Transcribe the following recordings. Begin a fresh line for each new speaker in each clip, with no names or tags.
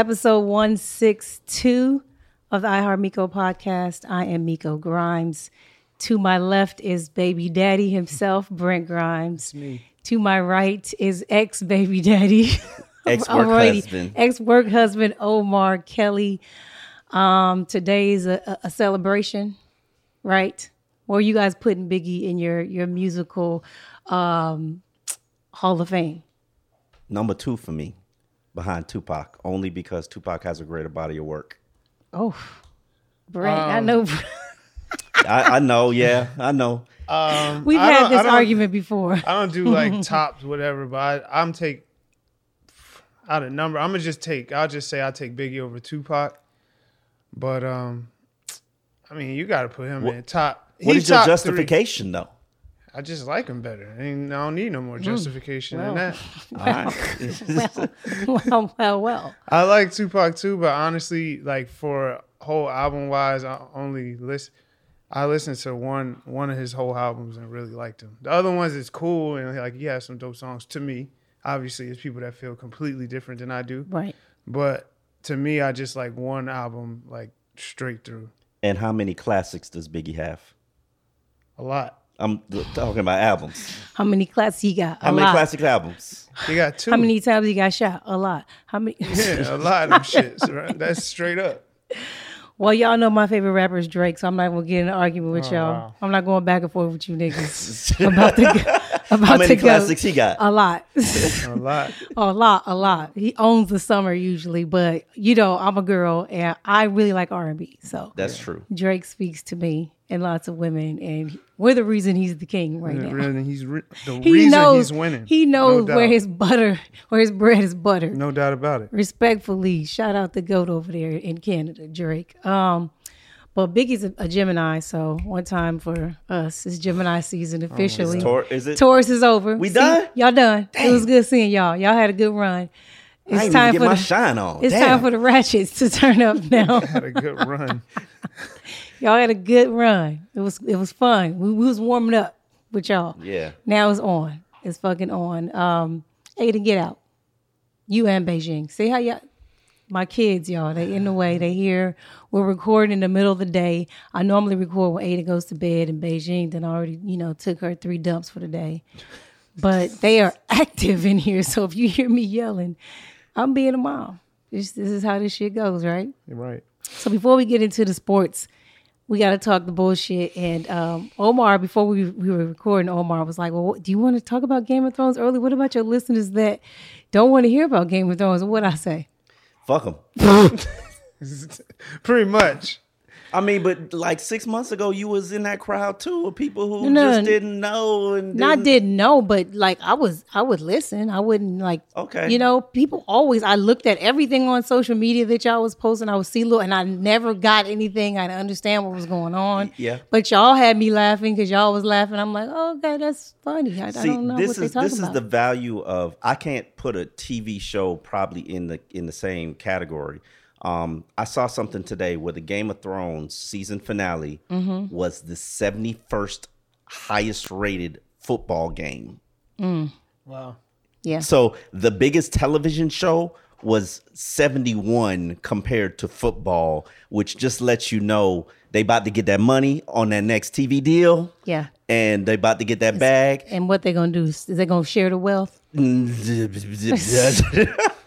Episode 162 of the iHeart Miko podcast. I am Miko Grimes. To my left is baby daddy himself, Brent Grimes.
me.
To my right is ex baby daddy,
Ex-work husband.
ex work husband Omar Kelly. Um, today is a, a- a celebration, right? Where you guys putting Biggie in your your musical um, Hall of Fame?
Number two for me, behind Tupac, only because Tupac has a greater body of work.
Oh, Brent, I
Um,
know
I, I know, yeah, I know.
Um,
we've
I
had this argument before.
I don't do like tops, whatever, but I, I'm take out of number. I'm gonna just take. I'll just say I take Biggie over Tupac. But um, I mean, you got to put him in top.
What
he's
is your
top three.
justification, though?
I just like him better. I, mean, I don't need no more hmm. justification
well.
than that.
All right.
well, well, well.
I like Tupac too, but honestly, like for whole album wise, I only listen. I listened to one one of his whole albums and really liked him. The other ones is cool and like he has some dope songs to me. Obviously, it's people that feel completely different than I do.
Right.
But to me, I just like one album like straight through.
and how many classics does Biggie have?
A lot.
I'm talking about albums.
How many classics he got?
How
a
many
lot.
classic albums?
He got two.
How many times he got shot? A lot. How many?
Yeah, a lot of them shits. Right? That's straight up.
well, y'all know my favorite rapper is Drake, so I'm not gonna get in an argument with
Oh,
y'all.
wow.
I'm not going back and forth with you niggas about the about
How many
to go.
classics he got?
A lot.
A lot.
a lot, a lot. He owns the summer usually, but you know, I'm a girl and I really like R&B. So
That's true.
Drake speaks to me and lots of women, and we're the reason he's the king right now.
Really, he's re- the
He
reason
knows
he's winning.
He
No
knows where his butter, where his bread is buttered.
No doubt about it.
Respectfully, shout out the goat over there in Canada, Drake. Um, but Biggie's a, a Gemini, so one time for us, is Gemini season officially.
Tor- is it?
Taurus is over.
We done?
Y'all done. It was good seeing y'all. Y'all had a good run.
I
It's
ain't
time
even get
for
my
the
shine on.
it's
Damn.
time for the ratchets to turn up now.
Had a good run.
y'all had a good run. It was it was fun. We, we was warming up with y'all.
Yeah.
Now it's on. It's fucking on. Um, Ada, get out. You and Beijing. See how y'all. My kids, y'all, they in the way. They here. We're recording in the middle of the day. I normally record when Ada goes to bed in Beijing. Then I already, you know, took her three dumps for the day. But they are active in here. So if you hear me yelling, I'm being a mom. This, this is how this shit goes, right?
You're right.
So before we get into the sports, we got to talk the bullshit. And um, Omar, before we, we were recording, Omar was like, "Well, what, do you want to talk about Game of Thrones early? What about your listeners that don't want to hear about Game of Thrones?" What I say?
Fuck them.
Pretty much.
I mean, but like six months ago, you was in that crowd too of people who
No,
just didn't know and
Not
didn't-
didn't know, but like I was, I would listen. I wouldn't like,
Okay.
You know, people always. I looked at everything on social media that y'all was posting. I would see little, and I never got anything. I didn't understand what was going on.
Yeah.
But y'all had me laughing because y'all was laughing. I'm like, oh, okay, that's funny. I, I
See,
don't know
this
what they
is
talking
this
about.
is the value of I can't put a TV show probably in the in the same category. Um, I saw something today where the Game of Thrones season finale
Mm-hmm.
was the seventy first highest rated football game.
Wow.
yeah.
So the biggest television show was 71 compared to football, which just lets you know they about to get that money on that next TV deal.
Yeah.
And they about to get that bag.
And what they gonna do? Is they gonna share the wealth?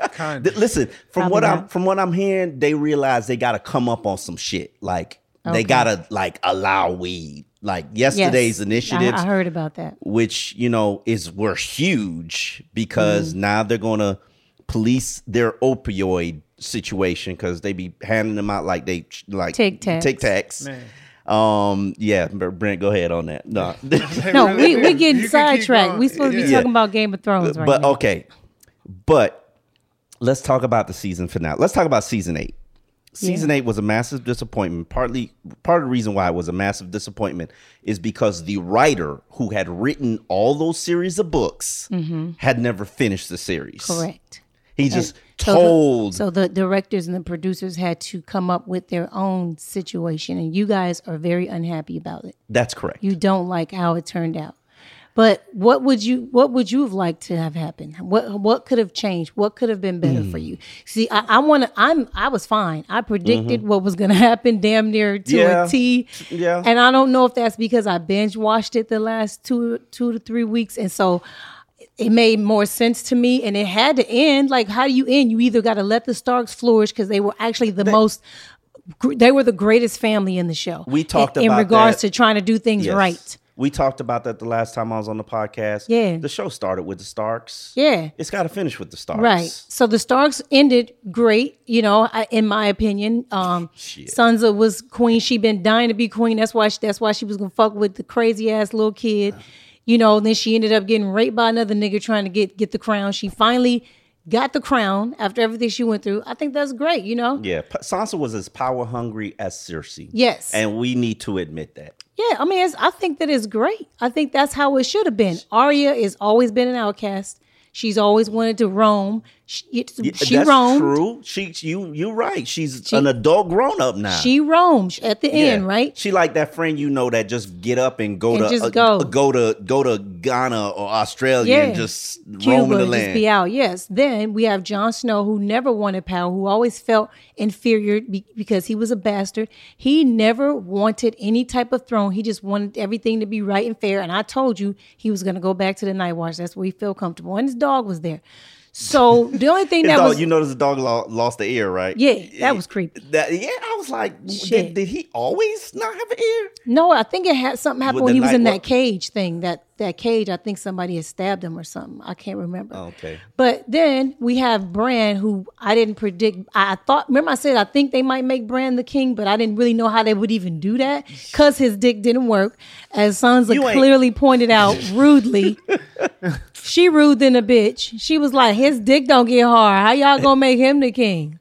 Kind
Th- Listen, from
Probably
what I'm from what I'm hearing, they realize they got to come up on some shit. Like
Okay.
they got to like allow weed. Like yesterday's
Yes.
initiatives,
I, I heard about that.
which you know is were huge because
Mm-hmm.
now they're going to police their opioid situation because they be handing them out like they like
Tic Tacs.
Tic Tacs.
Man.
Um, yeah, Brent, go ahead on that. No,
No, we we
You
getting
keep
sidetracked.
going.
We supposed to be
Yeah.
talking about Game of Thrones right
but
now.
okay, but let's talk about the season finale. Let's talk about season eight. Season eight was a massive disappointment. Partly, part of the reason why it was a massive disappointment is because the writer who had written all those series of books had never finished the series.
Mm-hmm. Correct.
He just
So the-
told.
So the directors and the producers had to come up with their own situation, and you guys are very unhappy about it.
that's correct.
You don't like how it turned out. But what would you what would you have liked to have happened? What what could have changed? What could have been better for
Hmm.
you? See, I, I want to. I'm I was fine. I predicted what was going to happen, damn near to
Mm-hmm. Yeah.
a T.
Yeah.
And I don't know if that's because I binge watched it the last two two to three weeks, and so it made more sense to me and it had to end like how do you end you either got to let the starks flourish because they were actually the most they were the greatest family in the show
We talked
in, in regards
that.
to trying to do things
Yes.
right
We talked about that the last time I was on the podcast.
Yeah.
The show started with the Starks.
yeah
It's got to finish with the Starks.
right so the starks ended great you know I, in my opinion um sansa was queen she been dying to be queen that's why she, that's why she was gonna fuck with the crazy ass little kid you know then she ended up getting raped by another nigga trying to get get the crown she finally got the crown after everything she went through i think that's great you know
Yeah, Sansa was as power hungry as Cersei.
Yes.
and we need to admit that.
Yeah, I mean, I think that is great. I think that's how it should have been. Arya has always been an outcast. She's always wanted to roam. She,
Yeah,
she
That's
roamed.
true. She, you, you're right. She's an adult grown up now.
She roams at the
Yeah.
end, right?
She like that friend you know that just get up and go
And
to
just
uh,
go.
go to go to Ghana or Australia
Yeah.
and just roam
Cuba
the
just
land.
be out. Yes. Then we have Jon Snow, who never wanted power, who always felt inferior be- because he was a bastard. He never wanted any type of throne. He just wanted everything to be right and fair. And I told you he was going to go back to the Night Watch. That's where he felt comfortable. And his dog was there. So the only thing that
dog,
was
you notice the dog lo- lost the ear, right?
Yeah, that was creepy.
That, yeah, I was like, did, did he always not have an ear?
No, I think it had something happen
With
when he was in
night
that cage thing. That that cage, I think somebody had stabbed him or something. I can't remember.
Okay.
But then we have Bran, who I didn't predict. I I thought, remember, I said I think they might make Bran the king, but I didn't really know how they would even do that because his dick didn't work, as Sansa clearly pointed out rudely. she rude than a bitch. She was like, his dick don't get hard. How y'all gonna make him the king?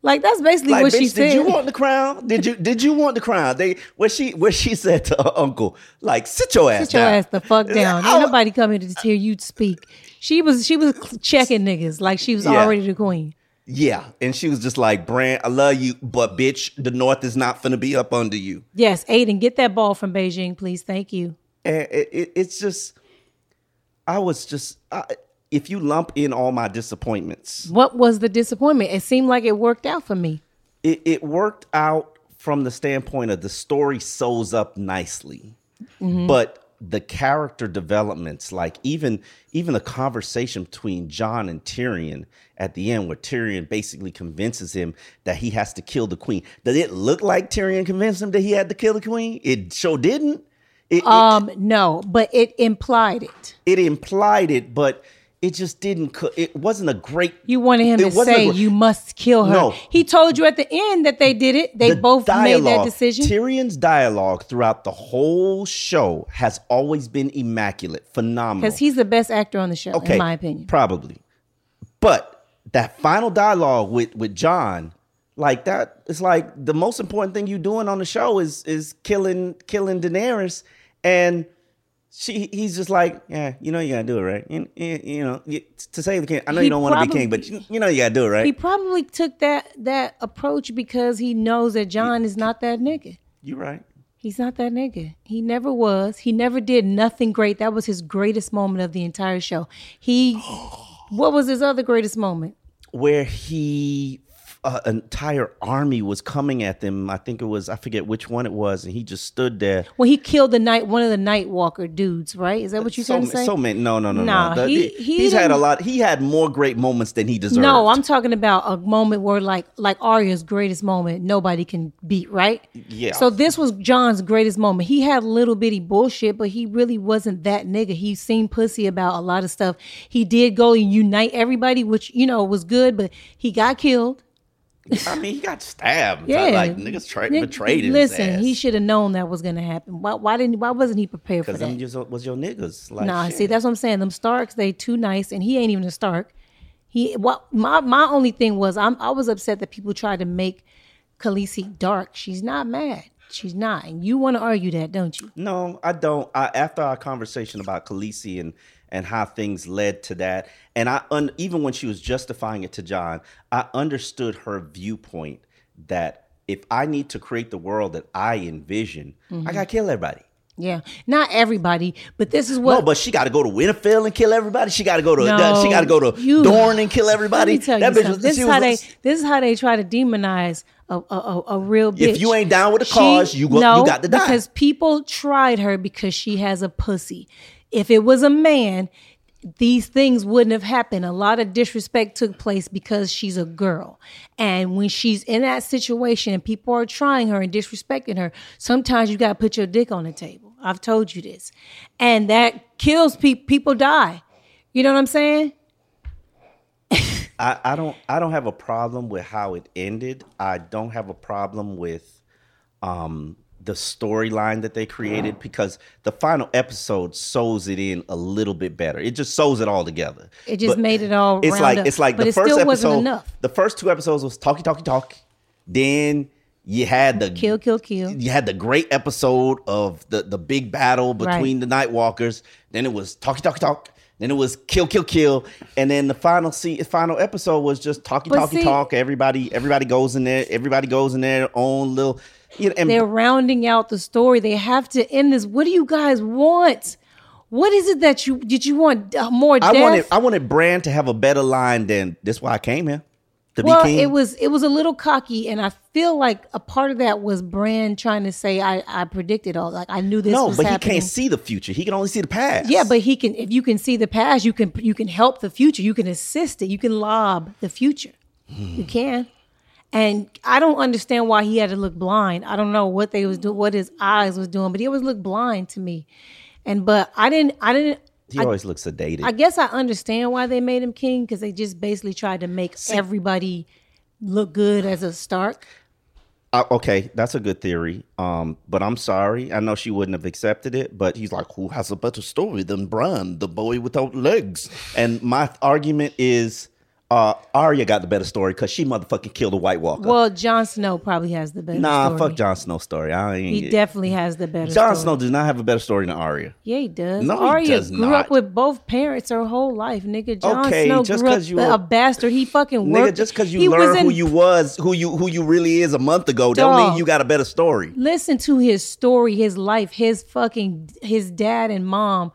Like that's basically
Like,
what
bitch,
she said.
did you want the crown? Did you did you want the crown? They what she what she said to her uncle, like, sit your ass
Sit your
down.
ass the fuck down. Ain't nobody coming to hear you speak. She was she was checking niggas like she was
Yeah.
already the queen.
Yeah, and she was just like, Bran, I love you, but bitch, the North is not finna be up under you.
Yes, Aiden, get that ball from Beijing, please. Thank you.
And it, it, it's just, I was just, I, if you lump in all my disappointments,
What was the disappointment? It seemed like it worked out for me.
it, it worked out from the standpoint of the story sews up nicely, but the character developments, like even even the conversation between Jon and Tyrion at the end, where Tyrion basically convinces him that he has to kill the queen. Did it look like Tyrion convinced him that he had to kill the queen? It sure didn't. It, it-
Um, no, but it implied it.
it implied it, but it just didn't. co- It wasn't a great.
You wanted him to say you must kill her.
No.
He told you at the end that they did it. They
the
both made that decision.
Tyrion's dialogue throughout the whole show has always been immaculate, phenomenal.
Because he's the best actor on the show, in my opinion.
Probably. But that final dialogue with with Jon, like that, it's like the most important thing you're doing on the show is is killing killing Daenerys, and she he's just like, yeah, you know you gotta do it, right? You, you, you know, you, to save the king. I know
He
you don't want to be king, but you, you know you gotta do it, right?
He probably took that that approach because he knows that Jon is not that nigga.
You're right.
He's not that nigga. He never was. He never did nothing great. That was his greatest moment of the entire show. He, what was his other greatest moment?
where he uh, an entire army was coming at them. I think it was I forget which one it was, and he just stood there.
When he killed the night one of the Night Walker dudes, right? Is that what you
so,
trying to say?
so many. No, no, no,
Nah,
no. The-
he, he
he's had a lot. He had more great moments than he deserved.
No, I'm talking about a moment where like like Arya's greatest moment nobody can beat, right?
Yeah.
So this was Jon's greatest moment. He had little bitty bullshit, but he really wasn't that nigga. He seemed pussy about a lot of stuff. He did go and unite everybody, which you know was good, but he got killed.
I mean, he got stabbed.
Yeah,
like niggas tra- betrayed him.
Listen, he should have known that was gonna happen. Why? Why didn't? Why wasn't he prepared for
because
that?
them was your niggas. Like,
Nah,
shit.
see, that's what I'm saying. Them Starks, they too nice, and he ain't even a Stark. He what my my only thing was I'm I was upset that people tried to make Khaleesi dark. She's not mad. She's not, and you want to argue that, don't you?
No, I don't. I, after our conversation about Khaleesi and and how things led to that, and I un, even when she was justifying it to Jon, I understood her viewpoint that if I need to create the world that I envision,
Mm-hmm.
I gotta kill everybody.
Yeah, not everybody, but this is what.
no, but she got to go to Winterfell and kill everybody. She got to go to
No,
she got to go to
you-
Dorne and kill everybody.
Let me tell
That
you
bitch was-
This is how they. This is how they try to demonize a a, a, a real bitch.
If you ain't down with the cause, you go- you got to die.
because people tried her because she has a pussy. If it was a man, these things wouldn't have happened. A lot of disrespect took place because she's a girl. And when she's in that situation and people are trying her and disrespecting her, sometimes you got to put your dick on the table. I've told you this. And that kills people. People die. You know what I'm saying?
I, I don't I don't have a problem with how it ended. I don't have a problem with um the storyline that they created because the final episode sews it in a little bit better. It just sews it all together.
It just
But
made it all
It's like
up.
it's like
But
the
it
first episode. The first two episodes was talky talky talk. Then you had the
Kill, kill, kill.
You had the great episode of the the big battle between
Right.
the Night Walkers. Then it was talky talky talk. Then it was kill kill kill. And then the final see final episode was just talky
see-
talk. Everybody everybody goes in there. Everybody goes in their own little. You know, and
They're rounding out the story. They have to end this. What do you guys want? What is it that you did? You want uh, more
I
death?
wanted I wanted Bran to have a better line than this. Why I came here to
well,
be king.
it was it was a little cocky, and I feel like a part of that was Bran trying to say I I predicted all. Like I knew this.
no, but
happening.
he can't see the future. He can only see the past.
Yeah, but he can. If you can see the past, you can you can help the future. You can assist it. You can lob the future. You can. And I don't understand why he had to look blind. I don't know what they was doing, what his eyes was doing, but he always looked blind to me. And but I didn't. I didn't.
he always looks sedated.
I guess I understand why they made him king because they just basically tried to make everybody look good as a Stark.
Uh, okay, that's a good theory. Um, but I'm sorry. I know she wouldn't have accepted it, but he's like, who has a better story than Bran, the boy without legs? And my argument is, uh, Arya got the better story because she motherfucking killed a White Walker.
Well, Jon Snow probably has the better
nah,
story.
fuck Jon Snow's story. I ain't.
He definitely has the better
Jon. Snow does not have a better story than Arya.
Yeah, he does.
No, he does
grew
not.
up with both parents her whole life, nigga. Jon
Okay,
Snow
just
grew up
you
a
were-
bastard. He fucking
Nigga,
worked.
just because you
he was
learn who you was, who you who you really is a month ago, don't mean you got a better story.
Listen to his story, his life, his fucking his dad and mom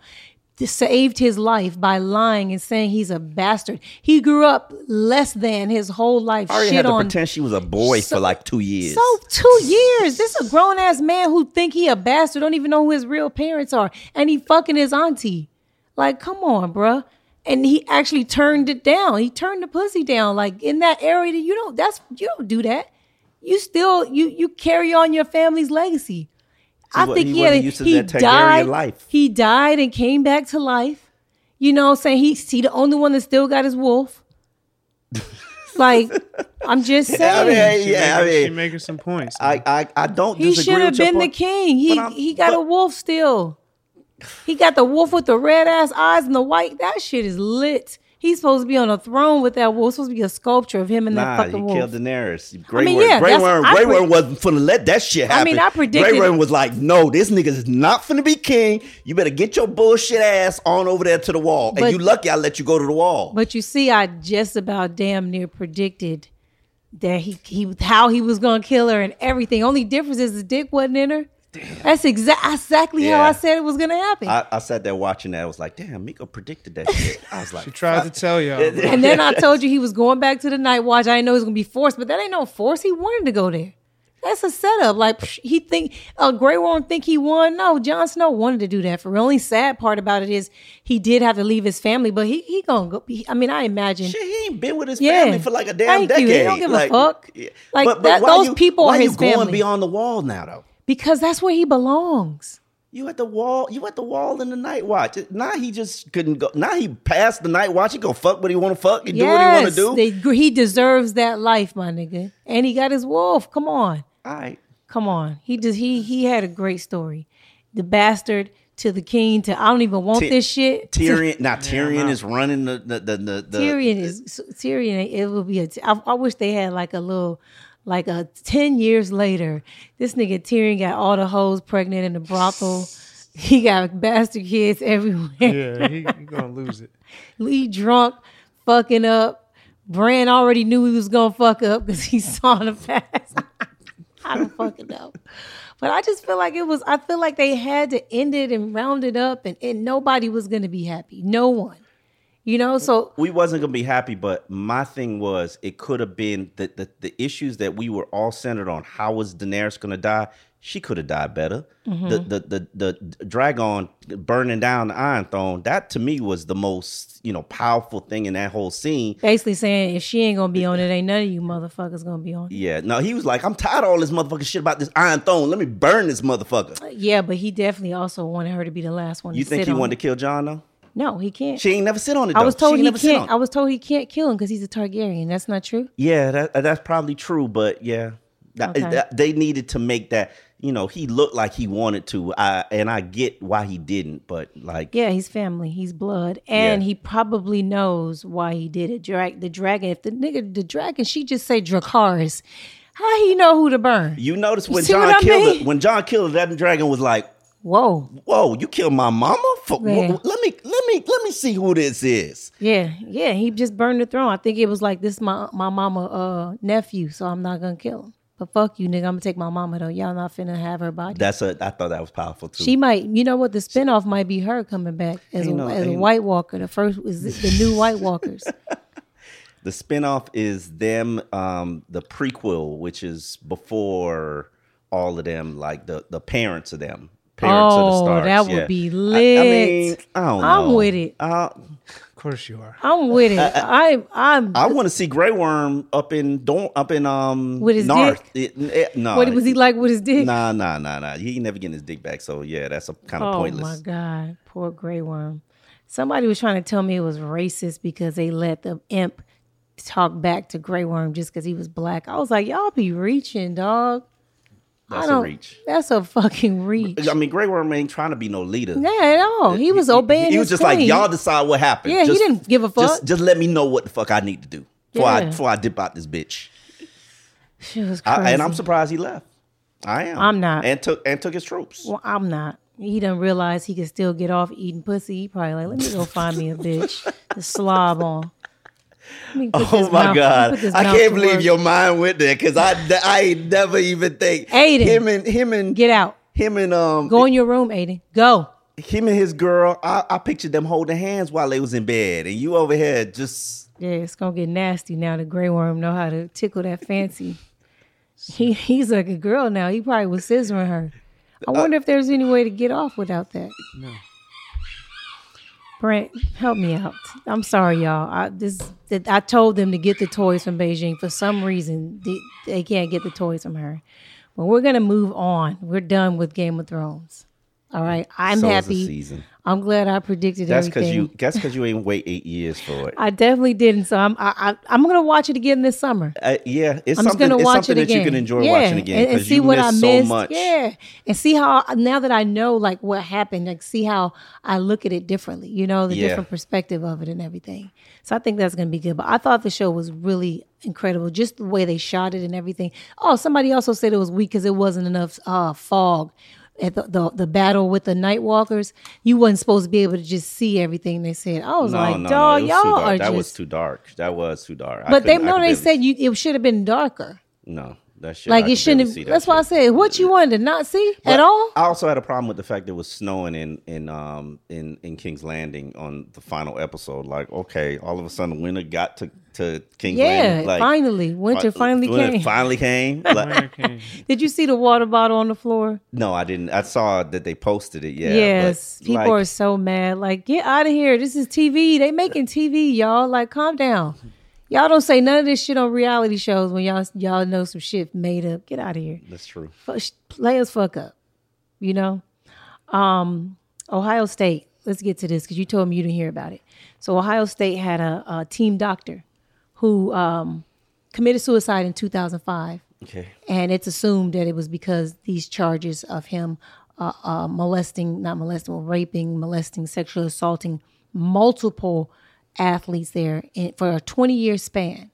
saved his life by lying and saying he's a bastard. He grew up less than his whole life.
Arya
shit
had to
on
pretend she was a boy
So-
for like two years.
So two years. This is a grown ass man who think he a bastard, don't even know who his real parents are, and he fucking his auntie. Like, come on, bruh. And he actually turned it down. He turned the pussy down. Like in that area, you don't. That's you don't do that. You still you you carry on your family's legacy. I
wa-
think
he
he,
wasn't
had,
used
he died.
life.
He died and came back to life. You know, what I'm saying he's he the only one that still got his wolf. like, I'm just
I
saying.
mean,
She
yeah, I
making, she making some points.
I, I, I don't
He should have been the king. He he got a wolf still. He got the wolf with the red ass eyes and the white. That shit is lit. He's supposed to be on a throne with that wolf. It's supposed to be a sculpture of him and
Nah,
that
he
fucking wolf.
killed Daenerys. Grey
mean,
Worm,
yeah,
Grey Worm,
I
Grey
pre-
Worm wasn't finna let that shit happen.
I mean, I predicted-
Grey Worm was like, "No, this nigga is not finna be king. You better get your bullshit ass on over there to the wall."
But-
and you lucky I let you go to the wall.
But you see, I just about damn near predicted that he he how he was gonna kill her and everything. Only difference is the dick wasn't in her. That's exa- exactly how I said it was gonna happen.
I, I sat there watching that. I was like, damn, Miko predicted that shit. I was like,
She tried to tell y'all.
and then I told you he was going back to the night watch. I didn't know it was gonna be forced, but that ain't no force. He wanted to go there. That's a setup. Like he think uh, Grey Worm think he won. No, Jon Snow wanted to do that. For. The only sad part about it is he did have to leave his family, but he he gonna go. He, I mean, I imagine.
Shit, he ain't been with his
Yeah.
family for like a damn
Thank you.
decade.
He don't give a
like,
fuck.
yeah.
Like, that-
why
those
you-
people
why
are
you
his
going
family.
beyond the wall now though?
Because that's where he belongs.
You at the wall. You at the wall in the night watch. Now he just couldn't go. Now he passed the night watch. He go fuck what he want to fuck and do what he want to do.
they- he deserves that life, my nigga. And he got his wolf. Come on.
All right.
Come on. He just he he had a great story. The bastard to the king to I don't even want
Ty-
this shit.
Tyrion. Now Tyrion uh-huh. is running the the the, the, the
Tyrion is Tyrion. It will be a. I, I wish they had like a little, like a ten years later. This nigga Tyrion got all the hoes pregnant in the brothel. He got bastard kids everywhere.
yeah, he, he gonna lose it.
Lee drunk, fucking up. Bran already knew he was gonna fuck up because he saw the past. I don't fucking know. But I just feel like it was. I feel like they had to end it and round it up, and, and nobody was gonna be happy. No one. You know. So
we wasn't gonna be happy, but my thing was it could have been the, the the issues that we were all centered on. How was Daenerys gonna die? She could have died better.
Mm-hmm.
The, the the the dragon burning down the Iron Throne. That to me was the most you know powerful thing in that whole scene.
basically saying, if she ain't gonna be on it, ain't none of you motherfuckers gonna be on it.
Yeah, no, he was like, I'm tired of all this motherfucking shit about this Iron Throne. Let me burn this motherfucker.
Yeah, but he definitely also wanted her to be the last one.
You think he wanted
it.
to kill John though?
No, he can't.
She ain't never sit on it.
I was told he
never
can't. I was told he can't kill him because he's a Targaryen. That's not true.
Yeah, that, uh, that's probably true, but yeah,
Okay.
that- they needed to make that. You know, he looked like he wanted to, I, and I get why he didn't, but like,
Yeah, he's family. He's blood, and
Yeah.
he probably knows why he did it. Drag the dragon. If the nigga, the dragon, she just say Dracarys. How he know who to burn?
you notice when Jon
what I
killed
mean?
it, when Jon killed it, that dragon was like,
Whoa.
"Whoa, you killed my mama? For,
Yeah.
let me, let me, let me see who this is."
Yeah, yeah. He just burned the throne. I think it was like this my my mama uh nephew, so I'm not gonna kill him. But fuck you, nigga. I'm gonna take my mama though. Y'all not finna have her body.
That's a. I thought that was powerful too.
She might, you know what? The spinoff might be her coming back as a,
no-
as a
ain't-
White Walker. The first was the new White Walkers.
the spinoff is them, um, the prequel, which is before all of them, like the the parents of them. Parents of the
Oh, that would
yeah.
be
I, I mean,
lit.
I don't
I'm
know.
with it.
Uh,
Of course you are.
I'm with it. I, I'm.
I want to see Grey Worm up in Dorne, up in um
With his
North.
dick?
It- it- no,
what was he like with his dick?
Nah, nah, nah, nah. He ain't never getting his dick back. So yeah, that's a kind of
oh
pointless.
Oh my god, poor Grey Worm. Somebody was trying to tell me it was racist because they let the imp talk back to Grey Worm just because he was black. I was like, y'all be reaching, dog.
That's a reach.
That's a fucking reach.
I mean, Grey Worm ain't trying to be no leader.
Yeah, at all. He was obeying.
He was
his
just like, y'all decide what happened.
Yeah, he didn't give a fuck.
Just, just let me know what the fuck I need to do before I before I dip out this bitch.
She was crazy.
I, and I'm surprised he left. I am.
I'm not.
And took and took his troops.
Well, I'm not. He didn't realize he can still get off eating pussy. He probably like, let me go find me a bitch to slob on. Let me
Oh my
mouth-
God! I can't believe
work.
your mind went there because I I ain't never even think
Aiden.
him and him and
Get out.
him and um
Go in your room, Aiden. Go.
him and his girl. I, I pictured them holding hands while they was in bed, and you over here just
Yeah, it's gonna get nasty now. The Grey Worm know how to tickle that fancy. He he's like a girl now. He probably was scissoring her. I
Uh,
wonder if there's any way to get off without that. No. Brent, help me out. I'm sorry, y'all. I this that I told them to get the toys from Beijing. For some reason, they, they can't get the toys from her. But we're gonna move on. We're done with Game of Thrones. All right. I'm
so
happy. I'm glad I predicted
That's because you. That's because you ain't wait eight years for it.
I definitely didn't. So I'm I, I, I'm gonna watch it again this summer.
Uh, yeah, it's
I'm
something.
gonna
It's
watch
something
it
that
again.
you can enjoy
yeah,
watching again
and, and see what I
so
missed.
much.
Yeah, and see how now that I know like what happened, like see how I look at it differently. You know, the
Yeah.
different perspective of it and everything. So I think that's gonna be good. But I thought the show was really incredible, just the way they shot it and everything. Oh, somebody also said it was weak because it wasn't enough uh, fog. At the, the the battle with the Night Walkers, you wasn't supposed to be able to just see everything they said. I was
No,
like,
no, no,
dog,
too
y'all are
That
just.
was too dark. That was too dark. I
but they no, they said you it should have been darker.
no. That shit.
Like
I
it shouldn't. Have,
see that
that's why I said, what you wanted to not see
But
at all?
I also had a problem with the fact that it was snowing in in um in in King's Landing on the final episode. Like, okay, all of a sudden winter got to to King's
Yeah,
Landing. Like,
finally, winter
fi-
finally
winter
came.
Finally came. Like,
Did you see the water bottle on the floor?
no, I didn't. I saw that they posted it. Yeah.
yes,
but,
people
like,
are so mad. Like, get out of here. This is TV. They making TV, y'all. Like, calm down. Y'all don't say none of this shit on reality shows when y'all y'all know some shit made up. Get out of here.
That's true.
Us fuck up. You know? Um, Ohio State. Let's get to this because you told me you didn't hear about it. So Ohio State had a, a team doctor who um, committed suicide in 2005
Okay.
and it's assumed that it was because these charges of him uh, uh, molesting, not molesting, raping, molesting, sexually assaulting multiple athletes there in, for a 20 year span.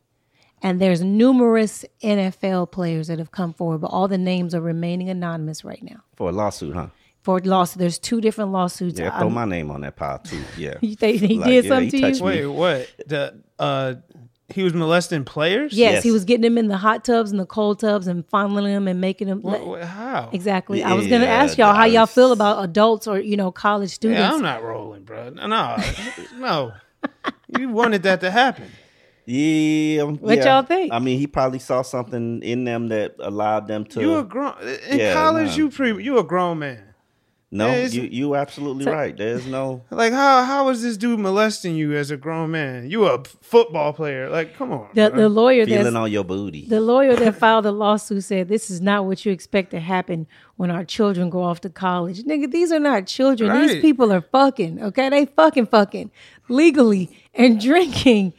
And there's numerous NFL players that have come forward, but all the names are remaining anonymous right now.
For a lawsuit, huh?
For lawsuit, there's two different lawsuits.
Yeah,
I'm-
throw my name on that pile too. Yeah.
you think he
Like,
did
yeah,
something
he
to
touched
you?
me.
Wait, what? The uh, he was molesting players.
Yes,
Yes.
he was getting them in the hot tubs and the cold tubs and fondling them and making them.
What, what, how?
Exactly. I was gonna ask y'all how y'all feel about adults or you know college students.
Yeah, I'm not rolling, bro. No, no. You wanted that to happen.
Yeah.
Um, what
yeah.
y'all think?
I mean, he probably saw something in them that allowed them to.
You a grown in
Yeah,
college.
nah.
You pre. You a grown man.
No,
Yeah,
you you absolutely right. There's no.
Like how how was this dude molesting you as a grown man? You a football player. Like come on.
the, the lawyer
Feeling
that's
on your booty.
the lawyer that filed the lawsuit said this is not what you expect to happen when our children go off to college. Nigga, these are not children. These people are fucking. Okay, they fucking fucking legally and drinking.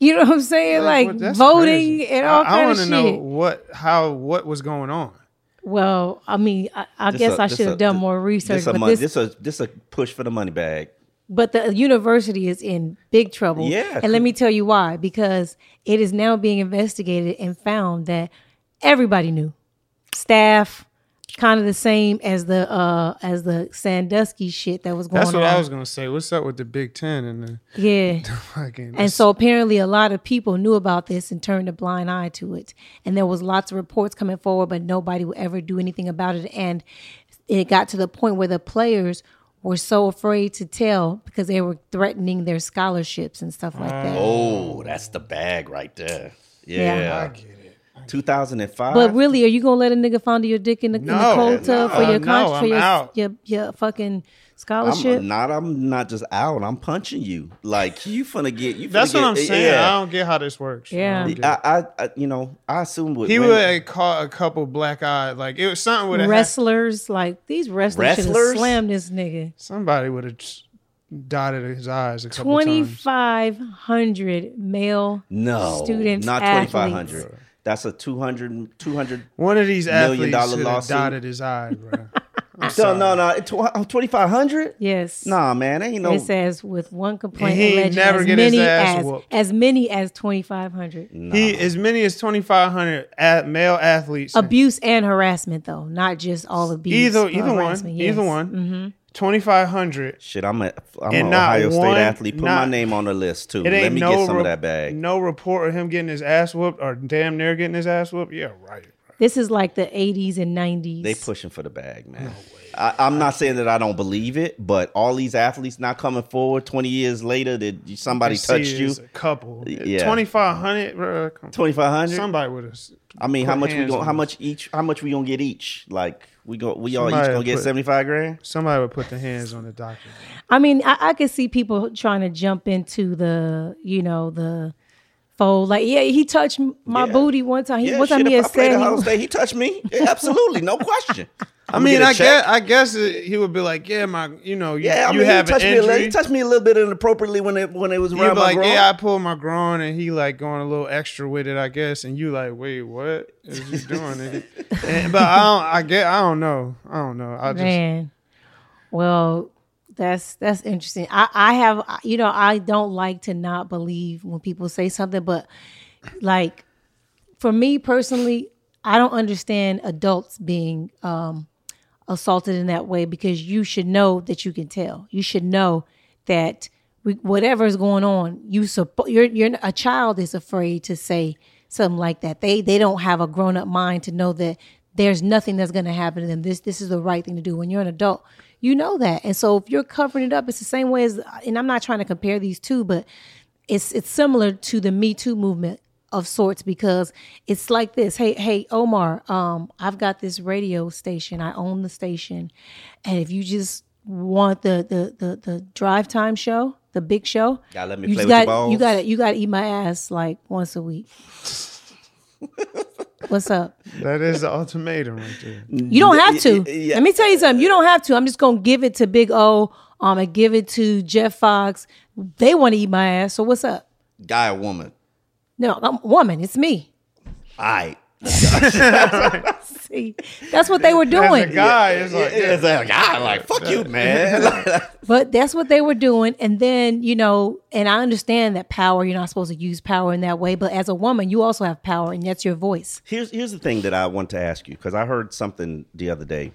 You know what I'm saying? Like, voting
crazy.
and all
I, I
kind
want to know what how what was going on.
Well, I mean, I, I guess
a-
I should have done more research.
This a,
this,
this a this a push for the money bag.
But the university is in big trouble.
Yeah,
And let me tell you why. Because it is now being investigated and found that everybody knew. Staff, kind of the same as the uh as the Sandusky shit that was going on.
That's what
on.
I was gonna say. What's up with the Big Ten and the
yeah.
fucking?
And so apparently a lot of people knew about this and turned a blind eye to it. And there was lots of reports coming forward, but nobody would ever do anything about it. And it got to the point where the players were so afraid to tell because they were threatening their scholarships and stuff like that.
Oh, that's the bag right there.
Yeah.
Yeah.
I get it.
2005.
But really, are you gonna let a nigga fondle your dick in the, in the cold tub for
no,
your
no,
for
I'm
your, your your fucking scholarship?
I'm not. I'm not just out. I'm punching you. Like you finna get. You finna
That's what I'm eh, saying.
Yeah.
I don't get how this works.
Yeah.
don't get it.
I, I, I, you know, I assume with
he
women-
would have caught a couple black eyed. Like it was something with have.
Wrestlers like these wrestlers should have
Wrestlers?
slammed this nigga.
Somebody would have dotted his eyes a couple
Twenty
times.
five hundred male
no
students,
not 2500 that's a 200 200
One of these
Million
athletes
dollar
should have
lawsuit.
dotted his eye, bro. I'm
no
sorry.
no no it tw- 2500
Yes.
nah man ain't no
It says with one complaint
And he ain't
alleging
never
as
get his
many
ass
as
whooped.
as many as twenty five hundred.
He as many as twenty five hundred male athletes.
Abuse and harassment though, not just all abuse.
either
or
either one,
harassment.
either
Yes.
one.
Mm-hmm.
Twenty five hundred.
shit i'm a i'm an
not
ohio state
one-
athlete put my name on the list too
It ain't
let me
no
get some
re-
of that bag
No report of him getting his ass whooped or damn near getting his ass whooped. Yeah, right.
This is like the eighties and nineties.
they pushing for the bag man I, i'm not saying that i don't believe it but all these athletes not coming forward 20 years later that somebody
See
touched you
A couple.
Yeah.
Twenty five hundred, bro. come on.
2500
Somebody would have.
I mean, how much we going?
on
How much each? How much we gonna get each? Like we go, we all each gonna get seventy five grand.
Somebody would put the hands on the doctor.
I mean, I, I could see people trying to jump into the, you know, the fold. Like, yeah, he touched my
Yeah.
booty one time. He,
Yeah,
one time
shit,
he had said he,
Ohio State, he touched me. Yeah, absolutely, no question.
I mean, I guess I guess it, he would be like, yeah, my, you know, you,
Yeah, I
you have
he
an
touched me. A little, he touched me a little bit inappropriately when it when it was around
be
my
like,
groin.
yeah, I pulled my groin, and he like going a little extra with it, I guess. And you like, wait, what is you doing? nigga? And- but I don't, I get, I don't know, I don't know. I just,
man. Well, that's that's interesting. I I have you know I don't like to not believe when people say something, but like for me personally, I don't understand adults being um, assaulted in that way because you should know that you can tell. You should know that whatever is going on, you suppo- you're you're a child is afraid to say something like that. They they don't have a grown up mind to know that there's nothing that's going to happen to them. This this is the right thing to do. When you're an adult, you know that. And so if you're covering it up, it's the same way as. And I'm not trying to compare these two, but it's it's similar to the Me Too movement of sorts because it's like this. Hey, hey, Omar, um, I've got this radio station. I own the station, and if you just want the the the, the drive time show, the big show,
Gotta let me
you
play
just
with your
got
balls.
you got you got to eat my ass like once a week. What's up?
That is the ultimatum right there.
You don't have to.
Yeah.
Let me tell you something. You don't have to. I'm just gonna give it to Big O. Um, and give it to Jeff Fox. They want to eat my ass. So what's up?
Guy or woman?
No, I'm woman. It's me.
All right.
That's what they were
As a guy, it's like,
It's like, guy, like, fuck you, man.
But that's what they were doing. And then, you know, and I understand that power, you're not supposed to use power in that way. But as a woman, you also have power, and that's your voice.
here's here's the thing that I want to ask you because I heard something the other day.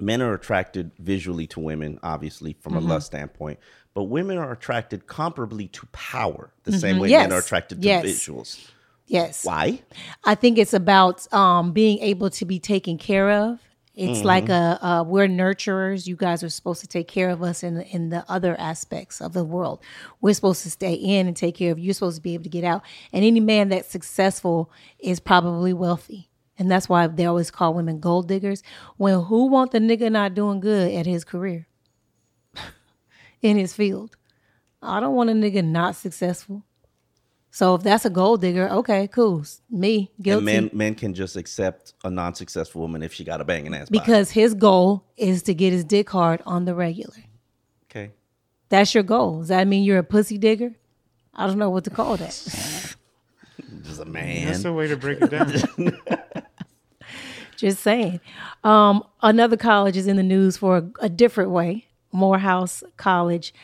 Men are attracted visually to women, obviously from
Mm-hmm.
a lust standpoint, but women are attracted comparably to power, the same way
Mm-hmm. Yes.
men are attracted to
Yes.
visuals.
Yes.
Why?
I think it's about um, being able to be taken care of. It's
Mm-hmm.
like a, a we're nurturers. You guys are supposed to take care of us in the, in the other aspects of the world. We're supposed to stay in and take care of you. You're supposed to be able to get out. And any man that's successful is probably wealthy. And that's why they always call women gold diggers. When who want the nigga not doing good at his career, in his field? I don't want a nigga not successful. So if that's a gold digger, okay, cool. Me guilty.
And men men can just accept a non-successful woman if she got a banging ass. body.
because his goal is to get his dick hard on the regular.
okay,
That's your goal. Does that mean you're a pussy digger? I don't know what to call that.
just a man.
That's the way to break it down.
Just saying. Um, another college is in the news for a, a different way. Morehouse College.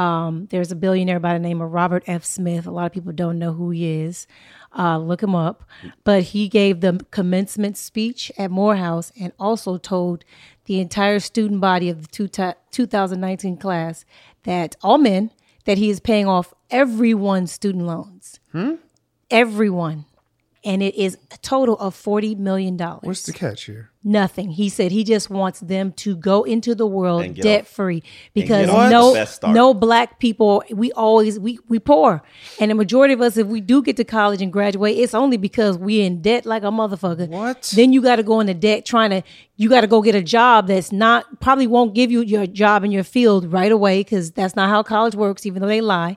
Um, there's a billionaire by the name of Robert F. Smith. A lot of people don't know who he is. Uh, look him up. But he gave the commencement speech at Morehouse and also told the entire student body of the two 2019 class that all men that he is paying off everyone's student loans. Everyone. And it is a total of $40 million.
What's the catch here?
Nothing. He said he just wants them to go into the world debt
off-
free because
get off the
no no black people we always we we poor and the majority of us if we do get to college and graduate it's only because we in debt like a motherfucker.
What?
Then you got to go into debt trying to you got to go get a job that's not probably won't give you your job in your field right away because that's not how college works even though they lie.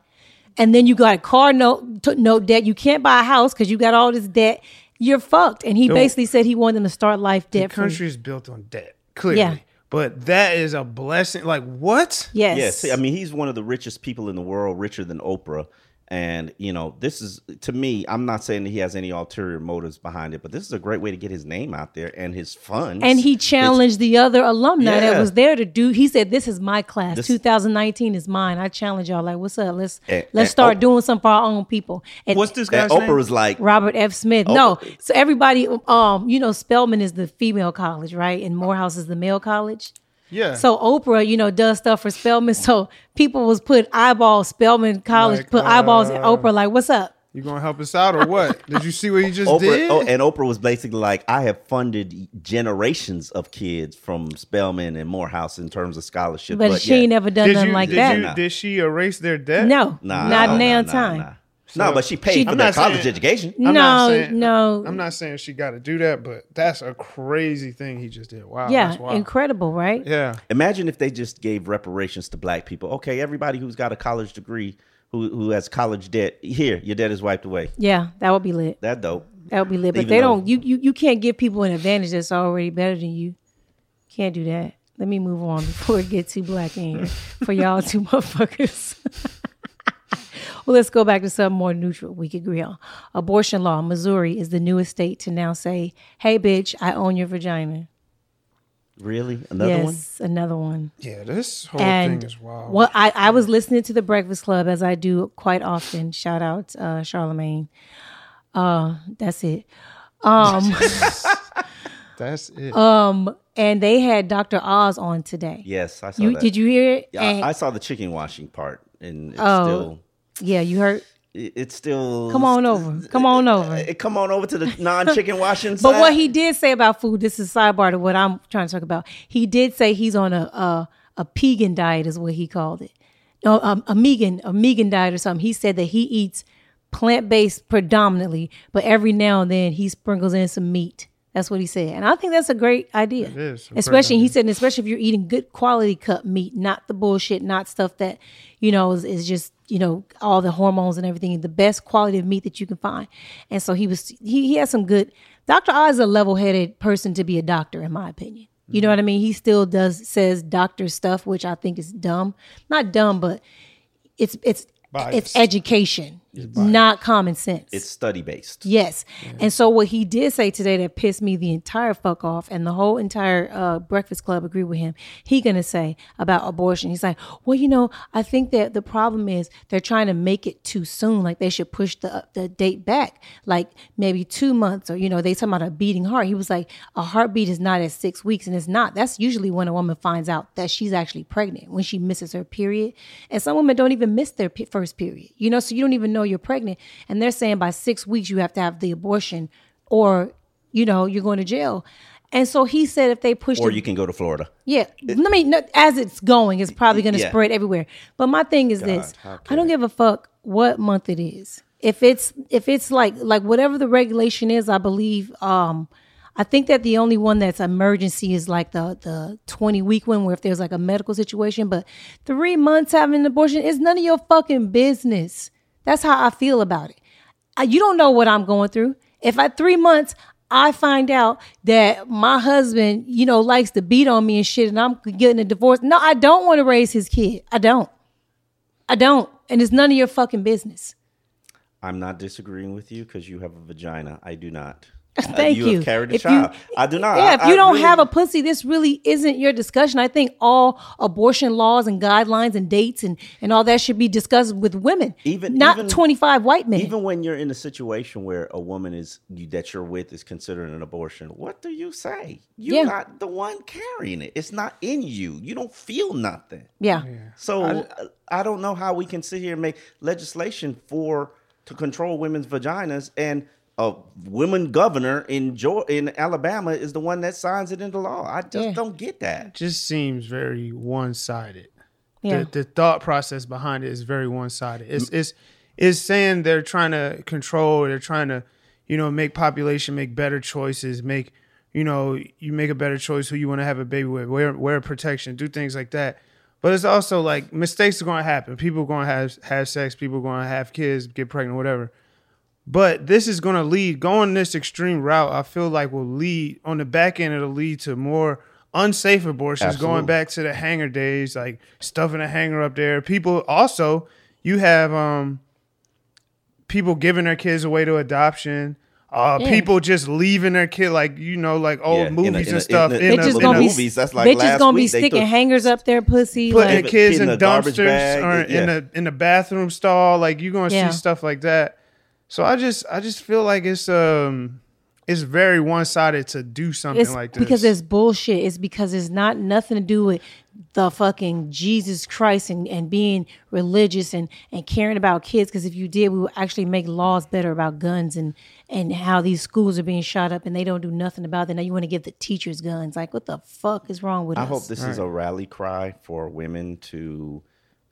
And then you got a car note t- note debt. You can't buy a house because you got all this debt. You're fucked. And he basically said he wanted them to start life
The
debt free.
country is built on debt, clearly.
Yeah.
But that is a blessing. Like, what?
Yes.
Yes, I mean he's one of the richest people in the world, richer than Oprah. And you know, this is to me. I'm not saying that he has any ulterior motives behind it, but this is a great way to get his name out there and his funds.
and he challenged the other alumni that was there to do. He said, "This is my class.
This-
2019 is mine. I challenge y'all. Like, what's up? Let's
And-
let's
and
start
Oprah-
doing something for our own people." And
What's this
And
guy's name?
Oprah was like,
Robert F. Smith. No, so everybody, um, you know, Spelman is the female college, right? And Morehouse is the male college.
Yeah.
So Oprah, you know, does stuff for Spelman. So people was put eyeballs Spelman College,
Like,
put eyeballs at
uh,
Oprah. Like, what's up?
you gonna help us out or what? Did you see what he just
Oprah,
did?
oh, and Oprah was basically like, I have funded generations of kids from Spelman and Morehouse in terms of scholarship.
But, she
yeah.
ain't never done
did
nothing
you,
like
did
that.
You, did she erase their debt?
no,
Nah,
not
nah,
a damn
nah,
time.
Nah. No, but she paid
She-
for
I'm
their college
saying-
education.
I'm not
No,
saying-
no.
I'm not saying she got to do that, but that's a crazy thing he just did. Wow.
Yeah,
that's
incredible, right?
Yeah.
Imagine if they just gave reparations to black people. Okay, everybody who's got a college degree, who who has college debt, here, your debt is wiped away.
Yeah, that would be lit.
That dope.
That would be lit. But
Even
they
though-
don't. You, you you can't give people an advantage that's already better than you. Can't do that. Let me move on before it get too black in here for y'all two motherfuckers. well, let's go back to something more neutral we could agree on. Abortion law. Missouri is the newest state to now say, "Hey, bitch, I own your vagina."
Really? Another one?
yes, another one.
Yeah. This whole
and
thing is wild.
well, I, I was listening to the Breakfast Club as I do quite often. Shout out uh, Charlemagne. Uh, that's it. Um,
That's it.
um, and they had Dr. Oz on today.
Yes, I saw
You
that.
did you hear it?
Yeah,
And-
I, I saw the chicken washing part, and it's
Oh.
still
yeah, you heard.
it's still
Come on over. Come on over.
Uh, come on over to the non-chicken washing
But what he did say about food, this is sidebar to what I'm trying to talk about. He did say he's on a a, a pegan diet, is what he called it. No, um, a megan, a megan diet or something. He said that he eats plant based predominantly, but every now and then he sprinkles in some meat. That's what he said, and I think that's a great idea.
is a great
especially he said, especially if you're eating good quality cut meat, not the bullshit, not stuff that you know is, is just you know all the hormones and everything. The best quality of meat that you can find, and so he was he he has some good. Dr. Oz is a level headed person to be a doctor, in my opinion. You know what I mean? He still does says doctor stuff, which I think is dumb. Not dumb, but it's it's it's
Biased.
Education, not common sense.
it's study based.
Yes. And so what he did say today that pissed me the entire fuck off, and the whole entire uh, Breakfast Club agreed with him. He gonna say about abortion. He's like, well, you know, I think that the problem is they're trying to make it too soon. Like they should push the the date back, like maybe two months, or you know, they talking about a beating heart. He was like, a heartbeat is not at six weeks, and it's not. That's usually when a woman finds out that she's actually pregnant when she misses her period. And some women don't even miss their pe- first period. You know, so you don't even know you're pregnant, and they're saying by six weeks you have to have the abortion, or you know you're going to jail. And so he said if they push
Or
it,
you can go to Florida.
yeah, let me no, as it's going, it's probably going to
Yeah.
spread everywhere. But my thing is this:
how
I don't give a fuck what month it is. If it's if it's like like whatever the regulation is, I believe. Um, I think that the only one that's emergency is like the the twenty week one, where if there's like a medical situation. But three months having an abortion is none of your fucking business. That's how I feel about it. You don't know what I'm going through. If at three months I find out that my husband, you know, likes to beat on me and shit, and I'm getting a divorce, no, I don't want to raise his kid. I don't. I don't, and it's none of your fucking business.
I'm not disagreeing with you because you have a vagina. I do not.
Thank
you.
you.
have carried a
If you-
child. I do not.
Yeah,
I-
if you
I
don't
really-
have a pussy, this really isn't your discussion. I think all abortion laws and guidelines and dates and, and all that should be discussed with women,
Even-
not
even-
25 white men.
Even when you're in a situation where a woman is you, that you're with is considering an abortion, what do you say? You're
Yeah.
not the one carrying it. It's not in you. You don't feel nothing.
yeah.
So uh, I, don't know how we can sit here and make legislation for to control women's vaginas and a women governor in Georgia, in Alabama is the one that signs it into law. I just
Yeah.
don't get that.
just seems very one sided.
Yeah.
The, the thought process behind it is very one sided. It's it's it's saying they're trying to control, they're trying to, you know, make population make better choices, make you know, you make a better choice who you want to have a baby with, wear wear protection, do things like that. But it's also like mistakes are going to happen. People are going to have have sex. People are going to have kids, get pregnant, whatever. But this is going to lead going this extreme route. I feel like will lead on the back end. It'll lead to more unsafe abortions,
Absolutely.
going back to the hanger days, like stuffing a hanger up there. People also, you have um people giving their kids away to adoption. Uh,
Yeah.
people just leaving their kid, like you know, like old
Yeah, in a-
movies
in a-
and stuff.
in a-
in
They
a-
just
in
gonna
a-
be
movies, that's like
bitches
last
gonna be
week, they
sticking
took-
hangers up their pussy.
putting
Like,
kids in
in
dumpsters
bag,
or
yeah.
in the in the bathroom stall. Like you're gonna
Yeah.
see stuff like that. So I just I just feel like it's um it's very one sided to do something
it's
like this
because it's bullshit. It's because it's not nothing to do with the fucking Jesus Christ and, and being religious and, and caring about kids. Because if you did, we would actually make laws better about guns and and how these schools are being shot up and they don't do nothing about it. Now you want to give the teachers guns. Like what the fuck is wrong with
I
us?
hope this is a rally cry for women to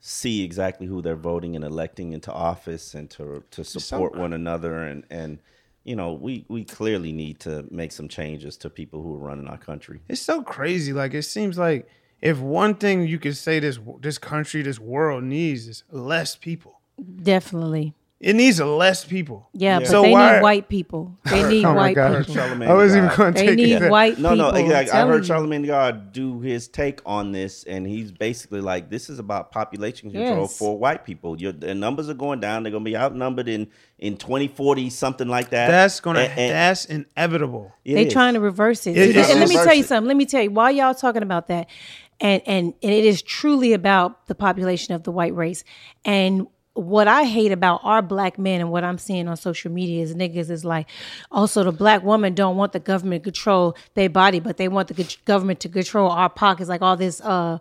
see exactly who they're voting and electing into office and to to support one another and and you know we we clearly need to make some changes to people who are running our country.
it's so crazy. Like it seems like if one thing you could say this this country, this world needs is less people.
Definitely.
It needs less people.
Yeah, but
So
they
why-
need white people. They oh need
Oh
white
gosh.
people.
Charlamagne
I wasn't even going to take
need
that.
white
No,
people.
no, exactly. I heard
you.
Charlamagne God do his take on this, and he's basically like, "This is about population control
Yes.
for white people. Your the numbers are going down. They're going to be outnumbered in in twenty forty, something like that.
That's gonna
And- and
that's inevitable.
They're
trying to reverse it.
It-
and let me tell you
it.
something. Let me tell you why y'all talking about that. And, and and it is truly about the population of the white race. And what I hate about our black men and what I'm seeing on social media is niggas is like, also the black woman don't want the government to control their body, but they want the government to control our pockets, like all this uh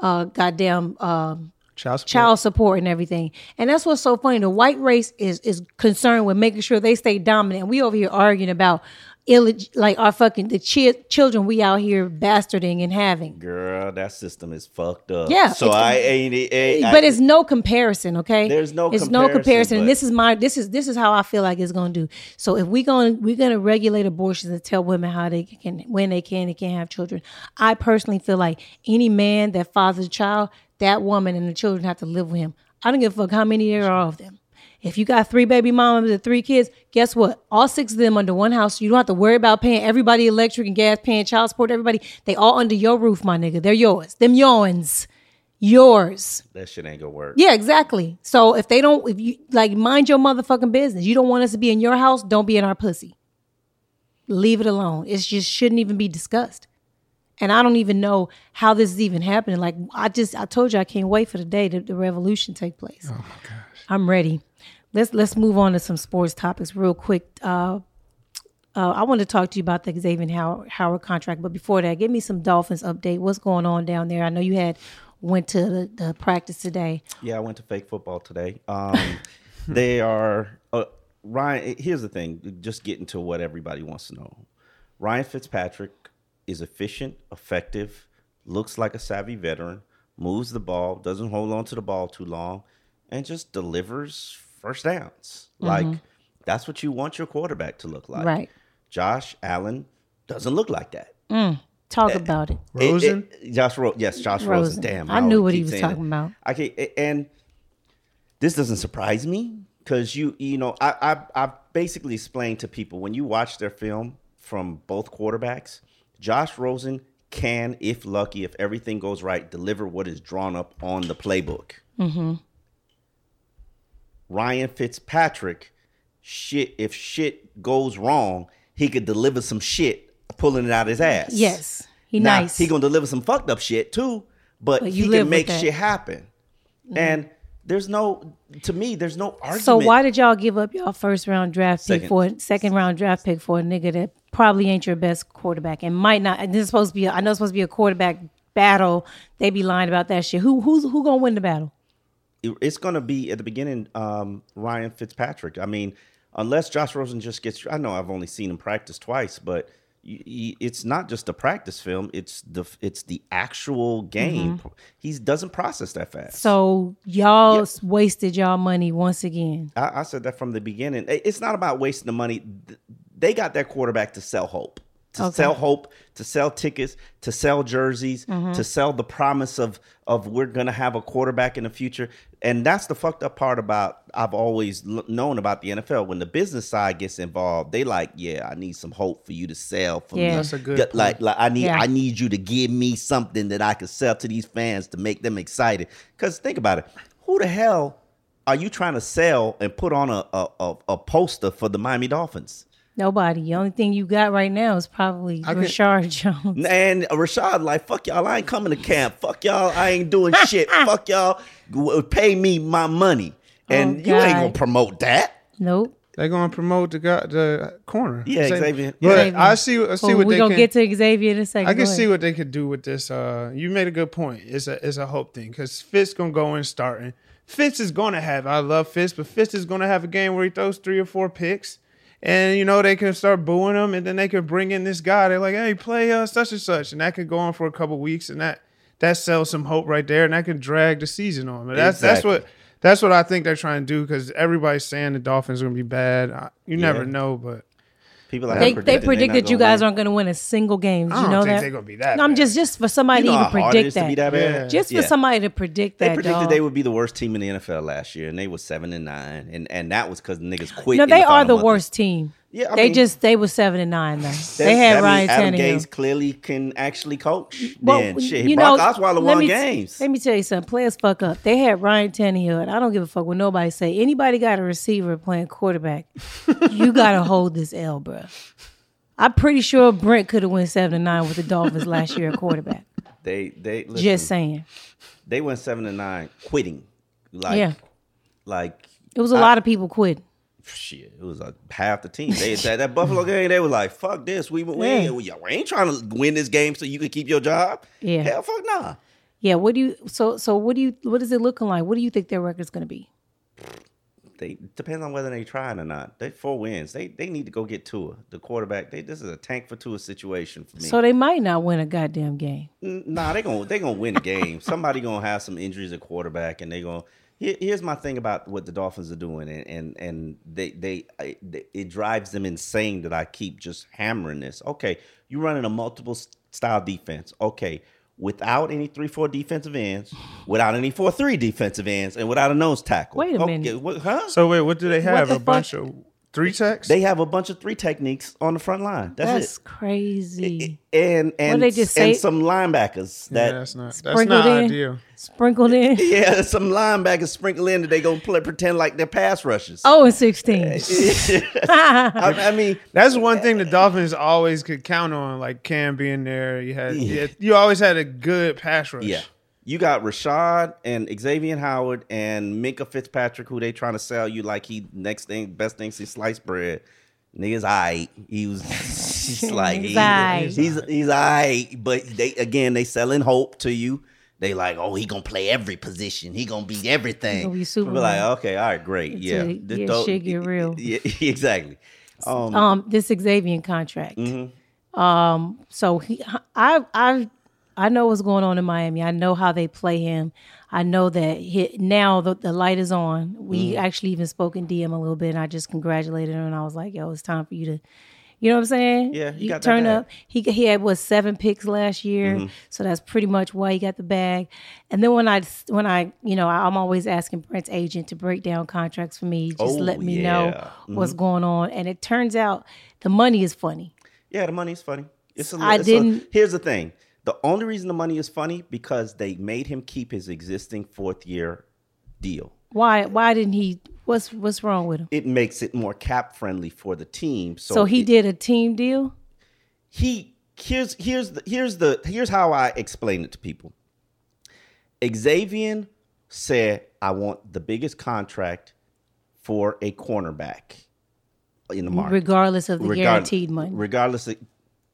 uh goddamn um
Child support.
child support and everything. And that's what's so funny. The white race is is concerned with making sure they stay dominant. We over here arguing about illeg- like our fucking the chi- children we out here bastarding and having.
Girl, that system is fucked up.
Yeah,
So I ain't. ain't- I-
but it's no comparison, okay?
There's no
it's no
comparison,
comparison. And this is my this is this is how I feel like it's gonna do. So if we going we're gonna regulate abortions and tell women how they can when they can and can't have children. I personally feel like any man that fathers a child, that woman and the children have to live with him. I don't give a fuck how many there are of them. If you got three baby mamas and three kids, guess what? All six of them under one house. You don't have to worry about paying everybody electric and gas, paying child support. Everybody, they all under your roof, my nigga. They're yours. Them yawns, yours.
that shit ain't gonna work.
Yeah, exactly. So if they don't, if you like, mind your motherfucking business. You don't want us to be in your house. Don't be in our pussy. Leave it alone. It just shouldn't even be discussed. And I don't even know how this is even happening. Like I just, I told you, I can't wait for the day that the revolution take place. Oh my gosh, I'm ready. Let's let's move on to some sports topics real quick. Uh, uh, I want to talk to you about the Xavier Howard, Howard contract, but before that, give me some Dolphins update. What's going on down there? I know you had went to the, the practice today.
Yeah, I went to fake football today. Um, they are uh, Ryan. Here's the thing. Just getting to what everybody wants to know. Ryan Fitzpatrick is efficient, effective, looks like a savvy veteran, moves the ball, doesn't hold on to the ball too long, and just delivers first downs. Mm-hmm. Like that's what you want your quarterback to look like.
Right.
Josh Allen doesn't look like that.
Mm, Talk eh, about it.
It-
Rosen?
it- Josh Ro- yes, Josh Rosen.
Rosen.
Damn,
I knew what he was talking
it.
about.
I can, and this doesn't surprise me because you, you know, I, I, I basically explained to people when you watch their film from both quarterbacks, Josh Rosen can, if lucky, if everything goes right, deliver what is drawn up on the playbook.
Mm-hmm.
Ryan Fitzpatrick, shit, if shit goes wrong, he could deliver some shit pulling it out his ass.
Yes, he
Now,
nice.
He gonna deliver some fucked up shit too, but,
But
he can make shit happen. Mm-hmm. And there's no, to me, there's no argument.
so why did y'all give up y'all first round draft pick
Second.
for second round draft pick for a nigga that probably ain't your best quarterback and might not? And this is supposed to be. A, I know it's supposed to be a quarterback battle. They be lying about that shit. Who who's who gonna win the battle?
It- it's gonna be at the beginning? Um, Ryan Fitzpatrick. I mean, unless Josh Rosen just gets, I know I've only seen him practice twice, but it's not just a practice film. It's the it's the actual game. He doesn't process that fast.
Mm-hmm. So y'all s- wasted y'all money once again.
I, I said that from the beginning. It's not about wasting the money. They got their quarterback to sell hope, to
Okay.
sell hope, to sell tickets, to sell jerseys,
Mm-hmm.
to sell the promise of of we're gonna have a quarterback in the future. And that's the fucked up part about I've always l- known about the NFL. When the business side gets involved, they like, yeah, I need some hope for you to sell for
Yeah.
me.
That's
a good
Get- like, like I need
Yeah.
I need you to give me something that I can sell to these fans to make them excited. Because think about it, who the hell are you trying to sell and put on a a, a, a poster for the Miami Dolphins?
Nobody. The only thing you got right now is probably
I could-
Reshad Jones.
And Reshad like, fuck y'all, I ain't coming to camp. Fuck y'all, I ain't doing shit. Fuck y'all, pay me my money. And
Oh,
you ain't gonna promote that.
Nope.
They're gonna promote the guy, the corner.
Yeah,
Say-
Xavier.
But
Xavier.
I see. I see
Well,
what
we're
they
gonna
can.
get to Xavier in a second.
I can see what they could do with this. Uh, you made a good point. It's a it's a hope thing because Fitz gonna go in starting. Fitz is gonna have. I love Fitz, but Fitz is gonna have a game where he throws three or four picks, and you know they can start booing him, and then they could bring in this guy. They're like, hey, play uh, such and such, and that could go on for a couple weeks, and that that sells some hope right there, and that can drag the season on. But that's that's what. That's what I think they're trying to do because everybody's saying the Dolphins are going to be bad. You never
Yeah.
know, but
People like
They,
I'm
they
predicting they're
predicted you guys
win.
aren't going to win a single game. Did
I
you
don't
know
think
that?
they're going to be that.
No, I'm
bad.
just just for somebody
You know
to
how
even
hard it
predict
is to
that.
be that bad?
Yeah.
Just for
Yeah.
somebody to predict
They
that.
predicted
dog.
they would be the worst team in the NFL last year, and they were seven and nine, and and that was because niggas quit.
No, they
the
are the worst team.
Yeah, I
they
mean-
just they were seven and nine though. They had Ryan
Adam
Tannehill.
Clearly can actually coach.
Well,
then shit,
you
Brock
know,
Osweiler won
me-
games.
Let me tell you something. Players fuck up. They had Ryan Tannehill, and I don't give a fuck what nobody say. Anybody got a receiver playing quarterback, you gotta hold this L, bruh. I'm pretty sure Brent could have went seven and nine with the Dolphins last year at quarterback.
They they listen,
Just saying.
they went seven and nine, quitting. Like
Yeah.
like
It was a
I-
lot of people quit.
Shit. It was like half the team. They that, that Buffalo game. They were like, "Fuck this. We we,
Yeah.
we, we ain't trying to win this game so you can keep your job."
Yeah.
Hell, fuck nah.
Yeah. What do you? So so what do you? What is it looking like? What do you think their record's going to be?
They depends on whether they trying or not. They four wins. They they need to go get Tua, the quarterback. They this is a tank for Tua situation for me.
So they might not win a goddamn game.
Nah, they gonna they gonna win the game. Somebody gonna have some injuries at quarterback, and they gonna. Here, here's my thing about what the Dolphins are doing, and and, and they, they they it drives them insane that I keep just hammering this. Okay, you're running a multiple style defense. Okay, without any three four defensive ends, without any four three defensive ends, and without a nose tackle.
Wait a
Okay,
minute.
what- huh?
So wait, what do they have?
the
A bunch of three techs?
They have a bunch of three techniques on the front line. That's,
That's
it.
crazy.
And and
they just
and
say-
some linebackers
yeah,
that
that's not that's
Sprinkled
not
in.
ideal.
Sprinkled in.
yeah, some linebackers sprinkled in that they gonna play, pretend like they're pass rushers.
Oh, and sixteen.
I, I mean,
That's one thing the Dolphins always could count on, like Cam being there. You had
Yeah.
you always had a good pass rush.
yeah, you got Reshad and Xavier Howard and Minkah Fitzpatrick, who they trying to sell you like he next thing, best thing since sliced bread. Niggas, I he was he's like
He's
he-
aight.
he's he's I, but they again they selling hope to you. They like, oh, he gonna play every position. He gonna be everything.
gonna be
We're like, okay, all right, great, yeah,
Until,
This
yeah,
dope-
shit get real.
Yeah, exactly. Um,
um this Xavier contract.
Mm-hmm.
Um, so he, I, I, I know what's going on in Miami. I know how they play him. I know that he, now the, the light is on. We
Mm-hmm.
actually even spoke in DM a little bit, and I just congratulated him. And I was like, "Yo, it's time for you to." You know what I'm saying?
Yeah, he
you
got
turn up. He he had what seven picks last year,
Mm-hmm.
so that's pretty much why he got the bag. And then when I when I you know I'm always asking Brent's agent to break down contracts for me, just
Oh,
let me
yeah.
know what's going on. And it turns out the money is funny.
Yeah, the money is funny. It's a,
I
it's a-
didn't-
here's the thing: the only reason the money is funny because they made him keep his existing fourth year deal.
Why why didn't he? What's what's wrong with him?
It makes it more cap friendly for the team. So,
So he
it-
did a team deal.
He here's here's the here's the here's how I explain it to people. Xavier said, "I want the biggest contract for a cornerback in the market."
regardless of the
Regard-
guaranteed money.
Regardless, of,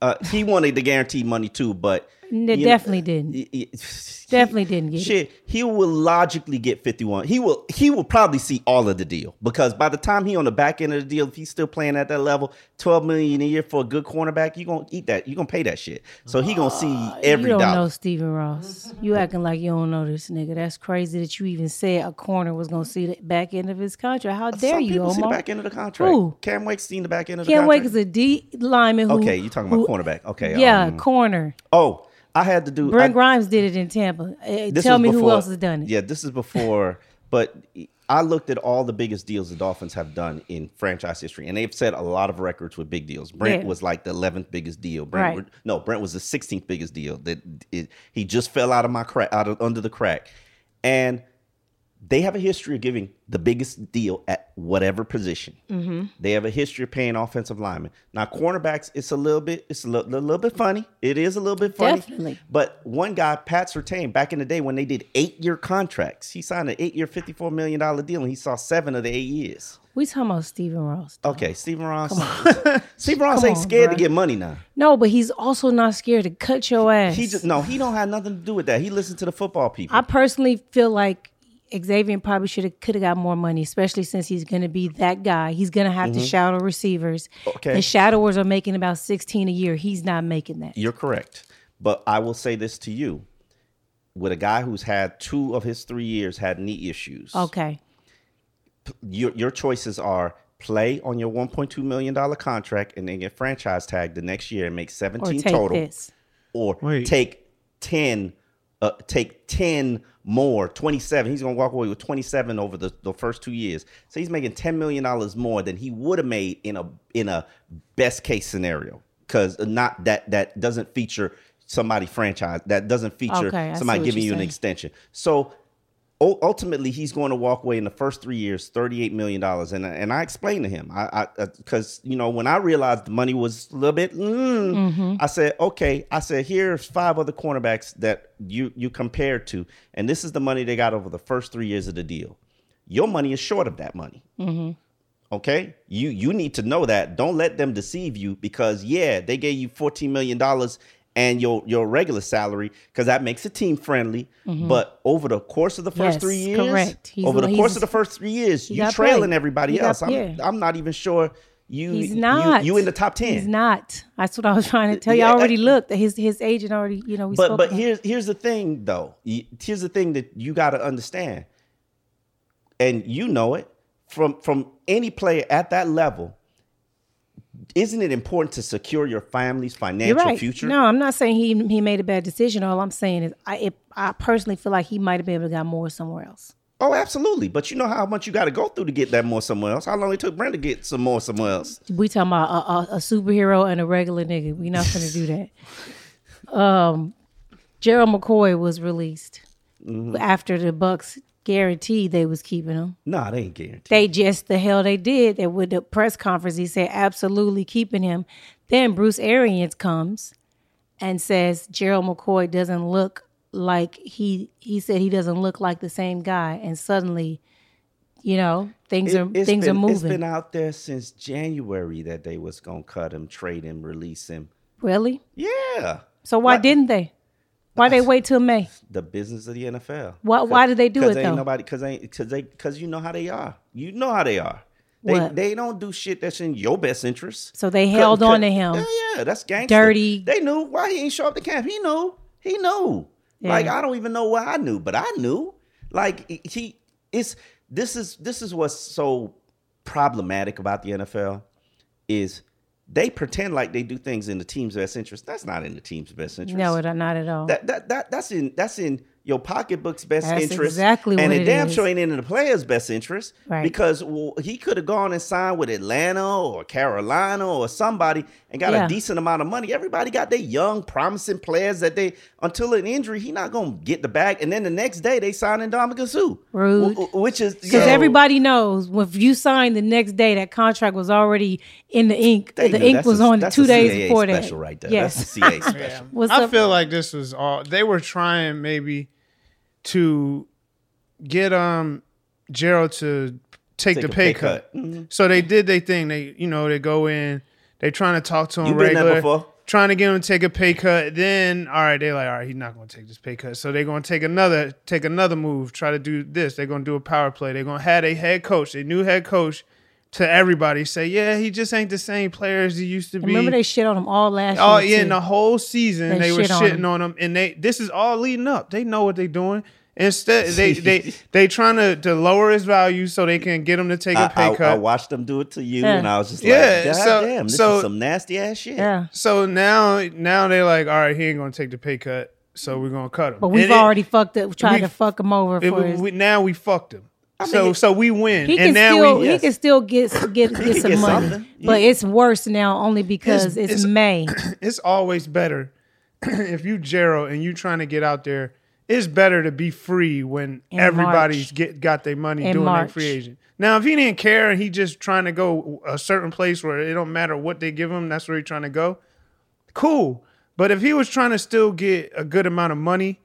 uh, he wanted the guaranteed money too, but
They
you know,
definitely didn't.
y- y-
Definitely didn't get it.
Shit, he will logically get 51. He will he will probably see all of the deal because by the time he on the back end of the deal, if he's still playing at that level, 12 million a year for a good cornerback, you gonna eat that. You gonna pay that shit. So he gonna see every dollar.
you don't
dollar.
know Stephen Ross. You acting like you don't know this nigga. That's crazy that you even said a corner was gonna see the back end of his contract. How dare
Some
you,
people see the back end of the contract.
Who?
Cam Wake's seen the back end of the contract. Cam.
Wake is a D lineman who.
okay, you talking about
who-
cornerback. Okay.
Yeah,
um,
corner.
oh, I had to do.
Brent
I-
Grimes did it in Tampa. Uh, Tell me who else has done it.
Yeah, this is before, but I looked at all the biggest deals the Dolphins have done in franchise history, and they've set a lot of records with big deals. Brent
Yeah.
was like the 11th biggest deal. Brent,
Right.
no, Brent was the 16th biggest deal. That it, he just fell out of my crack, out of under the crack, and they have a history of giving the biggest deal at whatever position.
Mm-hmm.
They have a history of paying offensive linemen. Now, cornerbacks, it's a little bit, it's a little, a little bit funny. It is a little bit funny.
Definitely.
But one guy, Pat Surtain, back in the day when they did eight-year contracts, he signed an eight-year, fifty-four million dollar deal, and he saw seven of the eight years.
We talking about Stephen Ross.
Okay, Stephen Ross. Stephen Ross
Come
ain't scared to get money now.
No, but he's also not scared to cut your ass.
He just no, he don't have nothing to do with that. He listened to the football people.
I personally feel like Xavier probably should have could have got more money, especially since he's going to be that guy. He's going to have to shadow receivers.
Mm-hmm. Okay.
The shadowers are making about sixteen a year. He's not making that.
You're correct. But I will say this to you. With a guy who's had two of his three years had knee issues,
Okay.
your your choices are play on your 1.2 million dollar contract and then get franchise tagged the next year and make
Or
17
take
total,
this.
or
Wait.
take 10, uh, take 10 more, 27. He's gonna walk away with 27 over the, the first two years. So he's making 10 million dollars more than he would have made in a in a best case scenario. Because not that that doesn't feature somebody franchise that doesn't feature
Okay,
somebody giving you an extension. So ultimately he's going to walk away in the first three years 38 million dollars. And and i explained to him i i because you know when i realized the money was a little bit mm,
Mm-hmm.
i said okay. I said here's five other cornerbacks that you you compared to. And this is the money they got over the first three years of the deal. Your money is short of that money.
Mm-hmm.
okay? You you need to know that. Don't let them deceive you because yeah they gave you 14 million dollars and your your regular salary because that makes it team friendly. Mm-hmm. But over the course of the first
Yes,
three years,
correct. He's-
over the course of the first three years, you
got
trailing everybody else. I'm. I'm not even sure you
He's
you-
not.
you, in the top ten.
He's not. That's what I was trying to tell you. I already looked. His his agent already. You know, we
but
spoke
but
about-
here's here's the thing though. Here's the thing that you got to understand, and you know it from from any player at that level. Isn't it important to secure your family's financial
right.
future?
No, I'm not saying he he made a bad decision. All I'm saying is, I it, I personally feel like he might have been able to get more somewhere else.
Oh, absolutely. But you know how much you got to go through to get that more somewhere else. How long it took Brent to get some more somewhere else?
We talking about a, a, a superhero and a regular nigga. We not gonna do that. Um, Gerald McCoy was released
Mm-hmm.
after the Bucs guaranteed they was keeping him.
Nah, they ain't guaranteed.
They just the hell they did. That with the press conference, he said absolutely keeping him. Then Bruce Arians comes and says Gerald McCoy doesn't look like he. He said he doesn't look like the same guy, and suddenly, you know, things are
It- it's
things
been,
are
It's
moving.
been out there since January that they was gonna cut him, trade him, release him.
really?
Yeah,
So why
What?
didn't they? Why they wait till May?
the business of the NFL.
Why- why did they do it,
ain't
though?
Nobody, because ain't because they because you know how they are. You know how they are. They
What?
they don't do shit that's in your best interest.
So they held on to him.
Yeah, yeah, that's gangster.
Dirty.
They knew why he ain't show up to camp. He knew. He knew. Like I don't even know why I knew, but I knew. Like he- he it's this is this is what's so problematic about the NFL is they pretend like they do things in the team's best interest. That's not in the team's best interest.
No, it, not at all.
That that that that's in that's in your pocketbook's best
That's
interest.
exactly
and
what
it
it
damn
is.
sure ain't in the player's best interest.
Right.
Because well, he could have gone and signed with Atlanta or Carolina or somebody and got
Yeah.
a decent amount of money. Everybody got their young, promising players that they until an injury, he not gonna get the bag. And then the next day they sign in Ndamukong Suh.
Rude.
Which is
Because
yo,
everybody knows if you signed the next day, that contract was already in the ink.
they
the
knew
ink was
a-
on
that's
two days
CAA
before that.
special right there.
Yes.
That's a CAA special.
What's
I
up?
feel like this was all they were trying maybe to get um Gerald to take,
Take
the pay,
pay
cut.
cut. Mhm.
So they did their thing. They you know they go in, they trying to talk to him
You been there
regular,
before?
trying to get him to take a pay cut. Then all right, they're like, all right, he's not going to take this pay cut. So they're going to take another take another move, try to do this. They're going to do a power play. They're going to have a head coach, a new head coach. To everybody, say, yeah, he just ain't the same player as he used to be.
Remember they shit on him all last year.
Oh
year.
yeah, in the whole season
They
they, were
shit on
shitting
him.
on him, and they this is all leading up. They know what they're doing. Instead, they they they trying to to lower his value so they can get him to take a
I,
pay
I, I
cut.
watched them do it to you,
Yeah.
and I was just
Yeah,
like, God
so-
damn, this
so-
is some nasty ass shit.
yeah.
so now now they're like, all right, he ain't gonna take the pay cut, so we're gonna cut him.
But we've
And it-
already fucked up, tried
we-
to fuck him over
it-
for his.
we- now we fucked him. So
mean,
so we win,
he can
and now
still
we
he can still get get, get some
get
money,
something.
but it's worse now only because
It's-
it's,
it's-
May.
it's always better if you Gerald and you trying to get out there. It's better to be free when
In
everybody's
March.
get got their money
In
doing their free agent. Now, if he didn't care and he just trying to go a certain place where it don't matter what they give him, that's where he's trying to go. Cool, but if he was trying to still get a good amount of money,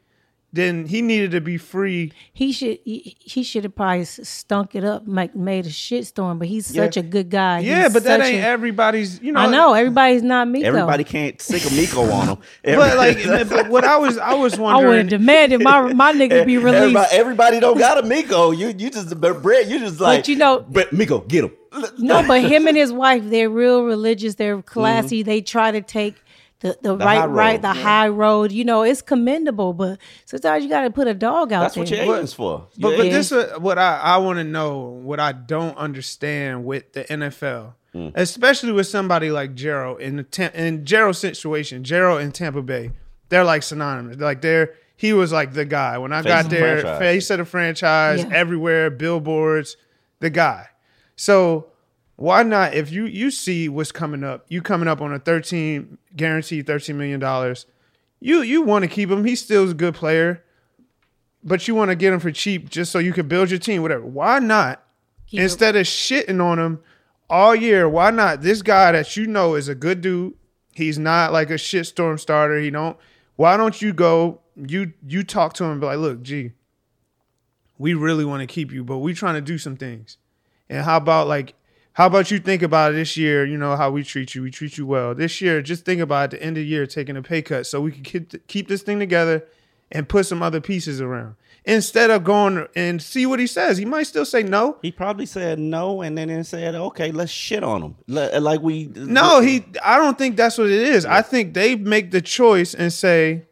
then he needed to be free.
He should he, he should have probably stunk it up, like made a shitstorm. But he's
Yeah.
such a good guy.
Yeah,
He's
but that ain't
a-
everybody's. You know,
I know everybody's not me.
Everybody can't sick a Miko on them.
But like, but what I was, I was wondering.
I would
wondering.
have demanded my my nigga be released.
Everybody, everybody don't got a Miko. You you just but Brent, you just like But
you know-
Brent, Miko, get him.
No, but him and his wife, they're real religious. They're classy. Mm-hmm. They try to take the, the, right
high
right the
yeah.
high road. You know, it's commendable, but sometimes you got to put a dog out
That's
there.
what your agent's for.
But
Your
but this is what I, I want to know. What I don't understand with the NFL,
Mm.
especially with somebody like Gerald in the Tam- in Gerald's situation, Gerald in Tampa Bay, they're like synonymous. Like they're he was like the guy when I
Face
got there,
franchise.
face of the franchise,
Yeah.
everywhere, billboards, the guy. So why not? If you you see what's coming up, you coming up on a thirteen guaranteed thirteen million dollars. You you want to keep him. He's still a good player but you want to get him for cheap just so you can build your team, whatever. Why not?
Keep
Instead of shitting on him all year, why not? This guy that you know is a good dude. He's not like a shitstorm starter. He don't. Why don't you go? You you talk to him and be like, look, G, we really want to keep you, but we trying to do some things. And how about like How about you think about it this year? You know how we treat you. We treat you well. This year, just think about at the end of the year taking a pay cut so we can keep keep this thing together and put some other pieces around instead of going and see what he says. He might still say no.
He probably said no, and then said, "Okay, let's shit on him." Like we
No, he. I don't think that's what it is. I think they make the choice and say,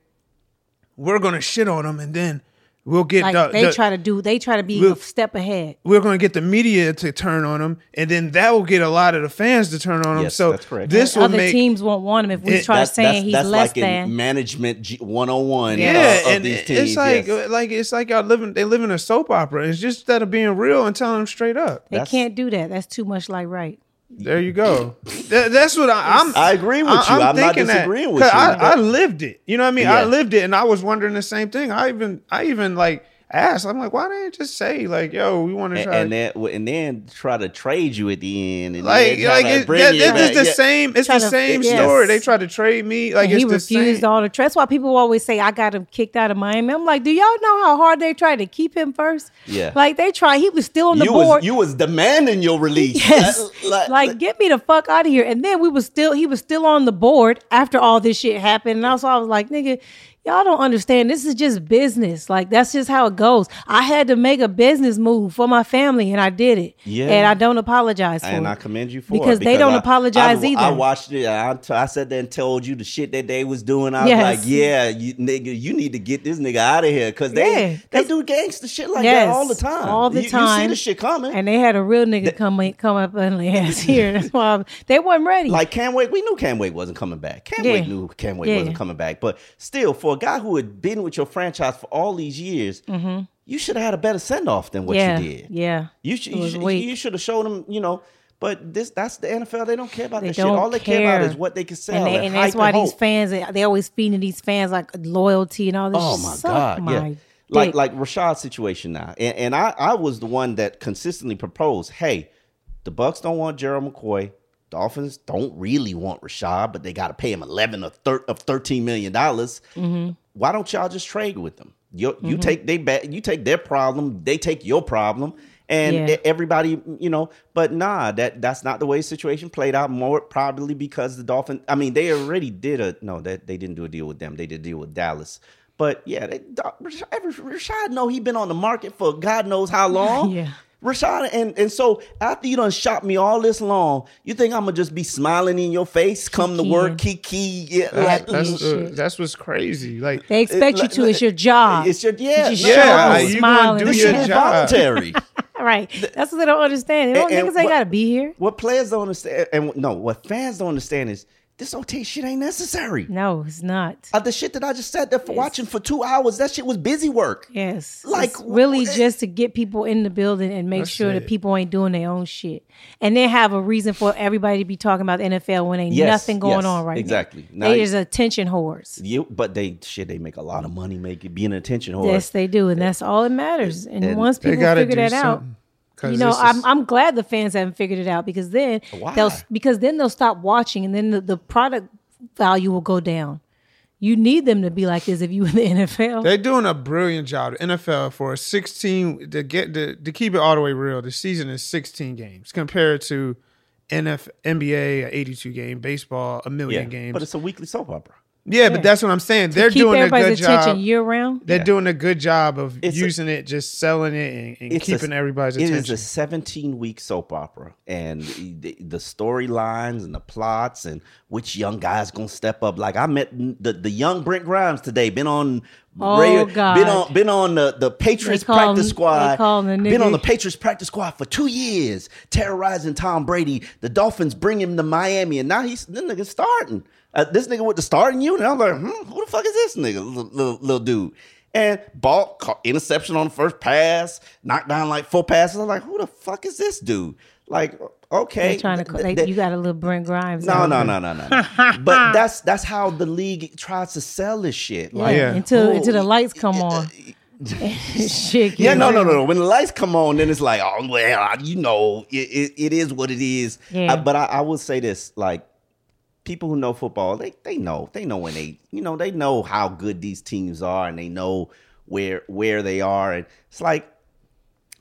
"We're gonna shit on him," and then we'll get
Like
the,
they
the-
try to do, they try to be
We'll-
a step ahead.
we're going to get the media to turn on him, and then that will get a lot of the fans to turn on him.
Yes,
so
that's correct.
this will
Other
make
teams won't want him if we
It-
start
That's,
saying
that's,
he's
that's
less
like
than.
management G- 101
yeah,
uh, of
and
these teams.
it's like
yes.
like it's like y'all living they live in a soap opera. It's just instead of being real and telling them straight up.
They
That's-
can't do that. That's too much like right.
There you go. That- that's what I, I'm.
I agree with you. I'm not
thinking that,
disagreeing with you,
I, I lived it. You know what I mean? I lived it, and I was wondering the same thing. I even, I even like asked. I'm like, why didn't you just say like, yo, we want to
and,
try?
and then and then try to trade you at the end, and
like,
then
like
to
it,
bring
that,
you
it's
back.
just the
Yeah.
same. It's
Try
the
to-
same
yes.
story. They tried to trade me. Like
And he
the
refused
same.
all the. That's why people always say I got him kicked out of Miami. I'm like, do y'all know how hard they tried to keep him first?
Yeah.
Like they tried. He was still on the
You
board.
was you was demanding your release.
Yes.
Uh,
Like,
like-
get me the fuck out of here. And then we was still he was still on the board after all this shit happened. And also I was like, nigga, y'all don't understand. This is just business. Like that's just how it goes. I had to make a business move for my family and I did it.
Yeah.
And I don't apologize for
and
it.
I commend you for
Because
it.
they don't
I-
apologize
I,
either.
I watched it. I sat there and told you the shit that they was doing. I was
Yes.
like, yeah, you nigga, you need to get this nigga out of here because they
Yeah,
they do gangster shit like
Yes,
that all the time.
all the
You- You,
time.
see the shit coming.
and they had a real nigga come in- come up on the ass here. That's why I- they wasn't ready.
like Cam Wake, we knew Cam Wake wasn't coming back. Cam
Yeah.
Wake knew Cam Wake
Yeah.
wasn't coming back. But still, for a guy who had been with your franchise for all these years, you should have had a better send off than what
Mm-hmm. yeah,
you did.
yeah.
You should you should, you should have showed them, you know. But this that's the NFL. They don't care about
They
that shit. All they care. about is what they can sell.
and, they,
and
and that's why
and
these
hope.
fans they always feeding these fans like loyalty and all this.
Oh my god,
my
yeah. Like
dick.
like Reshad's situation now, and, and I I was the one that consistently proposed, hey, the Bucs don't want Gerald McCoy. Dolphins don't really want Reshad, but they got to pay him eleven of, thir- of thirteen million dollars.
Mm-hmm.
Why don't y'all just trade with them? You you take they ba- you take their problem, they take your problem, and
Yeah.
everybody you know. But nah, that that's not the way the situation played out. More probably because the Dolphins. I mean, they already did a no. That they didn't do a deal with them. They did a deal with Dallas. But yeah, they, Reshad, Reshad know he been on the market for God knows how long.
Yeah.
Reshad, and, and so after you done shot me all this long, you think I'm gonna just be smiling in your face, come to work, kiki, yeah, like,
That's uh, that's what's crazy. Like
they expect you
like-
to. It's your job.
It's your yeah,
You just
like,
show
Yeah,
up,
you
smile,
gonna do
this
your job.
voluntary.
right. That's what they don't understand. They don't,
And- and
niggas ain't got to be here.
what players don't understand, and no, what fans don't understand is this OT shit ain't necessary.
No, it's not.
Uh, the shit that I just sat there for watching for two hours, that shit was busy work.
Yes.
Like,
It's really
wh-
just to get people in the building and make
That's
sure that people ain't doing their own shit. And then have a reason for everybody to be talking about the NFL when ain't
Yes,
nothing going
yes,
on right
exactly.
now.
Now
They
you-
just attention whores.
You, but they shit, they make a lot of money making being an attention whore.
Yes, they do. And that's all that matters. And,
And
once people
gotta
figure
do
that out,
something. 'Cause
you know,
this
I'm
is-
I'm glad the fans haven't figured it out because then
Why?
they'll because then they'll stop watching and then the, the product value will go down. You need them to be like this if you in the NFL.
They're doing a brilliant job. The NFL for a 16 to get to, to keep it all the way real. The season is 16 games compared to NF, NBA, a 82 game, baseball, a million
yeah,
games.
but it's a weekly soap opera.
Yeah, but that's what I'm saying. They're
Keep
doing a good job.
year round.
They're
Yeah.
doing a good job of
It's a-
using it, just selling it and, and
It's a-
keeping everybody's
It
attention.
is a 17 week soap opera, and the, the storylines and the plots and which young guy's gonna step up. Like I met the, the young Brent Grimes today. Been on.
Oh,
radio-
God.
Been on been on the, the Patriots
They call
practice
him-
squad.
they call him the
been on the Patriots practice squad for two years, terrorizing Tom Brady. The Dolphins bring him to Miami, and now he's this nigga starting. Uh, this nigga with the starting unit. I'm like, hmm, who the fuck is this nigga, little, little, little dude? And ball caught interception on the first pass, knocked down like four passes. I'm like, who the fuck is this dude? Like, okay,
They're trying to.
th-
They,
th-
you got a little Brent Grimes.
no, no, no, no, no, no. but that's that's how the league tries to sell this shit.
Yeah,
Like,
Yeah.
until
oh,
until the lights come on. Shit.
Yeah, no, no, no, no. When the lights come on, then it's like, oh well, you know, it, it, it is what it is.
Yeah.
Uh, but I, I will say this, like people who know football, they they know, they know when they, you know, they know how good these teams are, and they know where where they are, and it's like.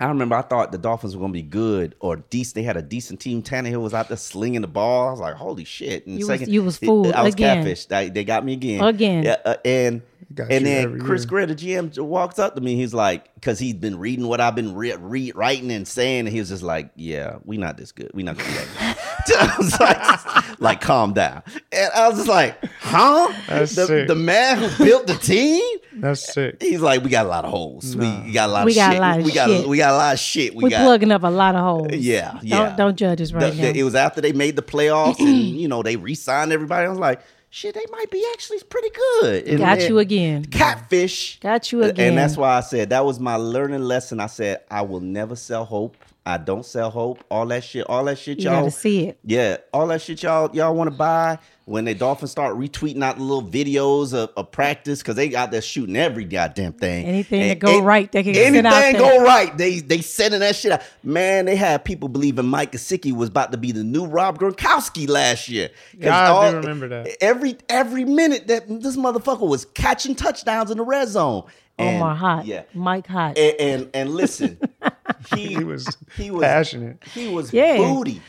I remember I thought the Dolphins were going to be good or decent. They had a decent team. Tannehill was out there slinging the ball. I was like, holy shit! And
You was- you was fooled
I was
again.
catfished. They, they got me again.
Again.
Yeah, uh, and
Got
and then Chris
year.
Grier, the GM, walks up to me. He's like, because he's been reading what I've been re- re- writing and saying, and he was just like, "Yeah, we not this good. We not gonna be that good." I was like, like, calm down. And I was just like, "Huh?"
That's
the,
sick.
the man who built the team.
That's sick.
He's like, we got a lot of holes. We got a lot
We
of
got a lot of
we got
shit.
we got a lot of shit. We
We're
got
plugging up a lot of holes.
yeah, yeah.
Don't, don't judge us right
The-
now.
the- it was after they made the playoffs and you know they re-signed everybody. I was like, shit, they might be actually pretty good. And-
Got
and
you again.
Catfish.
Got you again.
And that's why I said that was my learning lesson. I said I will never sell hope. I don't sell hope. All that shit. All that shit,
You
y'all.
gotta see it.
Yeah, all that shit y'all y'all want to buy when the Dolphins start retweeting out the little videos of, of practice because they got there shooting every goddamn thing.
Anything that
And-
go
and
right, they can send
anything
out there.
go right. They they sending that shit out. Man, they had people believing Mike Gesicki was about to be the new Rob Gronkowski last year.
Yeah, I do remember that.
Every every minute that this motherfucker was catching touchdowns in the red zone. And-
Omar hot.
Yeah.
Mike hot.
And and, and listen, he,
He was
he was
passionate.
He was
Yeah.
booty.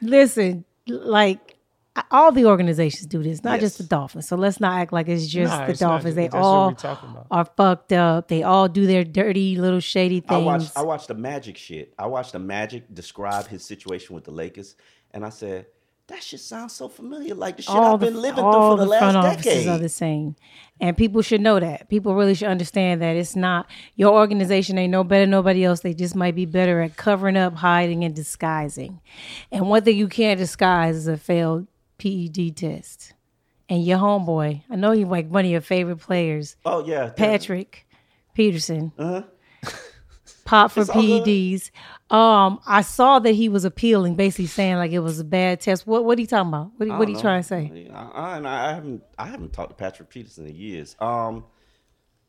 Listen, like all the organizations do this, not just the Dolphins. So let's not act like it's just
Nah,
the
it's
Dolphins.
just-
They all
we talking about.
are fucked up. They all do their dirty little shady
I
things.
watched I watched the Magic shit. I watched the Magic describe his situation with the Lakers, and I said, that shit sounds so familiar, like the shit I've been living through for the,
front
last
offices
decade.
are the same, and people should know that. People really should understand that it's not your organization ain't no better than nobody else. They just might be better at covering up, hiding, and disguising. And one thing you can't disguise is a failed PED test. And your homeboy, I know he's like one of your favorite players,
oh yeah,
Patrick Peterson. Uh-huh. Pop for.
It's all good.
PEDs. Um, I saw that he was appealing, basically saying like it was a bad test. What what are you talking about? What what he
know.
trying to say?
I, I, I haven't I haven't talked to Patrick Peterson in years. Um,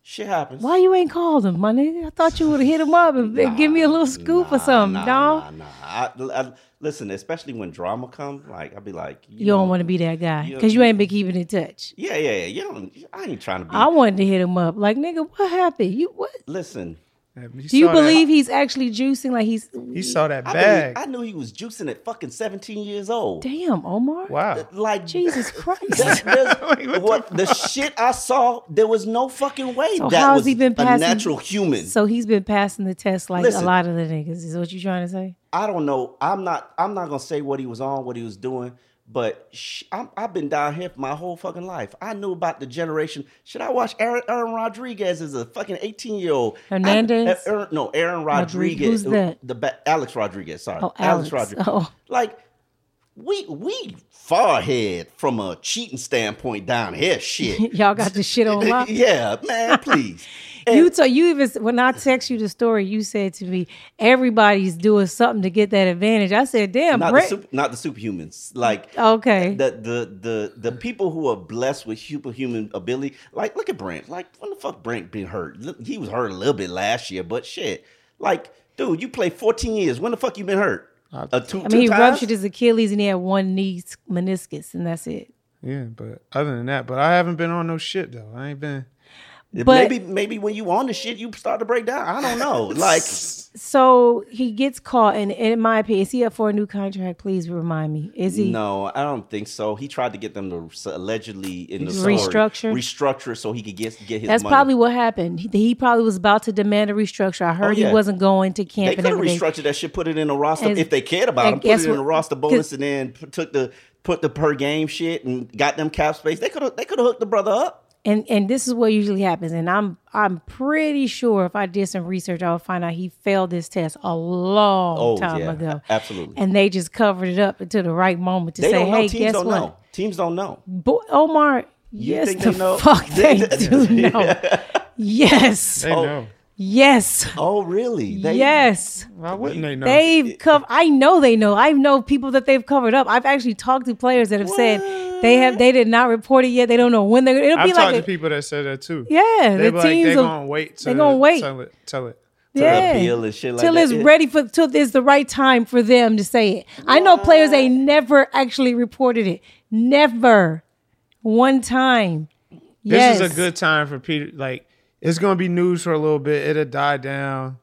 shit happens.
Why you ain't called him, my nigga? I thought you would have hit him up and and give me a little scoop or something,
Nah,
dog.
nah, nah. I, I, listen, especially when drama come, like I'll be like, you,
You
know,
don't want to be that guy
you-
because you ain't been keeping in touch.
Yeah, yeah, yeah. You don't. I ain't trying to be.
I wanted to hit him up, like nigga, what happened? You what?
listen.
He
Do you
saw that-
believe he's actually juicing? Like he's
he saw that
I
bag?
Knew, I knew he was juicing at fucking 17 years old.
damn Omar.
Wow.
Like Jesus Christ.
That- there's- what the shit I saw, there was no fucking way
So
that
how has
was
he been passing, a
natural human.
so he's been passing the test like
Listen.
a lot of the niggas. Is what you trying to say?
I don't know. I'm not. I'm not gonna say what he was on, what he was doing. But sh- I'm, I've been down here for my whole fucking life. I knew about the generation. Should I watch Aaron, Aaron Rodriguez as a fucking 18 year old?
Hernandez?
Aaron, no, Aaron Rodriguez.
Who's that?
The ba- Alex Rodriguez. Sorry,
Oh, Alex.
Rodriguez.
Oh.
Like we we far ahead from a cheating standpoint down here. Shit.
Y'all got the shit on lock.
yeah, man. Please.
You told you even when I text you the story, you said to me, "Everybody's doing something to get that advantage." I said, "Damn,
not the super, not the superhumans. Like
Okay.
the the the the people who are blessed with superhuman ability. Like look at Brent. Like when the fuck Brent been hurt? He was hurt a little bit last year, but shit. Like dude, you played 14 years. When the fuck you been hurt? Uh, two,
I
two
mean, he
times?
ruptured his Achilles and he had one knee meniscus, and that's it.
Yeah, but other than that, but I haven't been on no shit though. I ain't been.
But-
maybe maybe when you on the shit, you start to break down. I don't know. Like
So he gets caught, and, and in my opinion, is he up for a new contract? Please remind me. Is he?
no, I don't think so. He tried to get them to allegedly in the story,
Restructure?
restructure so he could get get his.
That's
money.
probably what happened. He, he probably was about to demand a restructure. I heard
Oh, yeah.
he wasn't going to camp.
They
could
have restructured that shit, put it in a roster
And-
if they cared about him. Put it in a
what?
roster bonus and then took the put the per game shit and got them cap space. They could have they could have hooked the brother up.
And and this is what usually happens. And I'm I'm pretty sure if I did some research, I would find out he failed this test a long
Oh,
time
yeah,
ago.
absolutely.
And they just covered it up until the right moment to
They
say,
don't know.
"Hey,
Teams
guess
don't
what,
know. Teams don't know.
Boy, Omar? yes,
think
the
they know?
fuck they do know. yes,
They know.
Yes,
Oh, really? They,
yes.
Why wouldn't they know?
They've covered. I know they know. I know people that they've covered up. I've actually talked to players that have said they have. They did not report it yet. They don't know when they're. It'll
I've
be
talked
like
to
a,
people that said that too.
yeah.
they
The
be like
teams
they
will-
gonna wait. They're
gonna wait.
Tell it. Tell it.
yeah.
appeal and shit like
till
that.
it's
Yeah.
ready for till it's the right time for them to say it. I know players they never actually reported it. Never, one time.
This is a good time for Peter. Like it's gonna be news for a little bit. It'll die down,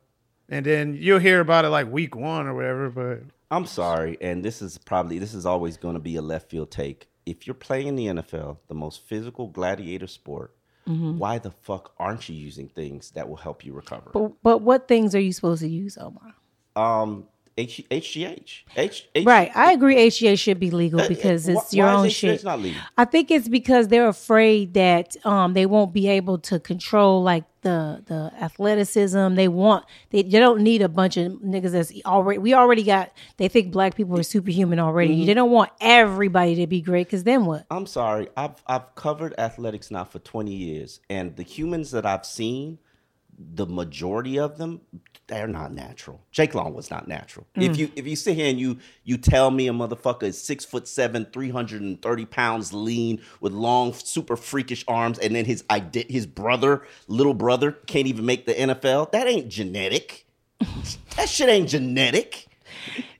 and then you'll hear about it like week one or whatever. But
I'm sorry, and this is probably this is always going to be a left field take. If you're playing the NFL, the most physical gladiator sport,
Mm-hmm.
why the fuck aren't you using things that will help you recover?
But, but what things are you supposed to use, Omar?
Um, H- HGH, H- H-
Right. I agree HGA should be legal because
Uh,
it's
wh-
your
why
own shit.
not legal?
I think it's because they're afraid that um, they won't be able to control like the the athleticism. They want they, they don't need a bunch of niggas that's already we already got they think black people are superhuman already.
Mm-hmm.
They don't want everybody to be great because then what?
I'm sorry. I've I've covered athletics now for 20 years, and the humans that I've seen, the majority of them, they're not natural. Jake Long was not natural. If mm. you if you sit here and you you tell me a motherfucker is six foot seven, 330 pounds, lean with long, super freakish arms, and then his ide- his brother, little brother, can't even make the NFL, that ain't genetic. that shit ain't genetic.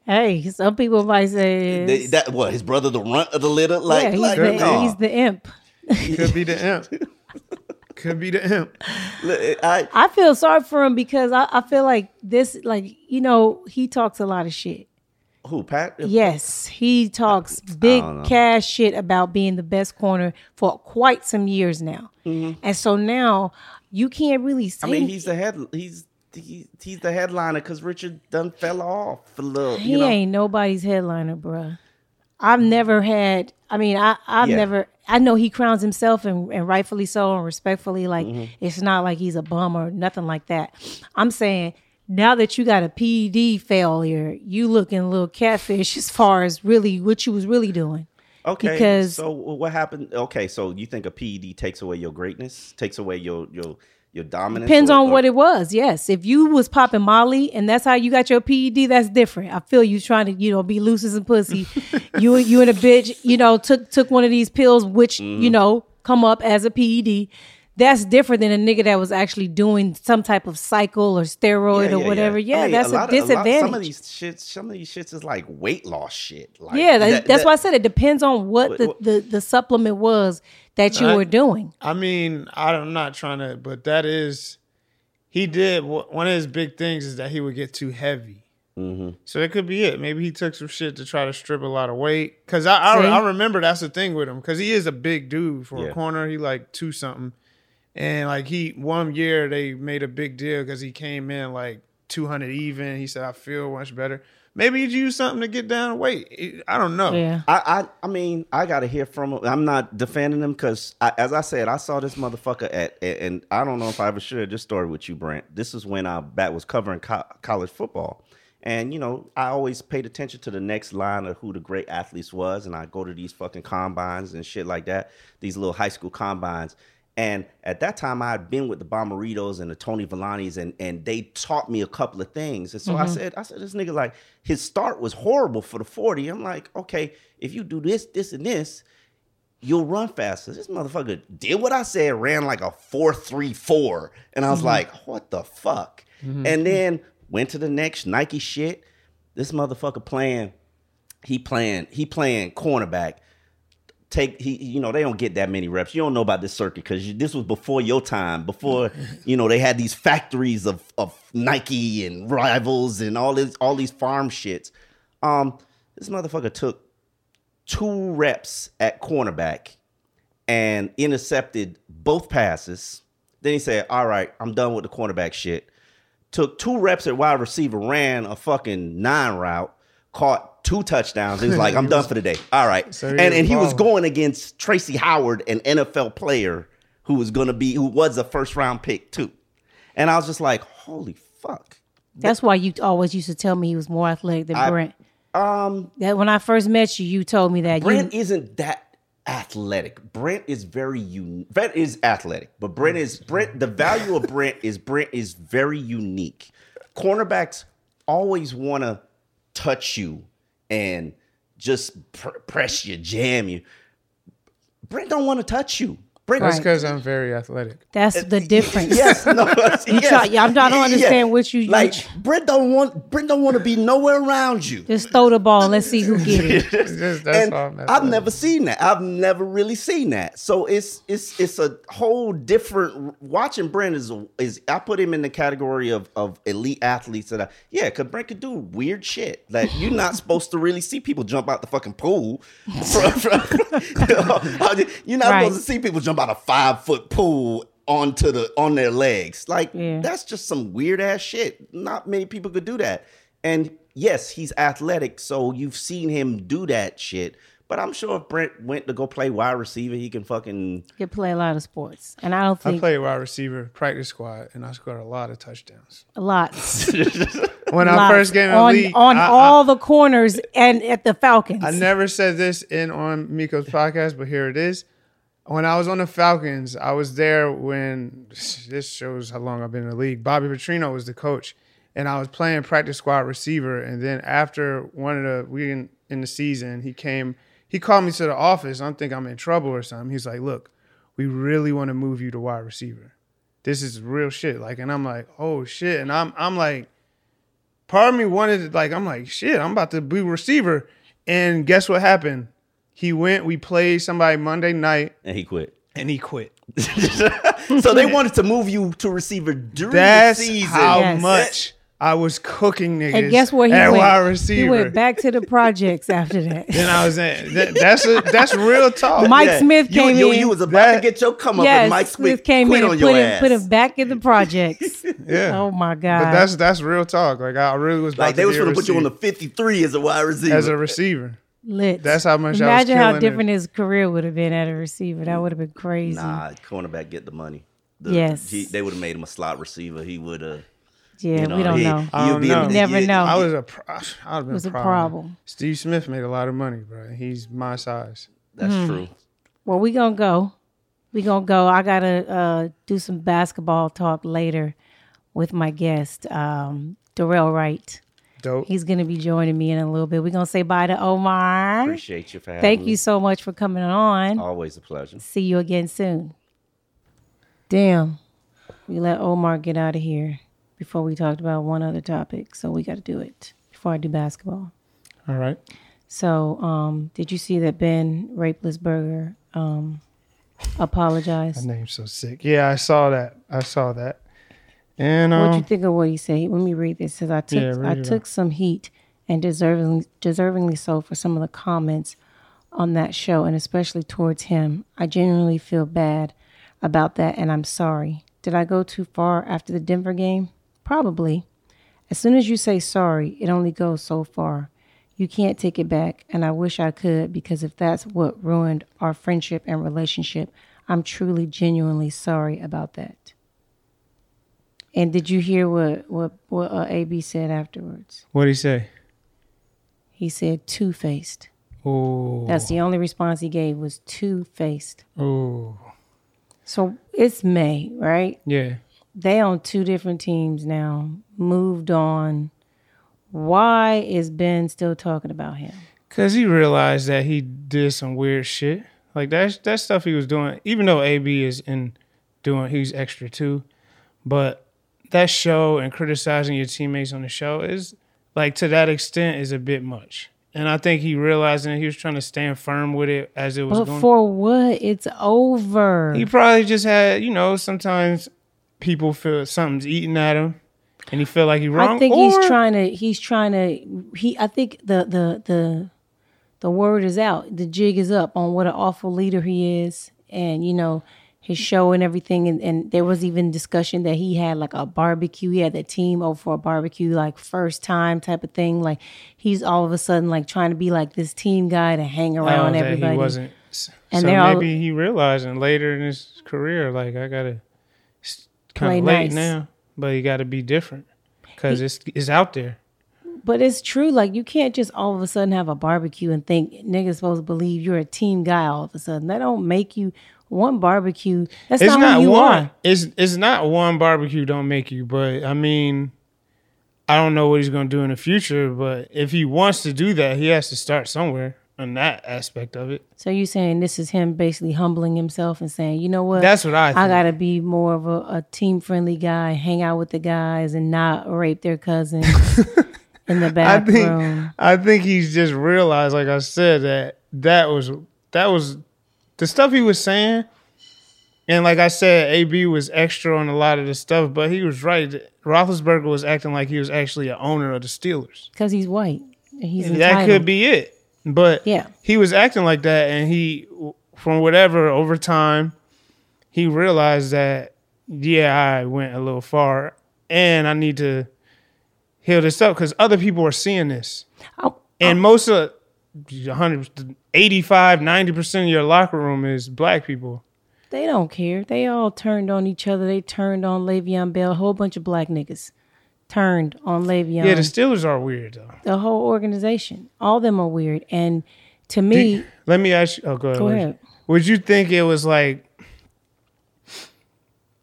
Hey, some people might say
They- that what his brother, the runt of the litter, like,
yeah, he's,
like
the,
no.
he's the imp.
He could be the imp. could be the imp.
I,
I feel sorry for him because I, I feel like this, like, you know, he talks a lot of shit.
who Pat?
Yes, he talks big cash shit about being the best corner for quite some years now.
Mm-hmm.
And so now you can't really say
I mean, he's the head. He's he, he's the headliner because Richard done fell off a little.
he
You know,
ain't nobody's headliner, bruh. I've never had. I mean, I I've
Yeah.
never. I know he crowns himself and, and rightfully so and respectfully. Like
Mm-hmm.
it's not like he's a bum or nothing like that. I'm saying now that you got a PED failure, you looking a little catfish as far as really what you was really doing.
okay.
because-
so what happened? Okay, so you think a PED takes away your greatness, takes away your your your dominance?
Depends
or-
on
or-
what it was. Yes, if you was popping Molly and that's how you got your PED, that's different. I feel you trying to you know be loose as a pussy. you you and a bitch you know took took one of these pills which
Mm.
you know come up as a PED. That's different than a nigga that was actually doing some type of cycle or steroid or whatever. Yeah,
I mean,
that's a,
lot of-
disadvantage.
some of these shits, some of these shits is like weight loss shit. Like,
yeah, that,
that-
that's
that-
why I said it depends on what the,
what-
the, the supplement was that you
I-
were doing.
I mean, I'm not trying to, but that is, he did one of his big things is that he would get too heavy.
Mm-hmm.
So that could be it. Maybe he took some shit to try to strip a lot of weight. Cause I I, I remember that's the thing with him. Cause he is a big dude for
Yeah.
a corner. He like two something, and like he one year they made a big deal because he came in like 200 even. He said I feel much better. Maybe he use something to get down weight. I don't know.
Yeah.
I, I I mean I gotta hear from him. I'm not defending him because as I said, I saw this motherfucker at and I don't know if I ever shared this story with you, Brent. This is when I bat was covering co- college football, and you know I always paid attention to the next line of who the great athletes was, and I go to these fucking combines and shit like that, these little high school combines. And at that time, I had been with the Bommaritos and the Tony Villanis, and and they taught me a couple of things. And so I mm-hmm. said, I said, this nigga like his start was horrible for the forty. I'm like, okay, if you do this, this, and this, you'll run faster. This motherfucker did what I said, ran like a four three four, and I was mm-hmm. like, what the fuck? Mm-hmm. And then went to the next Nike shit. This motherfucker playing, he playing, he playing cornerback take he you know they don't get that many reps. You don't know about this circuit because this was before your time before you know they had these factories of of nike and rivals and all this all these farm shits. Um this motherfucker took two reps at cornerback and intercepted both passes. Then he said all right i'm done with the cornerback shit. Took two reps at wide receiver, ran a fucking nine route, caught two touchdowns. He was like, "I'm done for the day." All right,
So he
and and he was going against Tracy Howard, an NFL player who was going to be who was a first round pick too. And I was just like, "Holy fuck!"
That's why you always used to tell me he was more athletic than
I-
Brent.
Um,
That when I first met you, you told me that
Brent
you
isn't that athletic. Brent is very unique. Brent is athletic, but Brent is Brent. The value of Brent is Brent is very unique. Cornerbacks always want to touch you and just pr- press you, jam you. Brent don't want to touch you. Brent,
That's
Right.
because I'm very athletic.
That's the difference.
Yes, no,
You
yes.
try- yeah, I'm trying to understand what you- you-
like. Brent don't want Brent don't want to be nowhere around you.
Just throw the ball and let's see who gets it.
Just- that's
and
all I'm
I've never seen that. I've never really seen that. So it's it's it's a whole different. Watching Brent is is I put him in the category of of elite athletes that I yeah, because Brent could do weird shit that you're not supposed to really see people jump out the fucking pool. From- from- you're not
Right.
supposed to see people jump out a five foot pool onto the on their legs. Like
Yeah.
that's just some weird ass shit. Not many people could do that. And yes, he's athletic, so you've seen him do that shit. But I'm sure if Brent went to go play wide receiver, he can fucking
Could play a lot of sports, and I don't
I
think
played wide receiver, practice squad, and I scored a lot of touchdowns.
a lot.
When I
Lots.
first came in the
on
league,
on
I, I-
all the corners and at the Falcons.
I never said this in on Miko's podcast, but here it is. When I was on the Falcons, I was there when this shows how long I've been in the league. Bobby Petrino was the coach, and I was playing practice squad receiver. And then after one of the we in, in the season, he came, he called me to the office. I think I'm in trouble or something. He's like, "Look, we really want to move you to wide receiver. This is real shit." Like, and I'm like, "Oh shit!" And I'm I'm like, part of me wanted to like I'm like shit I'm about to be receiver and guess what happened he went we played somebody Monday night
and he quit.
and he quit
so they wanted to move you to receiver during
that's
the season.
how
Yes.
much I was cooking niggas
and guess where he
at
went?
wide
He went back to the projects after that.
then I was in that, that's a, that's real talk
Mike Smith
you,
came
you,
in.
You was about
That-
to get your come up,
yes,
and Mike
Smith
Smith
came
quit
in
on
and put him,
ass.
put him back in the projects.
yeah
oh my god!
but that's that's real talk like I really was about
like they
to
was going to put you on the 53 as a wide receiver.
as a receiver
lit.
that's how much I was
Imagine how
killing it.
different his career would have been at a receiver. That would have been crazy.
Nah, cornerback get the money. The-
Yes.
he- they would have made him a slot receiver. He would have.
yeah,
you know,
we don't
he,
know.
I
he'd
don't
be in
know.
the-
Never
yeah,
know.
I was a pro- I'd have been
was a
a problem.
problem.
Steve Smith made a lot of money bro he's my size
That's
Hmm.
true.
Well, we gonna go. We gonna go. I gotta uh, do some basketball talk later with my guest, um, Dorrell Wright.
Dope
He's gonna be joining me in a little bit. We're gonna say bye to Omar.
Appreciate you for having
Thank
me.
you so much for coming on.
Always a pleasure.
See you again soon. Damn, we let Omar get out of here before we talked about one other topic, so we got to do it before I do basketball.
all right
So, um, did you see that Ben Rapelessberger um, apologized?
That name's so sick. Yeah, I saw that. I saw that. And um,
What you think of what he said? Let me read this. Says I took
Yeah,
I took some heat and deservingly deservingly so for some of the comments on that show and especially towards him. I genuinely feel bad about that and I'm sorry. Did I go too far after the Denver game? Probably. As soon as you say sorry, it only goes so far. You can't take it back, and I wish I could because if that's what ruined our friendship and relationship, I'm truly, genuinely sorry about that. And did you hear what what what uh, AB said afterwards?
what did he say?
He said two faced.
Oh,
That's the only response he gave was two faced.
oh,
So it's May, right?
yeah.
They on two different teams now. Moved on. Why is Ben still talking about him?
Cause he realized that he did some weird shit. Like that that stuff he was doing. Even though AB is in doing, he's extra too. But that show and criticizing your teammates on the show is like to that extent is a bit much. And I think he realized that he was trying to stand firm with it as it was
But
going.
for what? It's over.
He probably just had, you know, sometimes people feel something's eating at him, and he feel like he wrong.
I think
or-
he's trying to. He's trying to. He. I think the the the the word is out. The jig is up on what an awful leader he is, and you know his show and everything. And, and there was even discussion that he had like a barbecue. He had the team over for a barbecue, like first time type of thing. Like he's all of a sudden like trying to be like this team guy to hang
Oh,
around
that
everybody.
He wasn't.
And
so
they're all-
maybe he realizing later in his career, like I gotta kind of late
nice.
now, but you got to be different because it's it's out there.
But it's true. Like you can't just all of a sudden have a barbecue and think niggas supposed to believe you're a team guy all of a sudden. That don't make you one barbecue. That's
It's
not,
not
who you
one.
are.
It's it's not one barbecue don't make you, but I mean, I don't know what he's gonna do in the future. But if he wants to do that, he has to start somewhere. on that aspect of it.
So you're saying this is him basically humbling himself and saying, you know what?
That's what I
I gotta be more of a, a team friendly guy, hang out with the guys, and not rape their cousins in the
I think
bathroom.
I think he's just realized, like I said, that that was that was the stuff he was saying. And like I said, AB was extra on a lot of the stuff, but he was right. Roethlisberger was acting like he was actually an owner of the Steelers.
Because he's white. And he's
that could be it. But
Yeah.
he was acting like that, and he, from whatever over time, he realized that yeah, I went a little far, and I need to heal this up because other people are seeing this,
Oh,
and oh. most of 100, 85, 90 percent of your locker room is black people.
They don't care. They all turned on each other. They turned on Le'Veon Bell. A whole bunch of black niggas turned on Le'Veon.
Yeah, the Steelers are weird though.
the whole organization. All them are weird. And to me,
Let me ask you. Oh, go ahead.
Go ahead.
Would you think it was like?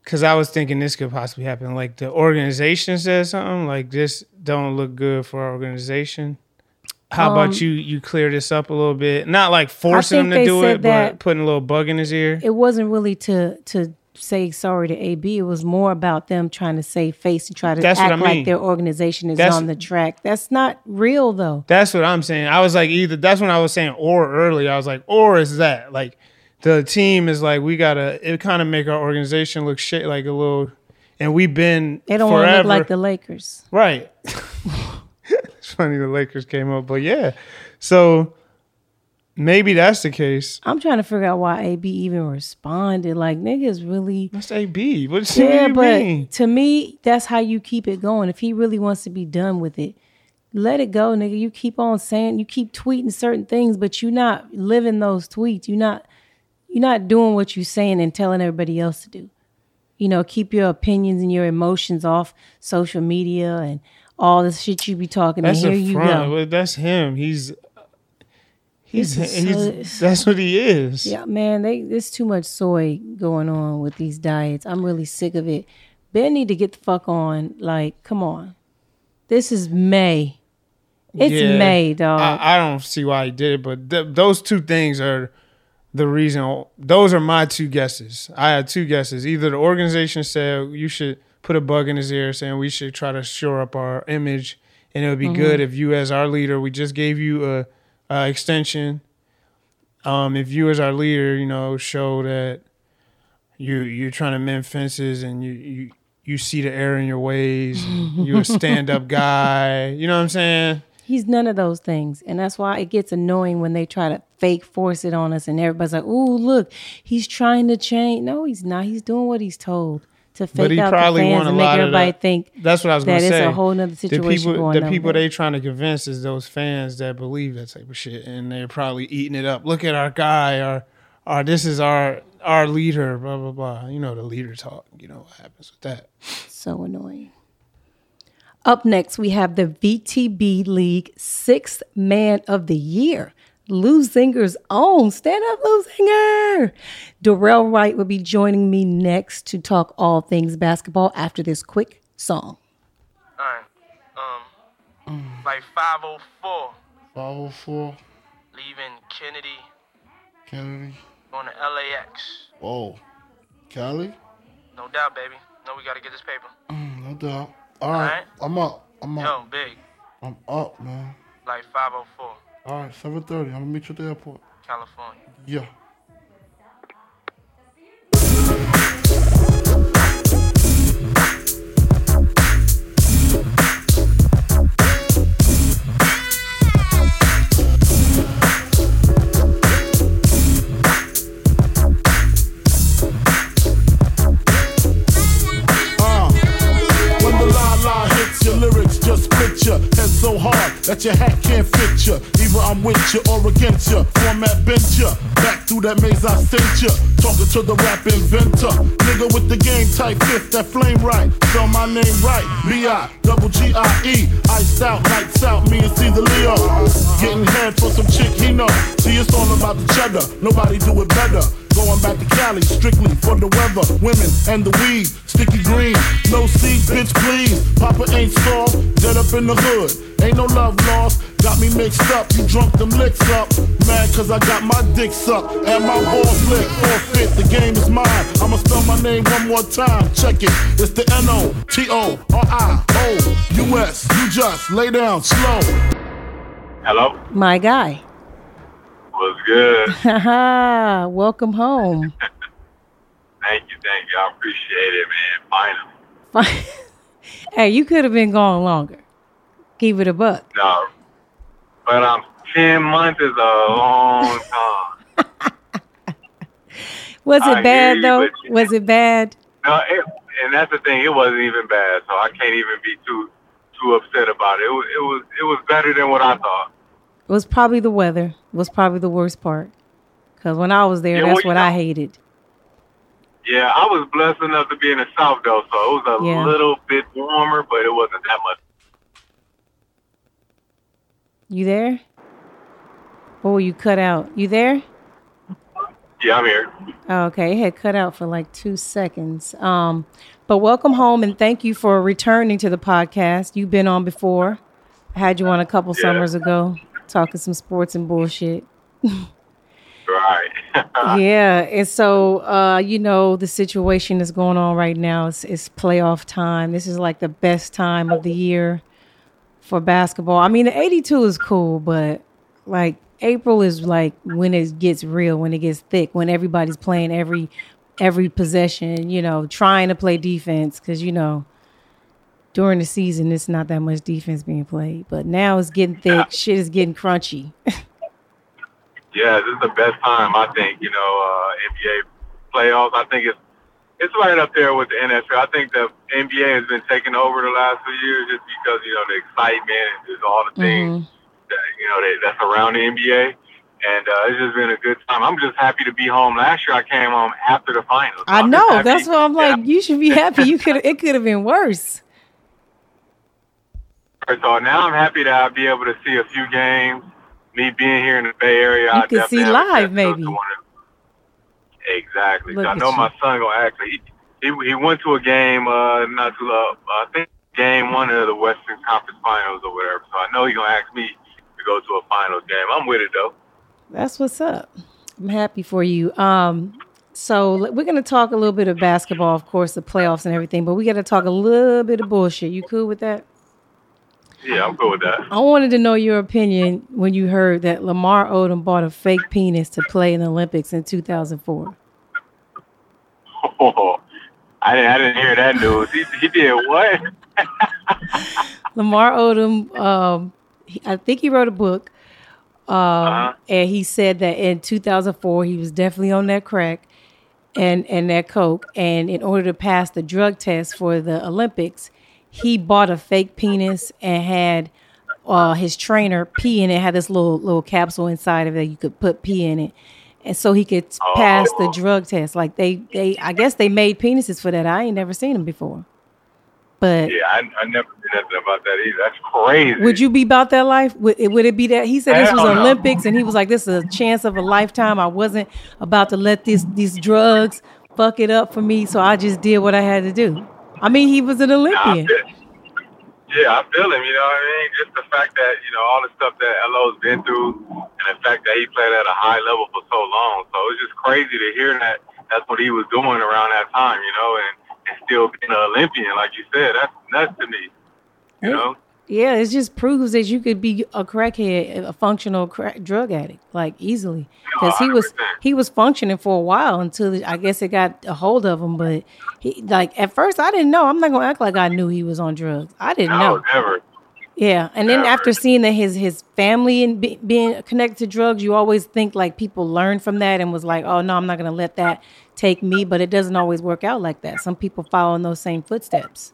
Because I was thinking this could possibly happen. Like the organization said something like this don't look good for our organization. How
Um,
about you? You clear this up a little bit. Not like forcing him to do it, but putting a little bug in his ear.
it wasn't really to to say sorry to AB. It was more about them trying to save face and try to
That's
act
I mean.
like their organization is
That's-
on the track. That's not real though.
That's what I'm saying. I was like, either that's when I was saying or early. I was like, or is that like the team is like we gotta it kind of make our organization look shit like a little, and we've been
They don't want to
forever
look like the Lakers.
right. it's funny the Lakers came up, but yeah. So maybe that's the case.
I'm trying to figure out why AB even responded. Like niggas really
That's AB. What
Yeah, but
mean?
to me, that's how you keep it going. If he really wants to be done with it, let it go, nigga. You keep on saying, you keep tweeting certain things, but you're not living those tweets. You're not, you're not doing what you're saying and telling everybody else to do. You know, keep your opinions and your emotions off social media and all this shit you be talking.
That's
and here you go.
Well, That's him. He's he's,
This
he's
so-
that's what he is.
Yeah, man, they there's too much soy going on with these diets. I'm really sick of it. Ben need to get the fuck on. Like, come on. This is May. It's
Yeah.
May, dog.
I, I don't see why he did it, but th- those two things are the reason. Those are my two guesses. I had two guesses. Either the organization said you should put a bug in his ear, saying we should try to shore up our image, and it would be good if you, as our leader, we just gave you a, a extension. Um, if you, as our leader, you know, show that you you're trying to mend fences and you you you see the error in your ways, you're a stand up guy. You know what I'm saying?
He's none of those things. And that's why it gets annoying when they try to fake force it on us and everybody's like, ooh, look, he's trying to change. No, he's not. He's doing what he's told to fake
he
out the
probably
fans
want a
and make everybody
that.
think
That's what I was
that
going to say.
a whole nother
the
situation
people,
going
the people they trying to convince is those fans that believe that type of shit, and they're probably eating it up. Look at our guy, our, our this is our our leader, blah blah blah. You know the leader talk. You know what happens with that.
So annoying. Up next, we have the VTB League Sixth Man of the Year. Leuzinger's own. Stand up, Lou Zinger. Dorrell Wright will be joining me next to talk all things basketball after this quick song.
All right. Um, like 504,
504
leaving Kennedy,
Kennedy.
going to LAX.
Whoa. Cali?
No doubt, baby. No, we got to get this paper.
No doubt. All right.
Alright.
I'm up. I'm up.
Yo, big.
I'm up, man.
Like 504,
All right, 7.30. I'm going to meet you at the airport.
California.
Yeah. Picture head so hard that your hat can't fit you. Either I'm with you or against you. Format bent you. Back through that maze I sent you. Talking to the rap inventor. Nigga with the game type fifth, that flame right. Spell my name right. B-I, double G-I-E. Iced out, lights out, me and Caesar Leo. Getting head for some chick he know. See, it's all about the cheddar. Nobody do it better. Going back to Cali, strictly for the weather, women, and the weed. Sticky green, no seeds, bitch, please. Papa ain't soft, dead up in the hood. Ain't no love lost. Got me mixed up, you drunk them licks up. Mad cause I got my dick sucked and my balls licked. Forfeit, the game is mine. I'ma spell my name one more time. Check it. It's the N O T O R I O U S. You just lay down slow.
Hello?
My guy.
What's good?
Welcome home.
thank you, thank you. I appreciate it, man. Finally.
hey, you could have been gone longer. Keep it a buck.
No. But um, 10 months is a long time.
Was it
I
bad
you,
though?
but-
Was it bad?
No, it, and that's the thing. It wasn't even bad, so I can't even be too too upset about it. It was it was it was better than what I thought.
It was probably the weather. Was probably the worst part. Cause when I was there,
Yeah,
that's
well,
what I hated.
Yeah, I was blessed enough to be in the South though, so it was a
Yeah.
little bit warmer, but it wasn't that much.
You there? Oh, you cut out. You there?
Yeah, I'm here.
Oh, okay, it had cut out for like two seconds. Um, but welcome home and thank you for returning to the podcast. You've been on before. I had you on a couple
Yeah.
summers ago, talking some sports and bullshit.
Right.
yeah, and so uh, you know the situation that's going on right now. It's, it's playoff time. This is like the best time of the year for basketball. I mean, the 82 is cool, but like April is like when it gets real, when it gets thick, when everybody's playing every every possession. You know, trying to play defense because you know during the season it's not that much defense being played, but now it's getting thick. Shit is getting crunchy.
Yeah, this is the best time I think. You know, uh, NBA playoffs. I think it's it's right up there with the NFL. I think the NBA has been taking over the last few years just because you know the excitement and just all the things that you know that, that's around the NBA. And uh, it's just been a good time. I'm just happy to be home. Last year I came home after the finals.
I
I'm
know. That's what I'm like. You should be happy. You could. It could have been worse.
So now I'm happy to be able to see a few games. Me being here in the Bay Area,
You
I
can see
definitely have a
live, maybe.
Exactly.
Look
I know
you.
my son gonna actually. He, he he went to a game uh not too long. I think game one of the Western Conference Finals or whatever. So I know he's gonna ask me to go to a finals game. I'm with it though.
That's what's up. I'm happy for you. Um, so we're gonna talk a little bit of basketball, of course, the playoffs and everything, but we got to talk a little bit of bullshit. You cool with that?
Yeah, I'm good with that.
I wanted to know your opinion when you heard that Lamar Odom bought a fake penis to play in the Olympics in 2004.
I didn't I didn't hear that news. He he did what?
Lamar Odom, um, he, I think he wrote a book, um,
Uh-huh.
and he said that in 2004 he was definitely on that crack and and that coke, and in order to pass the drug test for the Olympics, he bought a fake penis and had uh, his trainer pee in it. Had this little little capsule inside of it. You could put pee in it. And so he could pass the
Oh.
drug test. Like they, they, I guess they made penises for that. I ain't never seen them before. But
Yeah, I, I never knew nothing about that either. That's crazy.
would you be about that life? Would it, would it be that? He said this was. Olympics, and he was like, "This is a chance of a lifetime." I wasn't about to let these these drugs fuck it up for me, so I just did what I had to do. I mean, he was an Olympian.
yeah, I feel him. You know what I mean? Just the fact that you know all the stuff that Lo's been through, and the fact that he played at a high level for so long. So it's just crazy to hear that that's what he was doing around that time. You know, and, and still being an Olympian, like you said, that's nuts to me. You
Yeah.
know?
Yeah, it just proves that you could be a crackhead, a functional crack drug addict, like easily. Oh, because he was he was functioning for a while until I guess it got a hold of him. But he like at first I didn't know. I'm not gonna act like I knew he was on drugs. I didn't
No,
know.
never.
Yeah, and then after seeing that his his family and be, being connected to drugs, you always think like people learned from that and was like, oh no, I'm not gonna let that take me. But it doesn't always work out like that. Some people follow in those same footsteps.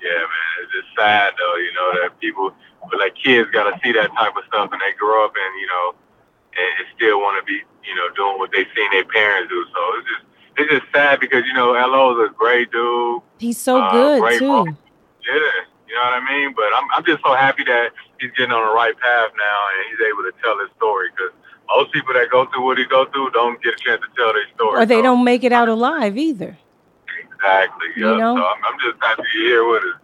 Yeah, man, it's just sad though, you know, that people, but like kids, got to see that type of stuff, and they grow up and you know, and, and still want to be, you know, doing what they seen their parents do. So it's just, it's just sad because you know, Lo is a great dude.
He's so
Uh,
good too.
ball. Yeah, you know what I mean. But I'm, I'm just so happy that he's getting on the right path now, and he's able to tell his story. Because most people that go through what he go through don't get a chance to tell their story.
Or they
So,
don't make it out alive either.
exactly.
you know?
So I'm, I'm just happy here with us.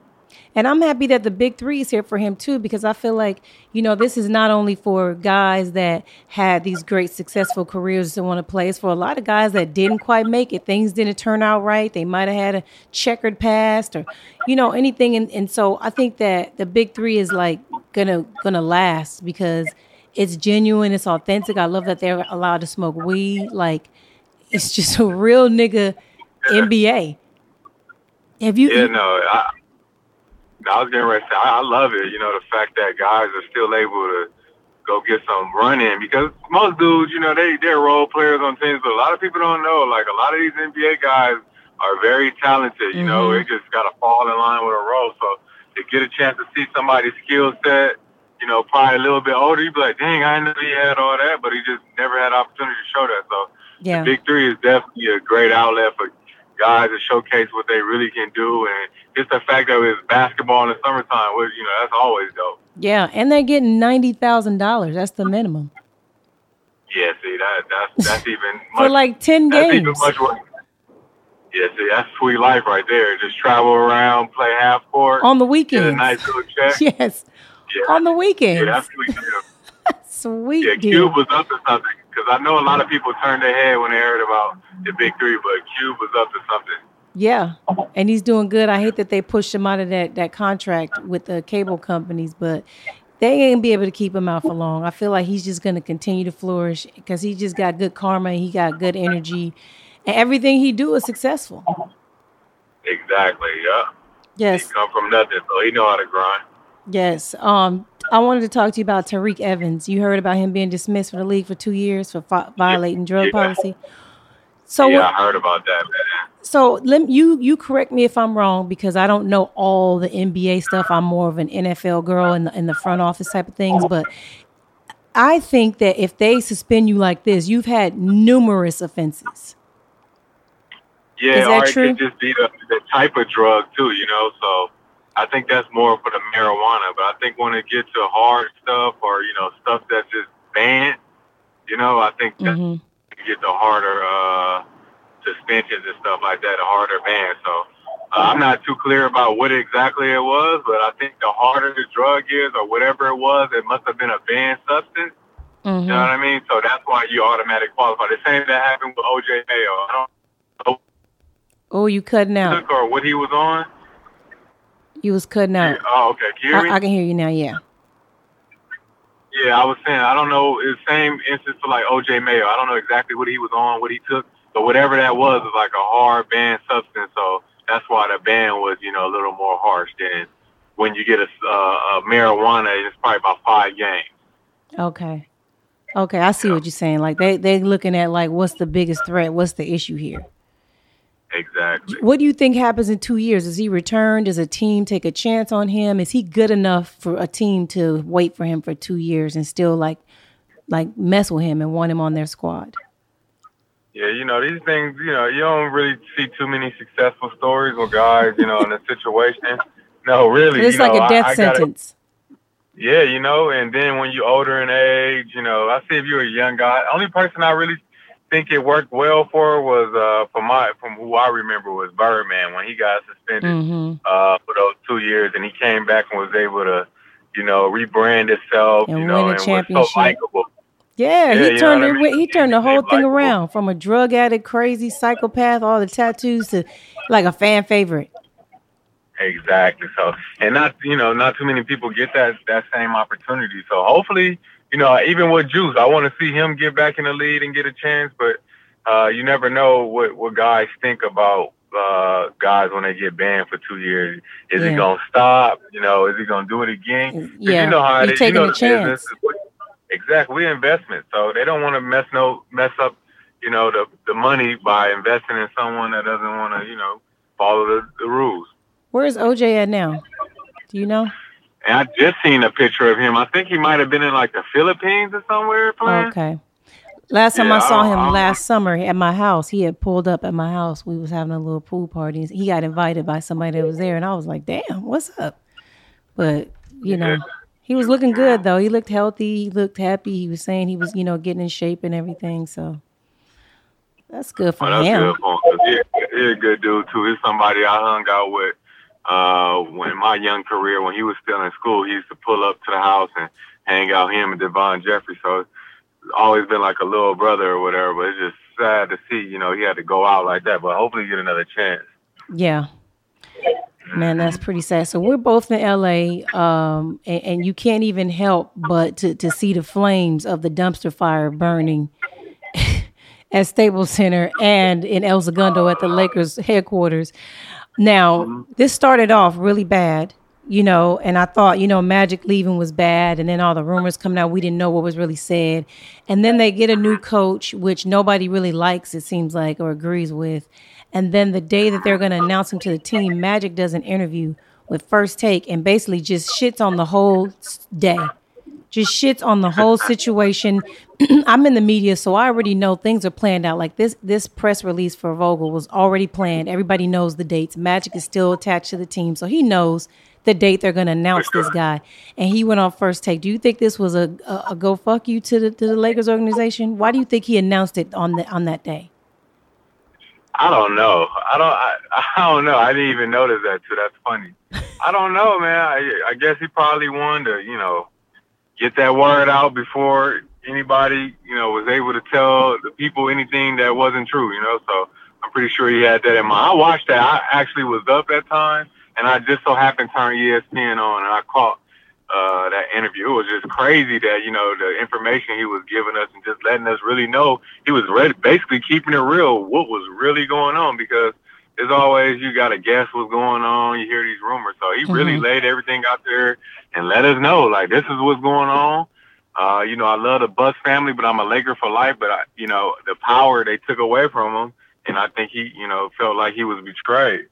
And I'm happy that the big three is here for him too, because I feel like, you know, this is not only for guys that had these great successful careers that want to play, it's for a lot of guys that didn't quite make it. Things didn't turn out right. They might have had a checkered past or, you know, anything. And, and so I think that the big three is like gonna gonna last because it's genuine, it's authentic. I love that they're allowed to smoke weed. Like it's just a real nigga NBA. Have you
Yeah, no, I, I was getting ready to say, I, I love it. You know, the fact that guys are still able to go get some run in because most dudes, you know, they they're role players on teams, but a lot of people don't know. Like a lot of these NBA guys are very talented. You know,
Mhm.
they just gotta fall in line with a role. So to get a chance to see somebody's skill set, you know, probably a little bit older, you'd be like, dang, I know he had all that, but he just never had opportunity to show that. So
yeah.
the Big Three is definitely a great outlet for guys to showcase what they really can do, and just the fact that it's basketball in the summertime, which you know that's always dope.
Yeah, and they're getting ninety thousand dollars. That's the minimum
Yeah, see that that's that's even
for like ten games.
much. Yeah, see that's sweet life right there. Just travel around, play half court,
on the weekends.
nice little check.
yes,
Yeah,
on the
yeah,
weekends.
that's sweet. deal.
Sweet
Yeah,
deal.
Cube was up to something because I know a lot of people turned their head when they heard about the Big Three, but Cube was up to something.
Yeah, and he's doing good. I hate that they pushed him out of that that contract with the cable companies, but they ain't be able to keep him out for long. I feel like he's just going to continue to flourish because he just got good karma. He got good energy, and everything he do is successful.
Exactly. Yeah.
Yes,
He come from nothing, so he know how to grind.
Yes. Um, I wanted to talk to you about Tyreke Evans. You heard about him being dismissed from the league for two years for fi- violating drug
Yeah.
policy. So
yeah,
what,
I heard about that, man.
So let you you correct me if I'm wrong because I don't know all the NBA stuff. I'm more of an NFL girl in the in the front office type of things. But I think that if they suspend you like this, you've had numerous offenses.
Yeah,
Is that
or it
true?
could just be the, the type of drug too, you know. So I think that's more for the marijuana. But I think when it gets to hard stuff or you know stuff that's just banned, you know, I think that
hmm
you get the harder uh, suspensions and stuff like that, the harder ban. So uh, I'm not too clear about what exactly it was, but I think the harder the drug is or whatever it was, it must have been a banned substance. You know
hmm
what I mean? So that's why you automatically qualify. The same that happened with OJ Mayo. I don't
Oh, you cutting out?
or what he was on.
You was cutting out.
Oh, okay. Can you hear me?
I, I can hear you now. Yeah.
yeah, I was saying I don't know. It's the same instance for like OJ Mayo. I don't know exactly what he was on, what he took, but whatever that was was like a hard banned substance. So that's why the ban was, you know, a little more harsh than when you get a, uh, a marijuana. It's probably about five games.
Okay. Okay, I see what you're saying. Like they they looking at like what's the biggest threat? What's the issue here?
Exactly.
What do you think happens in two years? Does he return? Does a team take a chance on him? Is he good enough for a team to wait for him for two years and still like like mess with him and want him on their squad?
Yeah, you know, these things, you know, you don't really see too many successful stories with guys, you know, in a situation. No, really.
It's
you know,
like a
I-
death
I gotta-
sentence.
Yeah, you know, and then when you're older in age, you know, I see if you're a young guy. Only person I really think it worked well for was uh from my from who I remember was Birdman when he got suspended
hmm
uh for those two years and he came back and was able to, you know, rebrand himself,
And
you
win
know,
a
and was
championship.
so likable.
Yeah,
Yeah,
he turned
what I mean?
He turned the whole thing
likable.
around from a drug addict, crazy psychopath, all the tattoos to like a fan favorite.
Exactly. So, and not you know, not too many people get that that same opportunity. So hopefully, you know, even with Juice, I want to see him get back in the lead and get a chance. But uh, you never know what what guys think about uh, guys when they get banned for two years. Is
Yeah.
he gonna stop? You know, is he gonna do it again?
Yeah,
you know how it
you're
is. You
taking
know
a chance.
Exactly, we investment, so they don't want to mess no mess up, you know, the the money by investing in someone that doesn't want to, you know, follow the, the rules.
Where's OJ at now? Do you know?
And I just seen a picture of him. I think he might have been in like the Philippines or somewhere playing.
Okay. Last time
Yeah,
I saw
I
him
I
last summer at my house, he had pulled up at my house. We was having a little pool party. He got invited by somebody that was there, and I was like, "Damn, what's up?" But you know, he was looking good though. He looked healthy. He looked happy. He was saying he was, you know, getting in shape and everything. So that's good for
Oh, that's
him.
good for him. he a good dude too. He's somebody I hung out with uh, when my young career, when he was still in school, he used to pull up to the house and hang out him and Davon Jefferson. So it's always been like a little brother or whatever. But it's just sad to see, you know, he had to go out like that. But hopefully, get another chance.
Yeah. Man, that's pretty sad. So we're both in LA, um, and, and you can't even help but to, to see the flames of the dumpster fire burning at Staples Center and in El Segundo at the Lakers headquarters. Now, mm-hmm. this started off really bad, you know, and I thought, you know, Magic leaving was bad, and then all the rumors coming out, we didn't know what was really said. And then they get a new coach, which nobody really likes, it seems like, or agrees with. And then the day that they're going to announce him to the team, Magic does an interview with First Take and basically just shits on the whole day. Just shits on the whole situation. I'm in the media, so I already know things are planned out. Like this, this press release for Vogel was already planned. Everybody knows the dates. Magic is still attached to the team, so he knows the date they're going to announce this guy. And he went on first take. Do you think this was a, a, a go fuck you to the to the Lakers organization? Why do you think he announced it on the on that day?
I don't know. I don't. I, I don't know. I didn't even notice that too. That's funny. I don't know, man. I, I guess he probably wanted to, you know, get that word out before anybody, you know, was able to tell the people anything that wasn't true. You know, so I'm pretty sure he had that in mind. I watched that. I actually was up that time, and I just so happened to turn ESPN on, and I caught uh, that interview. It was just crazy that you know the information he was giving us and just letting us really know he was ready, basically keeping it real. What was really going on? Because as always, you got to guess what's going on. You hear these rumors, so he really laid everything out there and let us know like this is what's going on. Uh, you know, I love the Buss family, but I'm a Laker for life. But I, you know, the power they took away from him, and I think he, you know, felt like he was betrayed.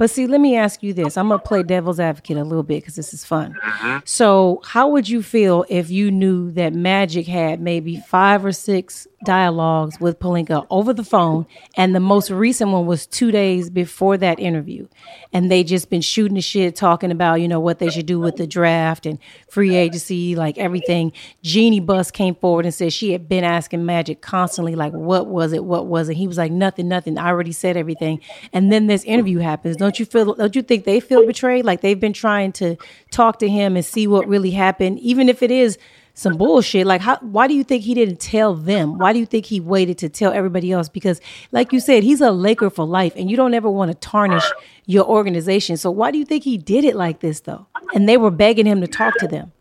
But see, let me ask you this. I'm gonna play devil's advocate a little bit because this is fun.
Mm-hmm.
So, how would you feel if you knew that Magic had maybe five or six dialogues with Pelinka over the phone, and the most recent one was two days before that interview, and they just been shooting the shit, talking about you know what they should do with the draft and free agency, like everything. Jeannie Buss came forward and said she had been asking Magic constantly, like, what was it, what was it? He was like, nothing, nothing. I already said everything. And then this interview happens. Don't you feel? Don't you think they feel betrayed? Like they've been trying to talk to him and see what really happened, even if it is some bullshit. Like, how? Why do you think he didn't tell them? Why do you think he waited to tell everybody else? Because, like you said, he's a Laker for life, and you don't ever want to tarnish your organization. So why do you think he did it like this, though? And they were begging him to talk to them.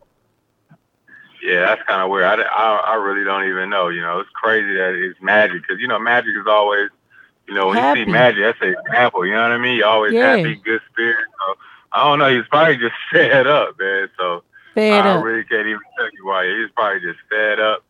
Yeah, that's kind of weird. I, I, I really don't even know. You know, it's crazy that it's magic because you know magic is always, you know, when
Happy.
you see magic, that's an example. You know what I mean? You always
Yeah.
happy, good spirit. So I don't know. He's probably just fed up, man. So
Fed
I
up.
really can't even tell you why. He's probably just fed up.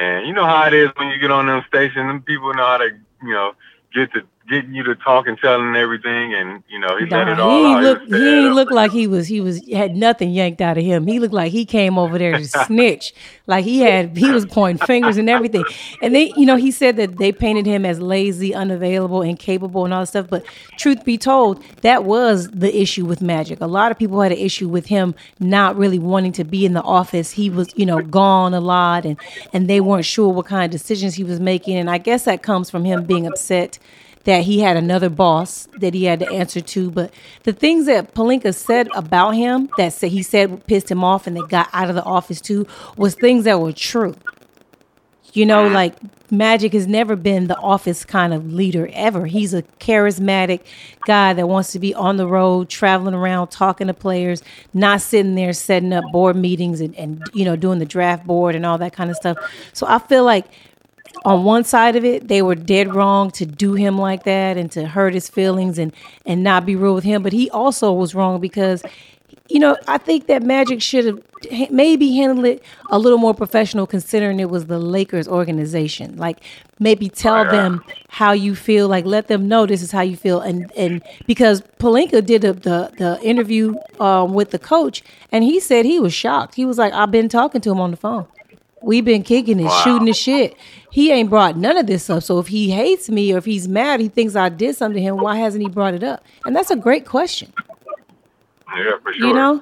And you know how it is when you get on them stations, and people know how to, you know, get to getting you to talk and telling everything, and you know he let it all
ain't
out.
look.
was
He
fed
ain't
up.
look like he was. He was had nothing yanked out of him. He looked like he came over there to snitch. Like he had. He was pointing fingers and everything. And they, you know, he said that they painted him as lazy, unavailable, incapable, and all that stuff. But truth be told, that was the issue with Magic. A lot of people had an issue with him not really wanting to be in the office. He was, you know, gone a lot, and and they weren't sure what kind of decisions he was making. And I guess that comes from him being upset that he had another boss that he had to answer to. But the things that Pelinka said about him that said he said pissed him off and they got out of the office too was things that were true. You know, uh-huh. like Magic has never been the office kind of leader ever. He's a charismatic guy that wants to be on the road, traveling around, talking to players, not sitting there setting up board meetings and, and you know, doing the draft board and all that kind of stuff. So I feel like on one side of it, they were dead wrong to do him like that and to hurt his feelings and and not be real with him. But he also was wrong because, you know, I think that Magic should have maybe handled it a little more professional, considering it was the Lakers organization. Like maybe tell them how you feel, like let them know this is how you feel, and and because Pelinka did the the, the interview um, with the coach, and he said he was shocked. He was like, I've been talking to him on the phone. We've been kicking it, shooting the shit. He ain't brought none of this up. So if he hates me or if he's mad, he thinks I did something to him. Why hasn't he brought it up? And that's a great question.
Yeah, for sure.
You know.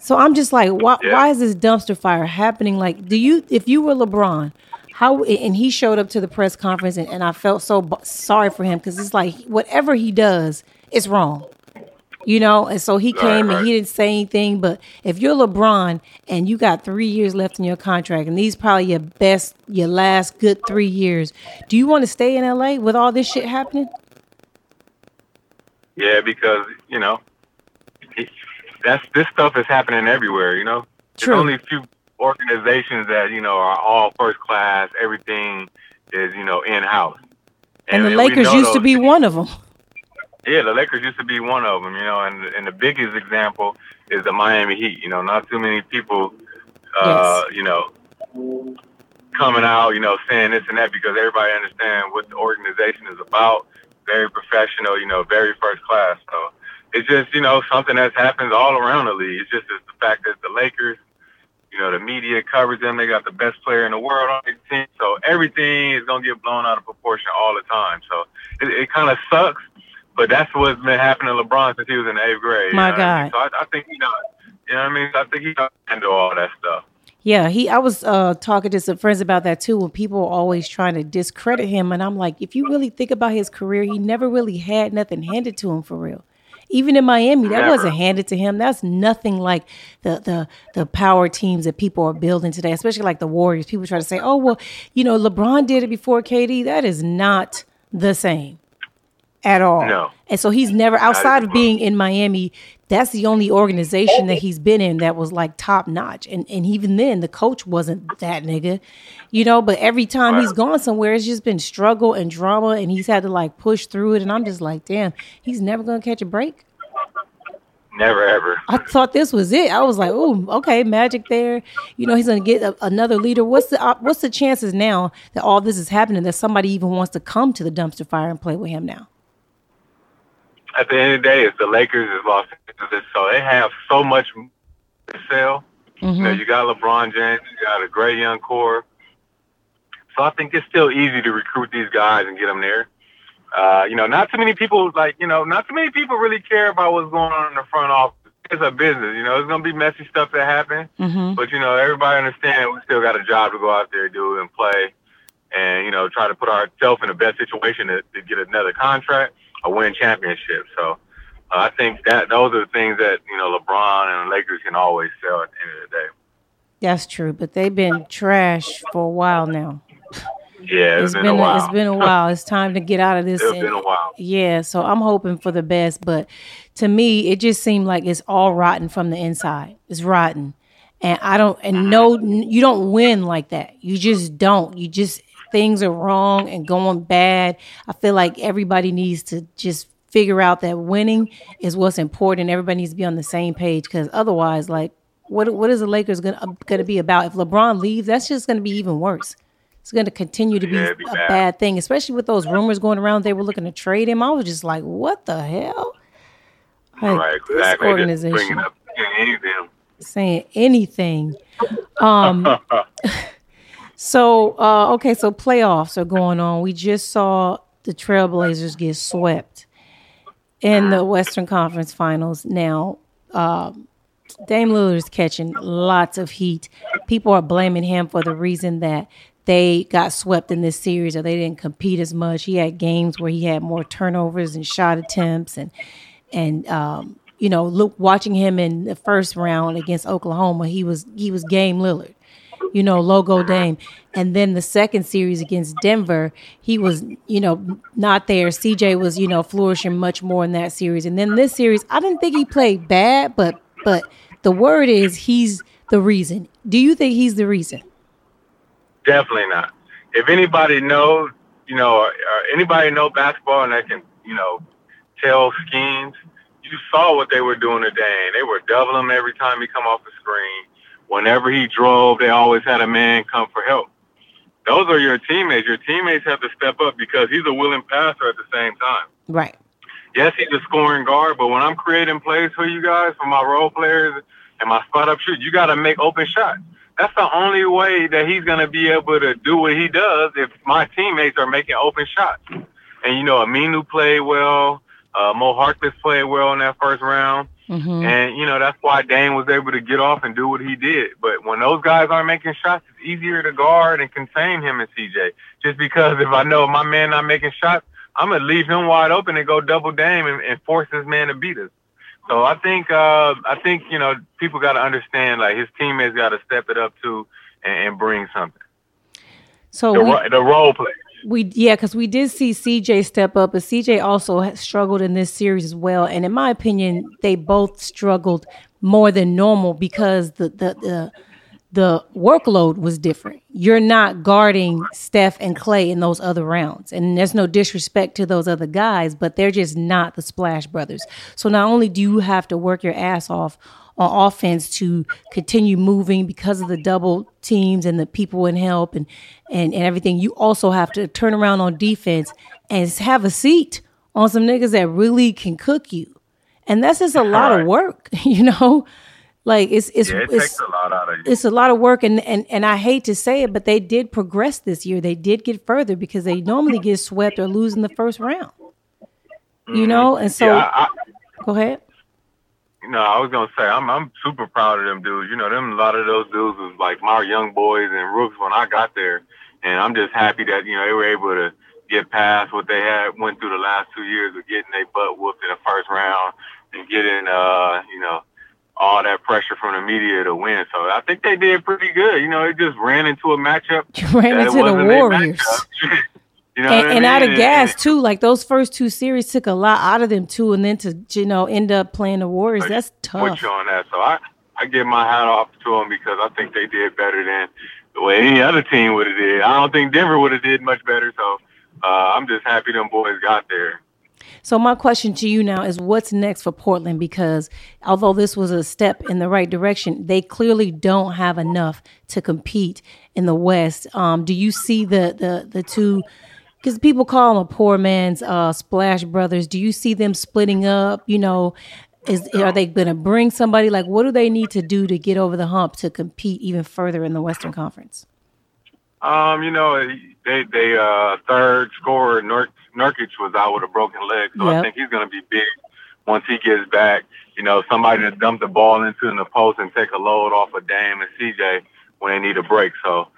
So I'm just like, why?
Yeah.
Why is this dumpster fire happening? Like, do you? If you were LeBron, how? And he showed up to the press conference, and, and I felt so b- sorry for him because it's like whatever he does, it's wrong. You know, and so he came
right.
and he didn't say anything. But if you're LeBron and you got three years left in your contract, and these probably your best, your last good three years, do you want to stay in LA with all this shit happening?
Yeah, because you know, it, that's this stuff is happening everywhere. You know,
True.
there's only a few organizations that you know are all first class. Everything is you know in house.
And, the
we
Lakers used to be one of them.
Yeah, the Lakers used to be one of them, you know, and and the biggest example is the Miami Heat. You know, not too many people, uh, you know, coming out, you know, saying this and that because everybody understands what the organization is about. Very professional, you know, very first class. So it's just you know something that happens all around the league. It's just it's the fact that the Lakers, you know, the media covers them. They got the best player in the world on their team, so everything is gonna get blown out of proportion all the time. So it, it kind of sucks. But that's what's been happening to LeBron since he was in eighth grade. you
My
know what I mean?
God.
So I, I think he knows. You know what I mean? So I think he knows handle all that stuff.
Yeah, he. I was uh, talking to some friends about that too. When people are always trying to discredit him, and I'm like, if you really think about his career, he never really had nothing handed to him for real. Even in Miami, that
Never.
wasn't handed to him. That's nothing like the the the power teams that people are building today, especially like the Warriors. People try to say, "Oh, well, you know, LeBron did it before KD." That is not the same at all.
No.
And so he's never outside of being in Miami. That's the only organization that he's been in that was like top notch. And and even then, the coach wasn't that nigga, you know. But every time he's gone somewhere, it's just been struggle and drama, and he's had to like push through it. And I'm just like, damn, he's never gonna catch a break.
Never ever.
I thought this was it. I was like, oh, okay, magic there. You know, he's gonna get a, another leader. What's the op- what's the chances now that all this is happening that somebody even wants to come to the dumpster fire and play with him now?
At the end of the day, it's the Lakers is Los Angeles, so they have so much to sell. You know, you got LeBron James, you got a great young core. So I think it's still easy to recruit these guys and get them there. Uh, you know, not too many people like, you know, not too many people really care about what's going on in the front office. It's a business, you know, it's gonna be messy stuff that happen.
Mm-hmm.
But you know, everybody understand we still got a job to go out there do and play, and you know, try to put ourselves in the best situation to, to get another contract or win championship. So uh, I think that those are the things that you know LeBron and the Lakers can always sell at the end of the day.
That's true, but they've been trash for a while now.
Yeah,
it's
it's
been,
been, a while.
it's been a while. It's time to get out of this.
It's
and-
been a while.
Yeah, so I'm hoping for the best, but to me, it just seemed like it's all rotten from the inside. It's rotten, and I don't. And no, you don't win like that. You just don't. You just things are wrong and going bad. I feel like everybody needs to just figure out that winning is what's important. Everybody needs to be on the same page because otherwise, like, what what is the Lakers gonna gonna be about? If LeBron leaves, that's just gonna be even worse. It's going to continue to be
Yeah, be
a
bad.
bad thing, especially with those rumors going around. They were looking to trade him. I was just like, what the hell? Like,
right,
this
exactly. Just
organization
bringing up anything.
saying anything. Um, so, uh, okay, so playoffs are going on. We just saw the Trailblazers get swept in the Western Conference Finals. Now, um, Dame Lillard is catching lots of heat. People are blaming him for the reason that they got swept in this series or they didn't compete as much. He had games where he had more turnovers and shot attempts and and um, you know, look watching him in the first round against Oklahoma, he was he was Dame Lillard. You know, logo Dame. And then the second series against Denver, he was, you know, not there. CJ was, you know, flourishing much more in that series. And then this series, I didn't think he played bad, but but the word is he's the reason. Do you think he's the reason?
Definitely not. If anybody knows, you know, or, or anybody know basketball and they can, you know, tell schemes, you saw what they were doing today. And they were doubling him every time he come off the screen. Whenever he drove, they always had a man come for help. Those are your teammates. Your teammates have to step up because he's a willing passer at the same time.
Right.
Yes, he's a scoring guard, but when I'm creating plays for you guys, for my role players and my spot up shoot, you got to make open shots. That's the only way that he's going to be able to do what he does if my teammates are making open shots. And, you know, Aminu played well. Uh, Mo Harkless played well in that first round.
Hmm
And, you know, that's why Dame was able to get off and do what he did. But when those guys aren't making shots, it's easier to guard and contain him and CJ. Just because if I know my man not making shots, I'm going to leave him wide open and go double Dame and, and force this man to beat us. So I think uh, I think you know people got to understand like his teammates got to step it up too and, and bring something.
So
The,
we,
the role play.
We yeah, because we did see CJ step up, but CJ also struggled in this series as well. And in my opinion, they both struggled more than normal because the the the the workload was different. You're not guarding Steph and Clay in those other rounds. And there's no disrespect to those other guys, but they're just not the Splash Brothers. So not only do you have to work your ass off on offense to continue moving because of the double teams and the people in help and, and, and everything, you also have to turn around on defense and have a seat on some niggas that really can cook you. And that's just a lot of work, you know? Like it's it's
Yeah, it
it's
a lot out of you.
it's a lot of work and, and and I hate to say it, but they did progress this year. They did get further because they normally get swept or lose in the first round. You know, and so
Mm-hmm. yeah, I,
go ahead.
No, I was gonna say I'm I'm super proud of them dudes. You know, them a lot of those dudes was like my young boys and rooks when I got there, and I'm just happy that you know they were able to get past what they had went through the last two years of getting their butt whooped in the first round and getting uh you know all that pressure from the media to win. So I think they did pretty good. You know, it just ran into a matchup.
You ran into the Warriors.
you know,
And,
I
out of gas too, like those first two series took a lot out of them too, and then to you know end up playing the Warriors, that's tough.
you on that. So I, I give my hat off to them because I think they did better than the way any other team would have did. I don't think Denver would have did much better. So uh, I'm just happy them boys got there.
So my question to you now is what's next for Portland because although this was a step in the right direction, they clearly don't have enough to compete in the West. Um, do you see the the the two because people call them a poor man's uh, Splash Brothers. Do you see them splitting up? You know, is are they going to bring somebody? Like, what do they need to do to get over the hump to compete even further in the Western Conference?
Um, you know, they they uh third scorer Nur- Nurkic was out with a broken leg, so I think he's gonna be big once he gets back. You know, somebody to dump the ball into in the post and take a load off of Dame and CJ when they need a break. So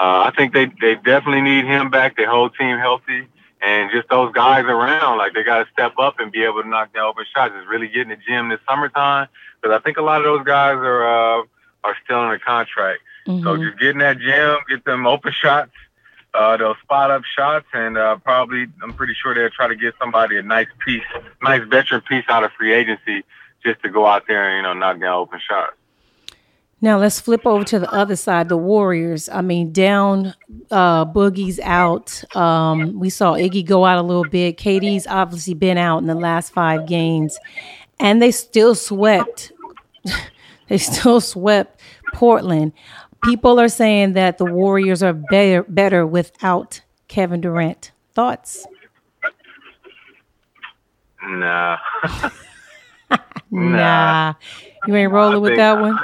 uh, I think they they definitely need him back. Their whole team healthy. And just those guys around, like they got to step up and be able to knock down open shots. It's really getting the gym this summertime because I think a lot of those guys are uh, are still in a contract. So just get in that gym, get them open shots, uh, those spot up shots, and uh, probably I'm pretty sure they'll try to get somebody a nice piece, nice veteran piece out of free agency just to go out there and you know knock down open shots.
Now let's flip over to the other side, the Warriors. I mean, down, uh, Boogie's out. Um, we saw Iggy go out a little bit. KD's obviously been out in the last five games, and they still swept. they still swept Portland. People are saying that the Warriors are better better without Kevin Durant. Thoughts?
Nah,
Nah, you ain't rolling with that one.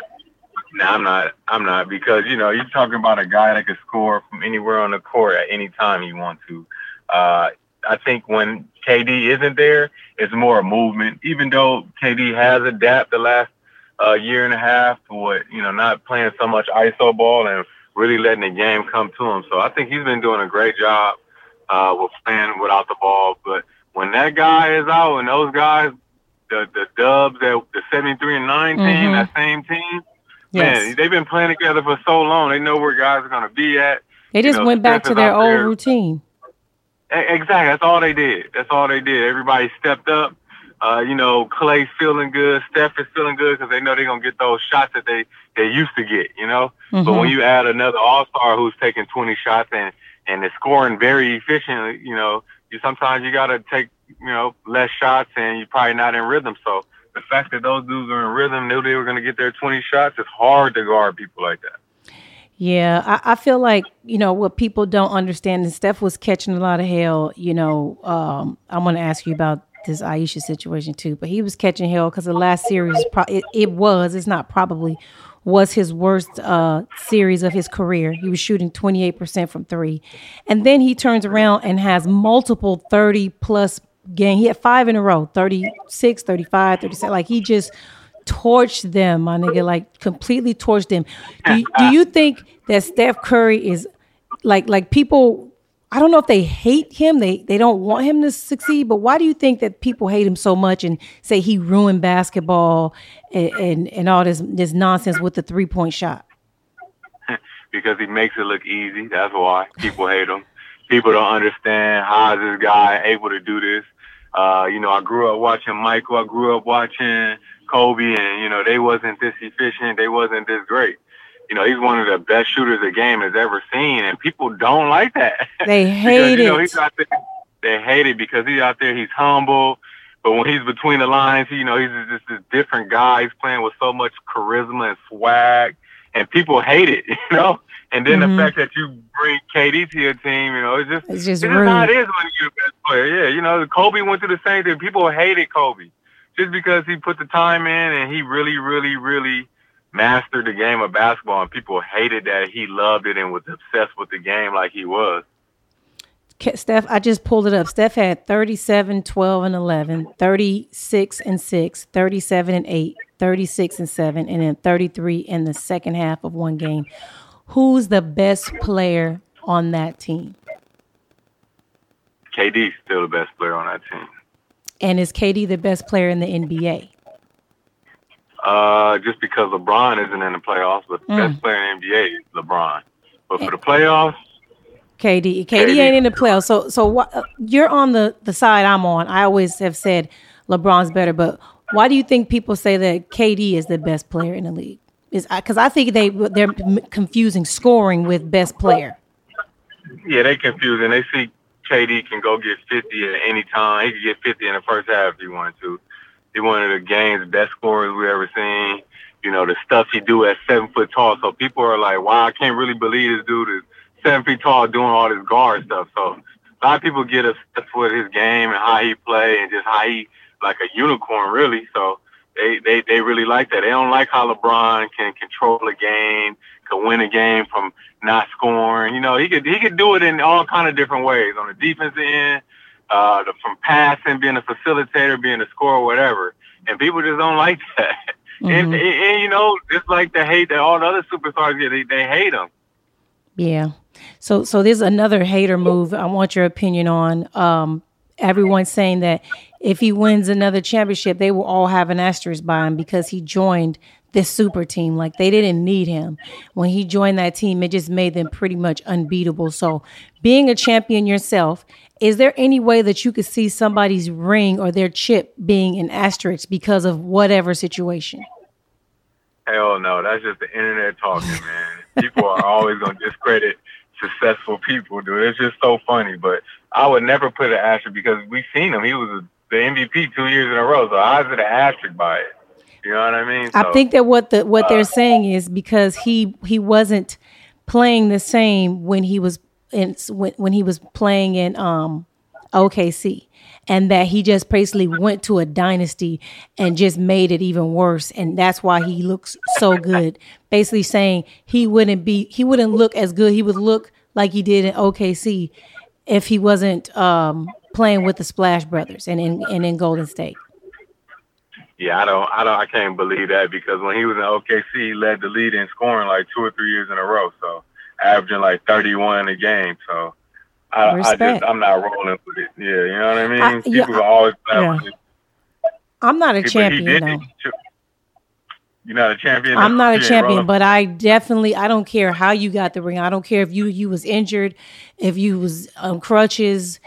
Nah, I'm not. I'm not because you know you're talking about a guy that can score from anywhere on the court at any time you want to. Uh, I think when KD isn't there, it's more a movement. Even though KD has adapted the last uh, year and a half to what you know, not playing so much ISO ball and really letting the game come to him. So I think he's been doing a great job uh, with playing without the ball. But when that guy is out and those guys, the the Dubs, that the 73 and 9 team,
Mhm.
that same team,
Yes,
man, they've been playing together for so long. They know where guys are going to be at.
they just
you know,
went back to their old
there.
routine.
Exactly. That's all they did. That's all they did. Everybody stepped up. Uh, you know, Clay's feeling good. Steph is feeling good because they know they're gonna get those shots that they they used to get. You know. But
Mhm.
when you add another All Star who's taking 20 shots and and is scoring very efficiently, you know, you sometimes you gotta take you know less shots and you're probably not in rhythm. So the fact that those dudes are in rhythm, knew they were gonna get their 20 shots, it's hard to guard people like that.
Yeah, I, I feel like you know what people don't understand. And Steph was catching a lot of hell. You know, um, I'm going to ask you about this Ayesha situation too, but he was catching hell because the last series, pro- it, it was, it's not probably, was his worst uh, series of his career. He was shooting 28% from three, and then he turns around and has multiple 30 plus game. He had five in a row, 36, 35, 37. Like he just torched them, my nigga, like completely torched them. Do you, do you think that Steph Curry is like like people? I don't know if they hate him. They they don't want him to succeed. But why do you think that people hate him so much and say he ruined basketball and and, and all this this nonsense with the three point shot?
because he makes it look easy. That's why people hate him. People don't understand how is this guy able to do this. Uh, you know, I grew up watching Michael. I grew up watching Kobe, and you know they wasn't this efficient. They wasn't this great. You know, he's one of the best shooters the game has ever seen, and people don't like that.
They hate
because, you know,
it.
he's out there, they hate it because he's out there. He's humble, but when he's between the lines, you know, he's just this different guy. He's playing with so much charisma and swag, and people hate it. You know, and then
Mhm.
the fact that you bring KD to your team, you know, it's just
It's just
it's just how it is when you're the best player. Yeah, you know, Kobe went through the same thing. People hated Kobe just because he put the time in and he really, really, really mastered the game of basketball. And people hated that he loved it and was obsessed with the game like he was.
Steph, I just pulled it up. Steph had 37, 12, and 11, 36 and 6, 37 and 8, 36 and 7, and then 33 in the second half of one game. Who's the best player on that team?
KD's still the best player on that team.
And is KD the best player in the NBA?
Uh, just because LeBron isn't in the playoffs, but the
Mm.
best player in the NBA is LeBron. But for the playoffs,
KD. KD
KD.
ain't in the playoffs. So so what uh, you're on the the side I'm on. I always have said LeBron's better, but why do you think people say that KD is the best player in the league? Is because I think they they're confusing scoring with best player.
yeah, they confusing. They see KD can go get 50 at any time. He could get 50 in the first half if he wanted to. He one of the game's best scorers we ever seen. You know, the stuff he do at seven foot tall. So people are like, wow, I can't really believe this dude is seven feet tall doing all this guard stuff. So a lot of people get obsessed with his game and how he play and just how he like a unicorn really. So they, they, they really like that. They don't like how LeBron can control a game, can win a game from not scoring. You know, he could he could do it in all kind of different ways on the defensive end, uh, the, from passing, being a facilitator, being a scorer, whatever. And people just don't like that. And, and, and, you know, just like the hate that all the other superstars get, they, they hate him.
Yeah. So so there's another hater move I want your opinion on. Um everyone's saying that if he wins another championship, they will all have an asterisk by him because he joined this super team. Like they didn't need him. When he joined that team, it just made them pretty much unbeatable. So being a champion yourself, is there any way that you could see somebody's ring or their chip being an asterisk because of whatever situation?
Hell no, that's just the internet talking, man. People are always gonna discredit successful people, dude. It's just so funny. But I would never put an asterisk because we've seen him. He was the MVP two years in a row. So I was an asterisk by it. You know what I mean?
I think that what the what
uh,
they're saying is because he he wasn't playing the same when he was in when, when he was playing in um OKC and that he just basically went to a dynasty and just made it even worse and that's why he looks so good basically saying he wouldn't be he wouldn't look as good he would look like he did in OKC if he wasn't um playing with the Splash Brothers and in and in Golden State
yeah, I don't, I don't, I can't believe that because when he was in OKC, he led the lead in scoring like two or three years in a row. So averaging like 31 a game. So I, I just, I'm not rolling with it. Yeah, you know what I mean?
I- yeah,
People are always
yeah. I'm not a
But
champion though.
You're not a champion.
I'm not a champion,
rolling.
but I definitely I don't care how you got the ring. I don't care if you you was injured, if you was on crutches,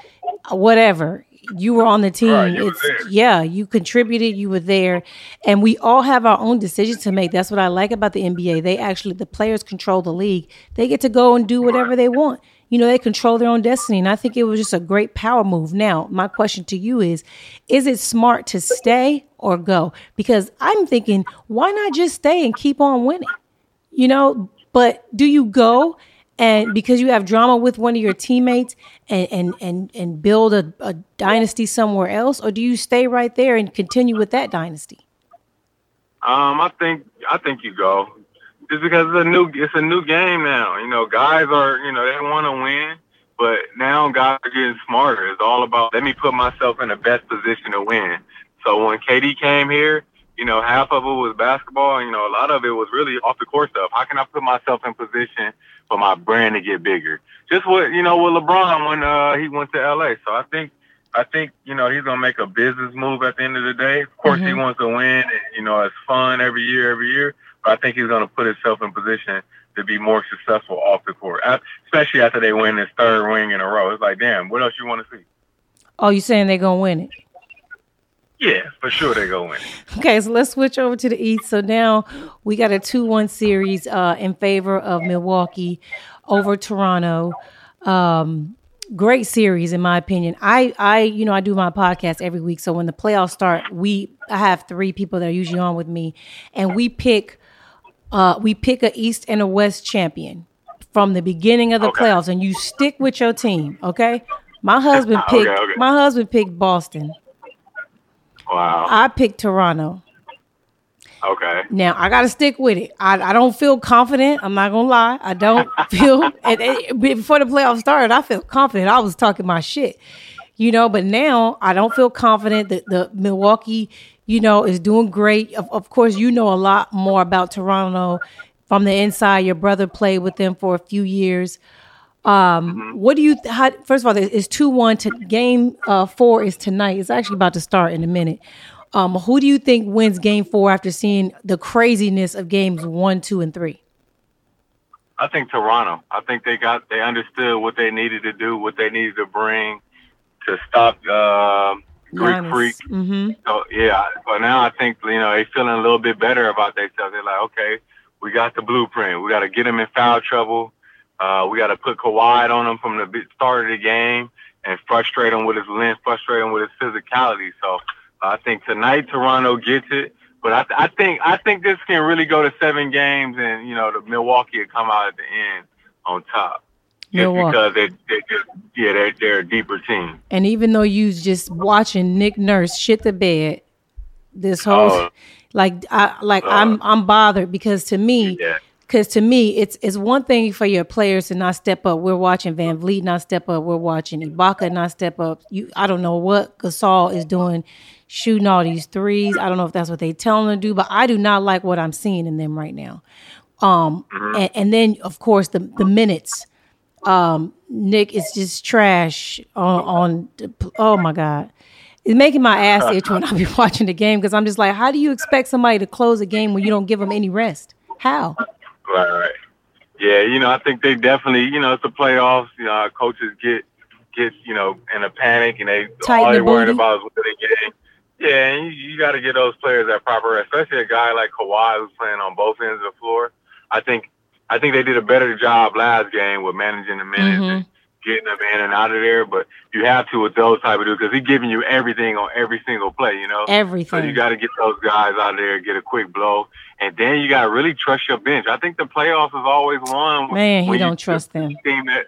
whatever. You were on the team.
Right, you
it's
there.
yeah, you contributed, you were there. And we all have our own decisions to make. That's what I like about the NBA. They actually the players control the league. They get to go and do whatever they want. You know, they control their own destiny. And I think it was just a great power move. Now, my question to you is is it smart to stay or go? Because I'm thinking, why not just stay and keep on winning? you know but do you go and because you have drama with one of your teammates and and and, and build a, a dynasty somewhere else or do you stay right there and continue with that dynasty
Um, I think I think you go just because it's a new it's a new game now. You know, guys are you know they want to win, but now guys are getting smarter. It's all about let me put myself in the best position to win. So when KD came here, you know, half of it was basketball, and you know, a lot of it was really off the court stuff. How can I put myself in position for my brand to get bigger? Just what you know, with LeBron when uh, he went to LA. So I think, I think you know, he's gonna make a business move at the end of the day. Of course, he
Mhm.
wants to win. And, you know, it's fun every year, every year. But I think he's gonna put himself in position to be more successful off the court, especially after they win this third ring in a row. It's like, damn, what else you want to see?
Oh, you saying they're gonna win it?
Yeah, for sure they go win.
Okay, so let's switch over to the East. So now we got a 2 1 series uh, in favor of Milwaukee over Toronto. Um, great series, in my opinion. I, I, you know, I do my podcast every week. So when the playoffs start, we, I have three people that are usually on with me, and we pick, uh, we pick a East and a West champion from the beginning of the
Okay.
playoffs, and you stick with your team. Okay. My husband
Okay,
picked.
okay.
My husband picked Boston.
Wow.
I picked Toronto.
Okay.
Now I got to stick with it. I, I don't feel confident. I'm not gonna lie. I don't feel. And, and before the playoffs started, I felt confident. I was talking my shit, you know. But now I don't feel confident that the Milwaukee, you know, is doing great. Of, of course, you know a lot more about Toronto from the inside. Your brother played with them for a few years. Um, what do you? How, first of all, it's two one to game uh, four is tonight. It's actually about to start in a minute. Um, who do you think wins game four after seeing the craziness of games one, two, and three?
I think Toronto. I think they got they understood what they needed to do, what they needed to bring to stop uh, Greek Freak.
Mm-hmm.
So yeah, but now I think you know they feeling a little bit better about themselves. They're like, okay, we got the blueprint. We got to get them in foul trouble. Uh, we got to put Kawhi on him from the start of the game and frustrate him with his length, frustrate him with his physicality. So I think tonight Toronto gets it. But I, I think I think this can really go to seven games, and you know the Milwaukee will come out at the end on top. Just because they they just yeah they're they're a deeper team.
And even though you just watching Nick Nurse shit the bed, this whole
Oh.
like I like I'm I'm bothered because to me,
Yeah.
Because to me it's it's one thing for your players to not step up. We're watching VanVleet not step up. We're watching Ibaka not step up. You I don't know what Gasol is doing, shooting all these threes. I don't know if that's what they tell him to do, but I do not like what I'm seeing in them right now. Um, and, and then of course the the minutes. Um, Nick is just trash on on. The, oh my god. It's making my ass itch when I be watching the game because I'm just like, how do you expect somebody to close a game when you don't give them any rest? How?
Right, right. Yeah, you know, I think they definitely, you know, it's the playoffs. You know, our coaches get get, you know, in a panic and they
Tighten
all
the
they worried about is what they. Yeah, and you, you got to get those players that proper, rest, especially a guy like Kawhi who's playing on both ends of the floor. I think I think they did a better job last game with managing the minutes
Mhm.
and getting them in and out of there. But you have to with those type of dudes because he's giving you everything on every single play. You know, so
Everything.
you got to get those guys out there, get a quick blow, and then you got to really trust your bench. I think the playoffs is always won.
Man, he don't trust them.
that,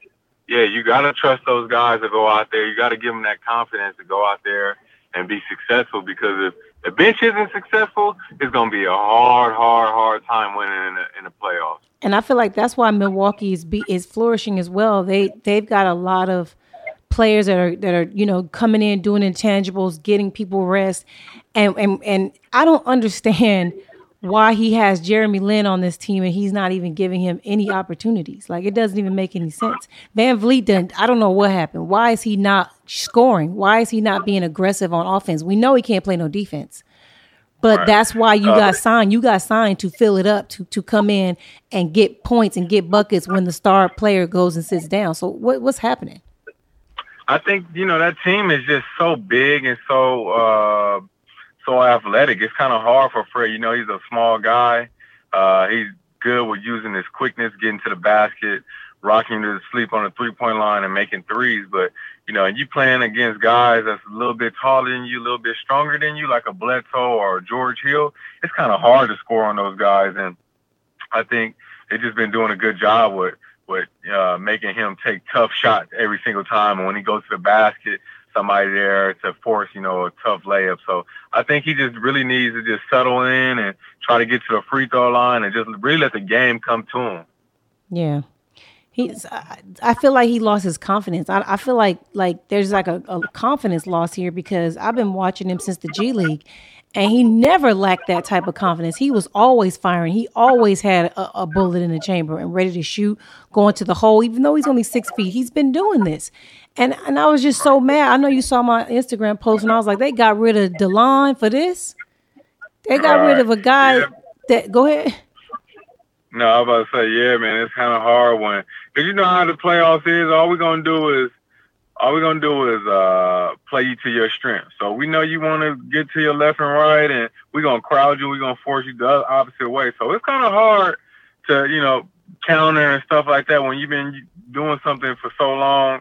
yeah, you got to trust those guys to go out there. You got to give them that confidence to go out there and be successful because if the bench isn't successful, it's going to be a hard, hard, hard time winning in the, in the playoffs.
and I feel like that's why Milwaukee is be, is flourishing as well. They they've got a lot of players that are that are you know coming in doing intangibles, getting people rest, and and and I don't understand why he has Jeremy Lin on this team and he's not even giving him any opportunities. Like it doesn't even make any sense. VanVleet didn't. I don't know what happened. Why is he not scoring? Why is he not being aggressive on offense? We know he can't play no defense. But that's why you got signed. You got signed to fill it up, to to come in and get points and get buckets when the star player goes and sits down. So what what's happening?
I think you know that team is just so big and so uh, so athletic. It's kind of hard for Fred. You know, he's a small guy. Uh, he's good with using his quickness, getting to the basket, rocking to sleep on the three point line, and making threes. But you know, and you playing against guys that's a little bit taller than you, a little bit stronger than you, like a Bledsoe or a George Hill. It's kind of hard to score on those guys, and I think they've just been doing a good job with with uh, making him take tough shots every single time. And when he goes to the basket, somebody there to force, you know, a tough layup. So I think he just really needs to just settle in and try to get to the free throw line and just really let the game come to him.
Yeah. He's. I, feel like he lost his confidence. I, I feel like like there's like a, a confidence loss here because I've been watching him since the G League, and he never lacked that type of confidence. He was always firing. He always had a, a bullet in the chamber and ready to shoot, going to the hole. Even though he's only six feet, he's been doing this. And and I was just so mad. I know you saw my Instagram post, and I was like, they got rid of Delon for this. They got rid of a guy
Yeah.
that. Go ahead.
No, I was about to say, yeah, man, it's kind of hard when, cause you know how the playoffs is. All we're gonna do is, all we're gonna do is uh play you to your strength. So we know you want to get to your left and right, and we're gonna crowd you. We're gonna force you the opposite way. So it's kind of hard to, you know, counter and stuff like that when you've been doing something for so long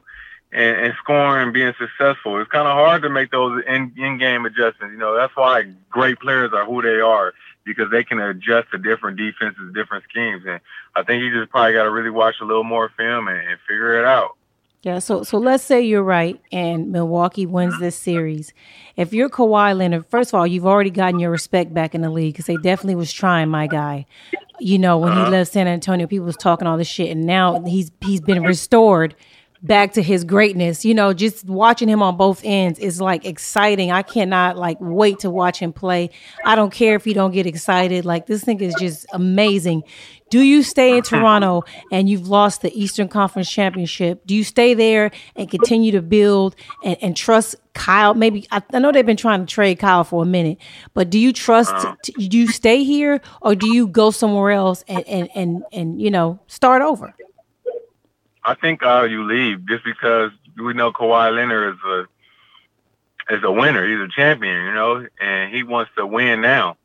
and, and scoring and being successful. It's kind of hard to make those in, in-game adjustments. You know, that's why great players are who they are because they can adjust to different defenses, different schemes. And I think you just probably got to really watch a little more film and, and figure it out.
Yeah, so so let's say you're right and Milwaukee wins this series. If you're Kawhi Leonard, first of all, you've already gotten your respect back in the league because they definitely was trying my guy. You know, when he uh-huh. left San Antonio, people was talking all this shit, and now he's he's been restored back to his greatness. You know, just watching him on both ends is like exciting. I cannot like wait to watch him play. I don't care if you don't get excited. Like this thing is just amazing. Do you stay in Toronto and you've lost the Eastern Conference Championship? Do you stay there and continue to build and, and trust Kyle? Maybe I, I know they've been trying to trade Kyle for a minute, but do you trust? Uh-huh. t- do you stay here or do you go somewhere else and and and, and you know start over?
I think uh, you leave just because we know Kawhi Leonard is a is a winner. He's a champion, you know, and he wants to win now.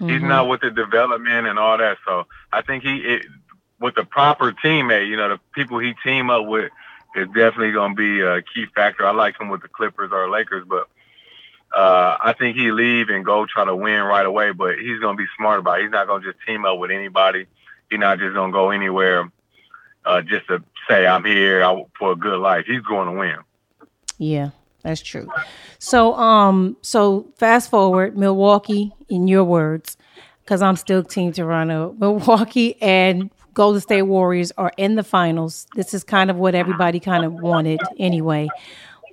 He's not with the development and all that. So I think he it, with the proper teammate, you know, the people he team up with is definitely going to be a key factor. I like him with the Clippers or Lakers, but uh, I think he leave and go try to win right away. But he's going to be smart about it. He's not going to just team up with anybody. He's not just going to go anywhere uh, just to say I'm here I- for a good life. He's going to win.
Yeah, that's true. So, um, so fast forward, Milwaukee, in your words, because I'm still Team Toronto. Milwaukee and Golden State Warriors are in the finals. This is kind of what everybody kind of wanted anyway.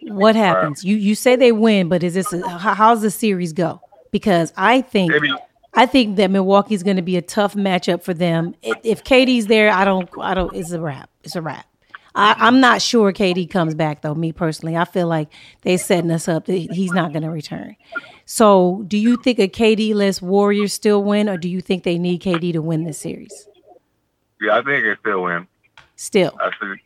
What happens? You you say they win, but is this a, how's the series go? Because I think
Maybe
I think that Milwaukee's going to be a tough matchup for them. If, KD's there, I don't, I don't. It's a wrap. It's a wrap. I, I'm not sure KD comes back though. Me personally, I feel like they're setting us up that he's not going to return. So, do you think a KD less Warriors still win, or do you think they need KD to win this series?
yeah, I think they still win.
Still,
I think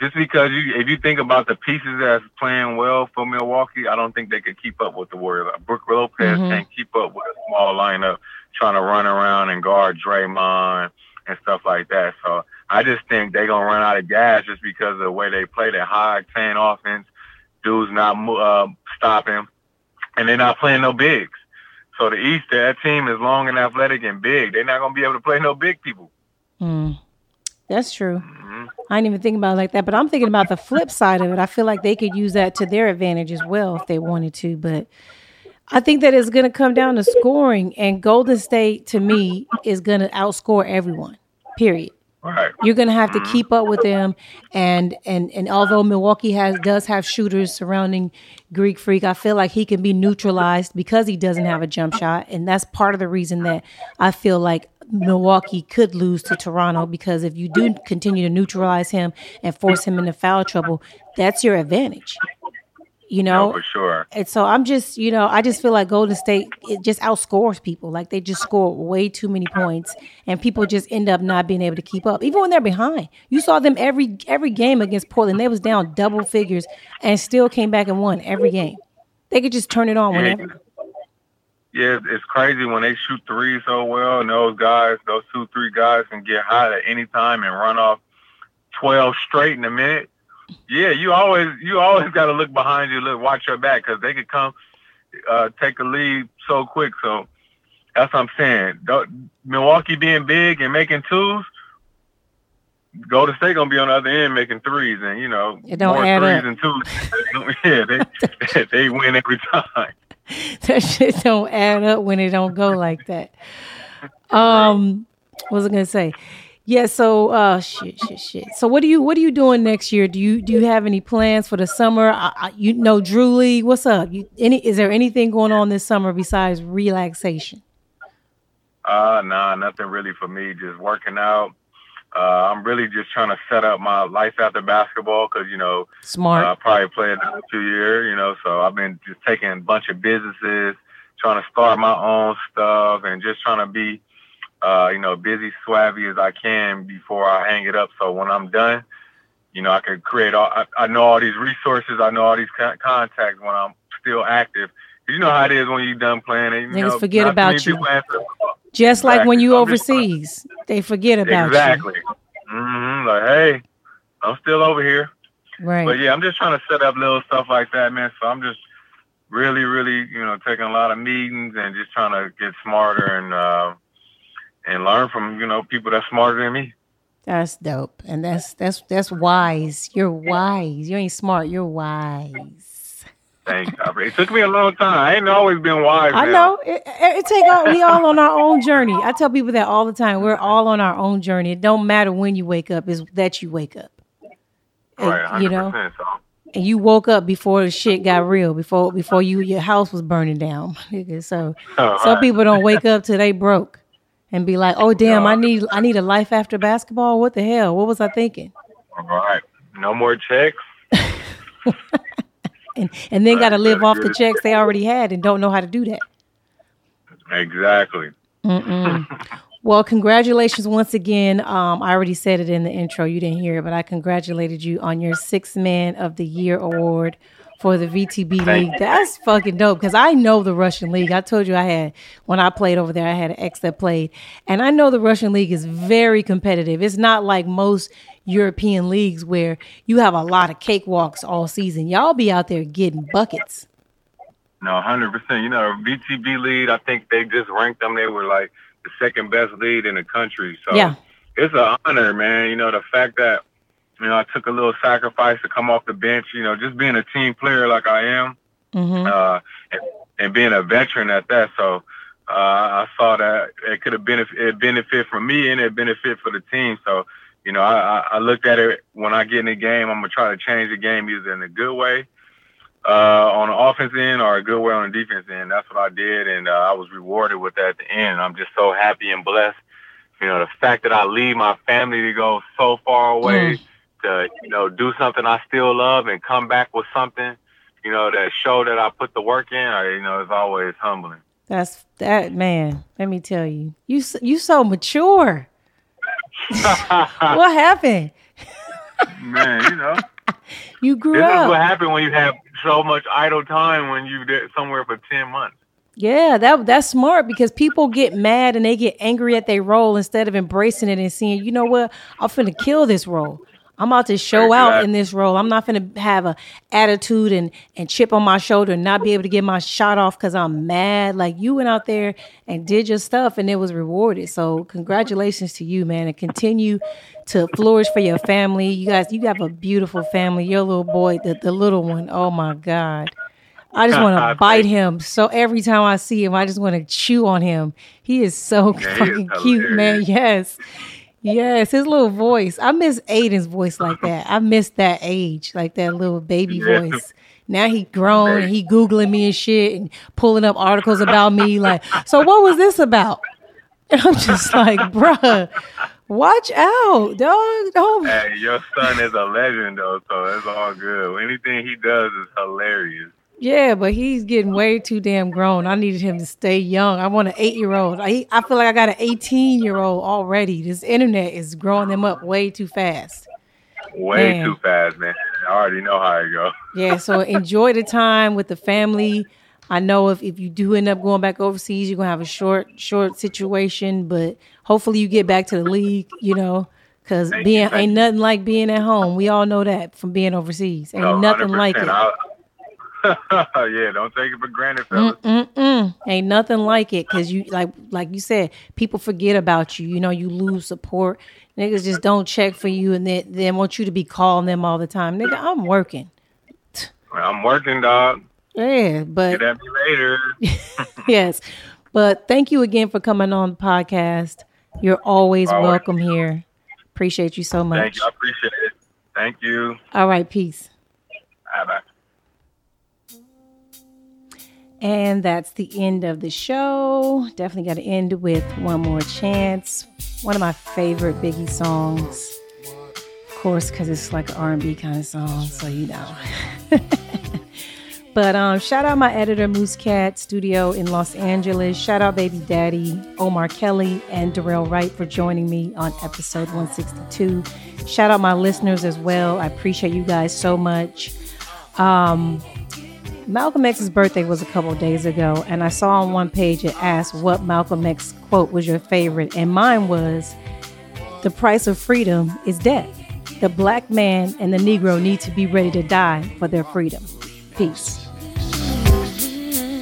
just because you, if you think about the pieces that's playing well for Milwaukee, I don't think they could keep up with the Warriors. Brook Lopez can't keep up with a small lineup trying to run around and guard Draymond and stuff like that. So I just think they're gonna run out of gas just because of the way they play that high octane offense. Dudes not uh, stopping, and they're not playing no bigs. So the East, that team is long and athletic and big. They're not gonna be able to play no big people.
That's true. Mm-hmm. I didn't even think about it like that, but I'm thinking about the flip side of it. I feel like they could use that to their advantage as well if they wanted to, but I think that it's going to come down to scoring, and Golden State to me is going to outscore everyone. Period.
Right.
You're going to have to mm-hmm. keep up with them, and and and although Milwaukee has does have shooters surrounding Greek Freak, I feel like he can be neutralized because he doesn't have a jump shot, and that's part of the reason that I feel like Milwaukee could lose to Toronto because if you do continue to neutralize him and force him into foul trouble, that's your advantage. You know,
No, for sure.
and so I'm just, you know, I just feel like Golden State it just outscores people. Like they just score way too many points, and people just end up not being able to keep up, even when they're behind. You saw them every every game against Portland. They was down double figures and still came back and won every game. They could just turn it on whenever.
Yeah, it's- crazy when they shoot three so well, and those guys, those two, three guys, can get hot at any time and run off twelve straight in a minute. Yeah, you always you always got to look behind you, look, watch your back, because they could come uh, take a lead so quick. So that's what I'm saying. Don't- Milwaukee being big and making twos. Golden State gonna be on the other end making threes, and you know
It don't
more
add
threes
up.
and twos. yeah, they they win every time.
that shit don't add up when it don't go like that. Um, what was I gonna say? Yeah, so uh shit, shit, shit. So what do you what are you doing next year? Do you do you have any plans for the summer? I, I, you know, Drew Lee, what's up? You any is there anything going on this summer besides relaxation?
Uh, nah, nothing really for me. Just working out. Uh, I'm really just trying to set up my life after basketball because you know
Smart.
uh, probably play another two year, You know, so I've been just taking a bunch of businesses, trying to start my own stuff, and just trying to be, uh, you know, busy, swabby as I can before I hang it up. So when I'm done, you know, I can create all. I, I know all these resources. I know all these con- contacts when I'm still active. You know how it is when you're done playing. And, you
Niggas
know,
forget about you. Just like when you
I'm
overseas, they forget about you.
exactly. hmm Like, hey, I'm still over here.
Right.
But yeah, I'm just trying to set up little stuff like that, man. So I'm just really, really, you know, taking a lot of meetings and just trying to get smarter and uh, and learn from you know people that's smarter than me.
That's dope. And that's that's that's wise. You're wise. You ain't smart, you're wise.
It took me a long time. I ain't always been wise.
I
now.
know. It, it, take all, we all on our own journey. I tell people that all the time. We're all on our own journey. It don't matter when you wake up, is that you wake up. And,
Right,
you know,
so.
and you woke up before the shit got real, before before you your house was burning down. so
All
some
right.
people don't wake up till they broke and be like, "Oh damn, I need I need a life after basketball. What the hell? What was I thinking?"
All right. No more checks.
And and then got to live off the checks they already had and don't know how to do that.
Exactly.
Well, congratulations once again. Um, I already said it in the intro. You didn't hear it, but I congratulated you on your Six Man of the Year award for the VTB League. That's fucking dope because I know the Russian League. I told you I had, when I played over there, I had an ex that played. And I know the Russian League is very competitive. It's not like most European leagues where you have a lot of cakewalks all season. Y'all be out there getting buckets.
No, hundred percent. You know, VTB lead. I think they just ranked them. They were like the second best lead in the country. So
Yeah.
it's an honor, man. You know, the fact that you know I took a little sacrifice to come off the bench. You know, just being a team player like I am,
hmm
uh, and, and being a veteran at that. So uh, I saw that it could have benefit it benefit for me and it benefit for the team. So you know, I, I looked at it when I get in the game. I'm gonna try to change the game either in a good way uh, on the offense end or a good way on the defense end. That's what I did, and uh, I was rewarded with that at the end. I'm just so happy and blessed. You know, the fact that I leave my family to go so far away to, you know, do something I still love and come back with something, you know, that show that I put the work in, I, you know, it's always humbling.
That's that man. Let me tell you, you you so mature. What happened?
Man, you know,
You grew
this is what happened when you have so much idle time when you did somewhere for 10 months.
Yeah, that that's smart because people get mad and they get angry at their role instead of embracing it and seeing, you know what, I'm finna kill this role. I'm about to show out in this role. I'm not going to have a attitude and and chip on my shoulder and not be able to get my shot off because I'm mad. Like you went out there and did your stuff and it was rewarded. So congratulations to you, man, and continue to flourish for your family. You guys, you have a beautiful family. Your little boy, the, the little one. Oh my God. I just want to bite him. So every time I see him, I just want to chew on him. He is so
Yeah, he is
fucking cute, man. Yes. Yes, his little voice. I miss Aiden's voice like that. I miss that age, like that little baby
Yeah.
voice. Now he grown and he googling me and shit and pulling up articles about me. Like, so what was this about? And I'm just like, bruh, watch out, dog. Don't
Hey, your son is a legend, though, so it's all good. Anything he does is hilarious.
Yeah, but he's getting way too damn grown. I needed him to stay young. I want an eight year old. I, I feel like I got an 18 year old already. This internet is growing them up way too fast.
Way
Man.
too fast, man. I already know how it goes.
Yeah, so enjoy the time with the family. I know if, if you do end up going back overseas, you're gonna have a short short situation, but hopefully you get back to the league, you know, because being
you,
ain't
you.
nothing like being at home. We all know that from being overseas. Ain't
No,
nothing like it.
I- yeah, don't take it for granted, fellas.
Mm-mm-mm. Ain't nothing like it because you like like you said, people forget about you. You know, you lose support. Niggas just don't check for you and then then want you to be calling them all the time. Nigga, I'm working.
I'm working, dog.
Yeah, but
Get at me later.
yes. But thank you again for coming on the podcast. You're always
Always.
welcome here. Appreciate you so much.
Thank you. I appreciate it. Thank you.
All right, peace.
Bye bye.
And that's the end of the show. Definitely got to end with one more chance. One of my favorite Biggie songs, of course, because it's like an R&B kind of song, so you know. but um, shout out my editor Moose Cat Studio in Los Angeles. Shout out baby daddy Omar Kelly and Dorrell Wright for joining me on episode 162. Shout out my listeners as well. I appreciate you guys so much. Um, Malcolm X's birthday was a couple days ago, and I saw on one page it asked what Malcolm X quote was your favorite, and mine was, "The price of freedom is death. The black man and the Negro need to be ready to die for their freedom." Peace.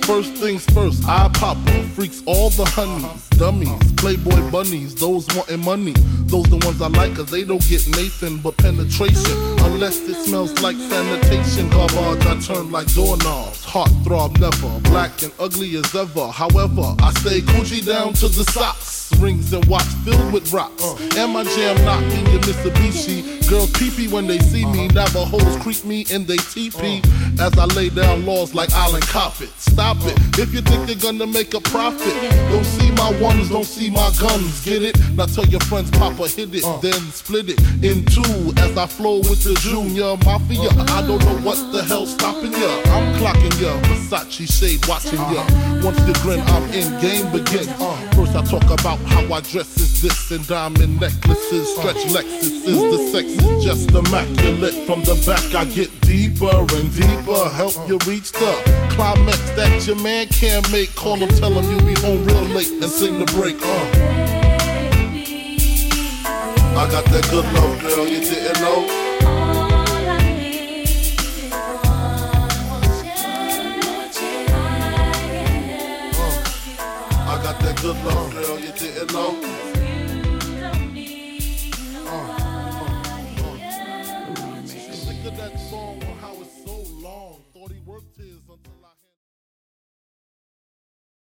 First things first, I pop freaks all the honeys, dummies, playboy bunnies, those wanting money. Those the ones I like, cause they don't get Nathan but penetration. Unless it smells like sanitation. Garbage, I turn like doorknobs. Heart throb never, black and ugly as ever. However, I stay Gucci down to the socks. Rings and watch filled with rocks. And my jam knocking your Mitsubishi. Girls peepee when they see me. Navajos creep me and they teepee. As I lay down laws like Island Coppet. Stop it. If you think you're gonna make a profit, don't see my ones, don't see my guns. Get it? Now tell your friends, Papa hit it, uh. then split it in two. As I flow with the Junior Mafia, uh. I don't know what the hell's stopping ya. I'm clocking ya, Versace shade watching ya. Once you grin, I'm in game begin. Uh. First I talk about how I dress is this and diamond necklaces, stretch Lexus is the sex is just immaculate. From the back I get deeper and deeper, help you reach the climax that your man can't make. Call him, tell him you be home real late and sing the break. Uh. I got that good love, girl, you didn't know. I got that good love, girl, you didn't know.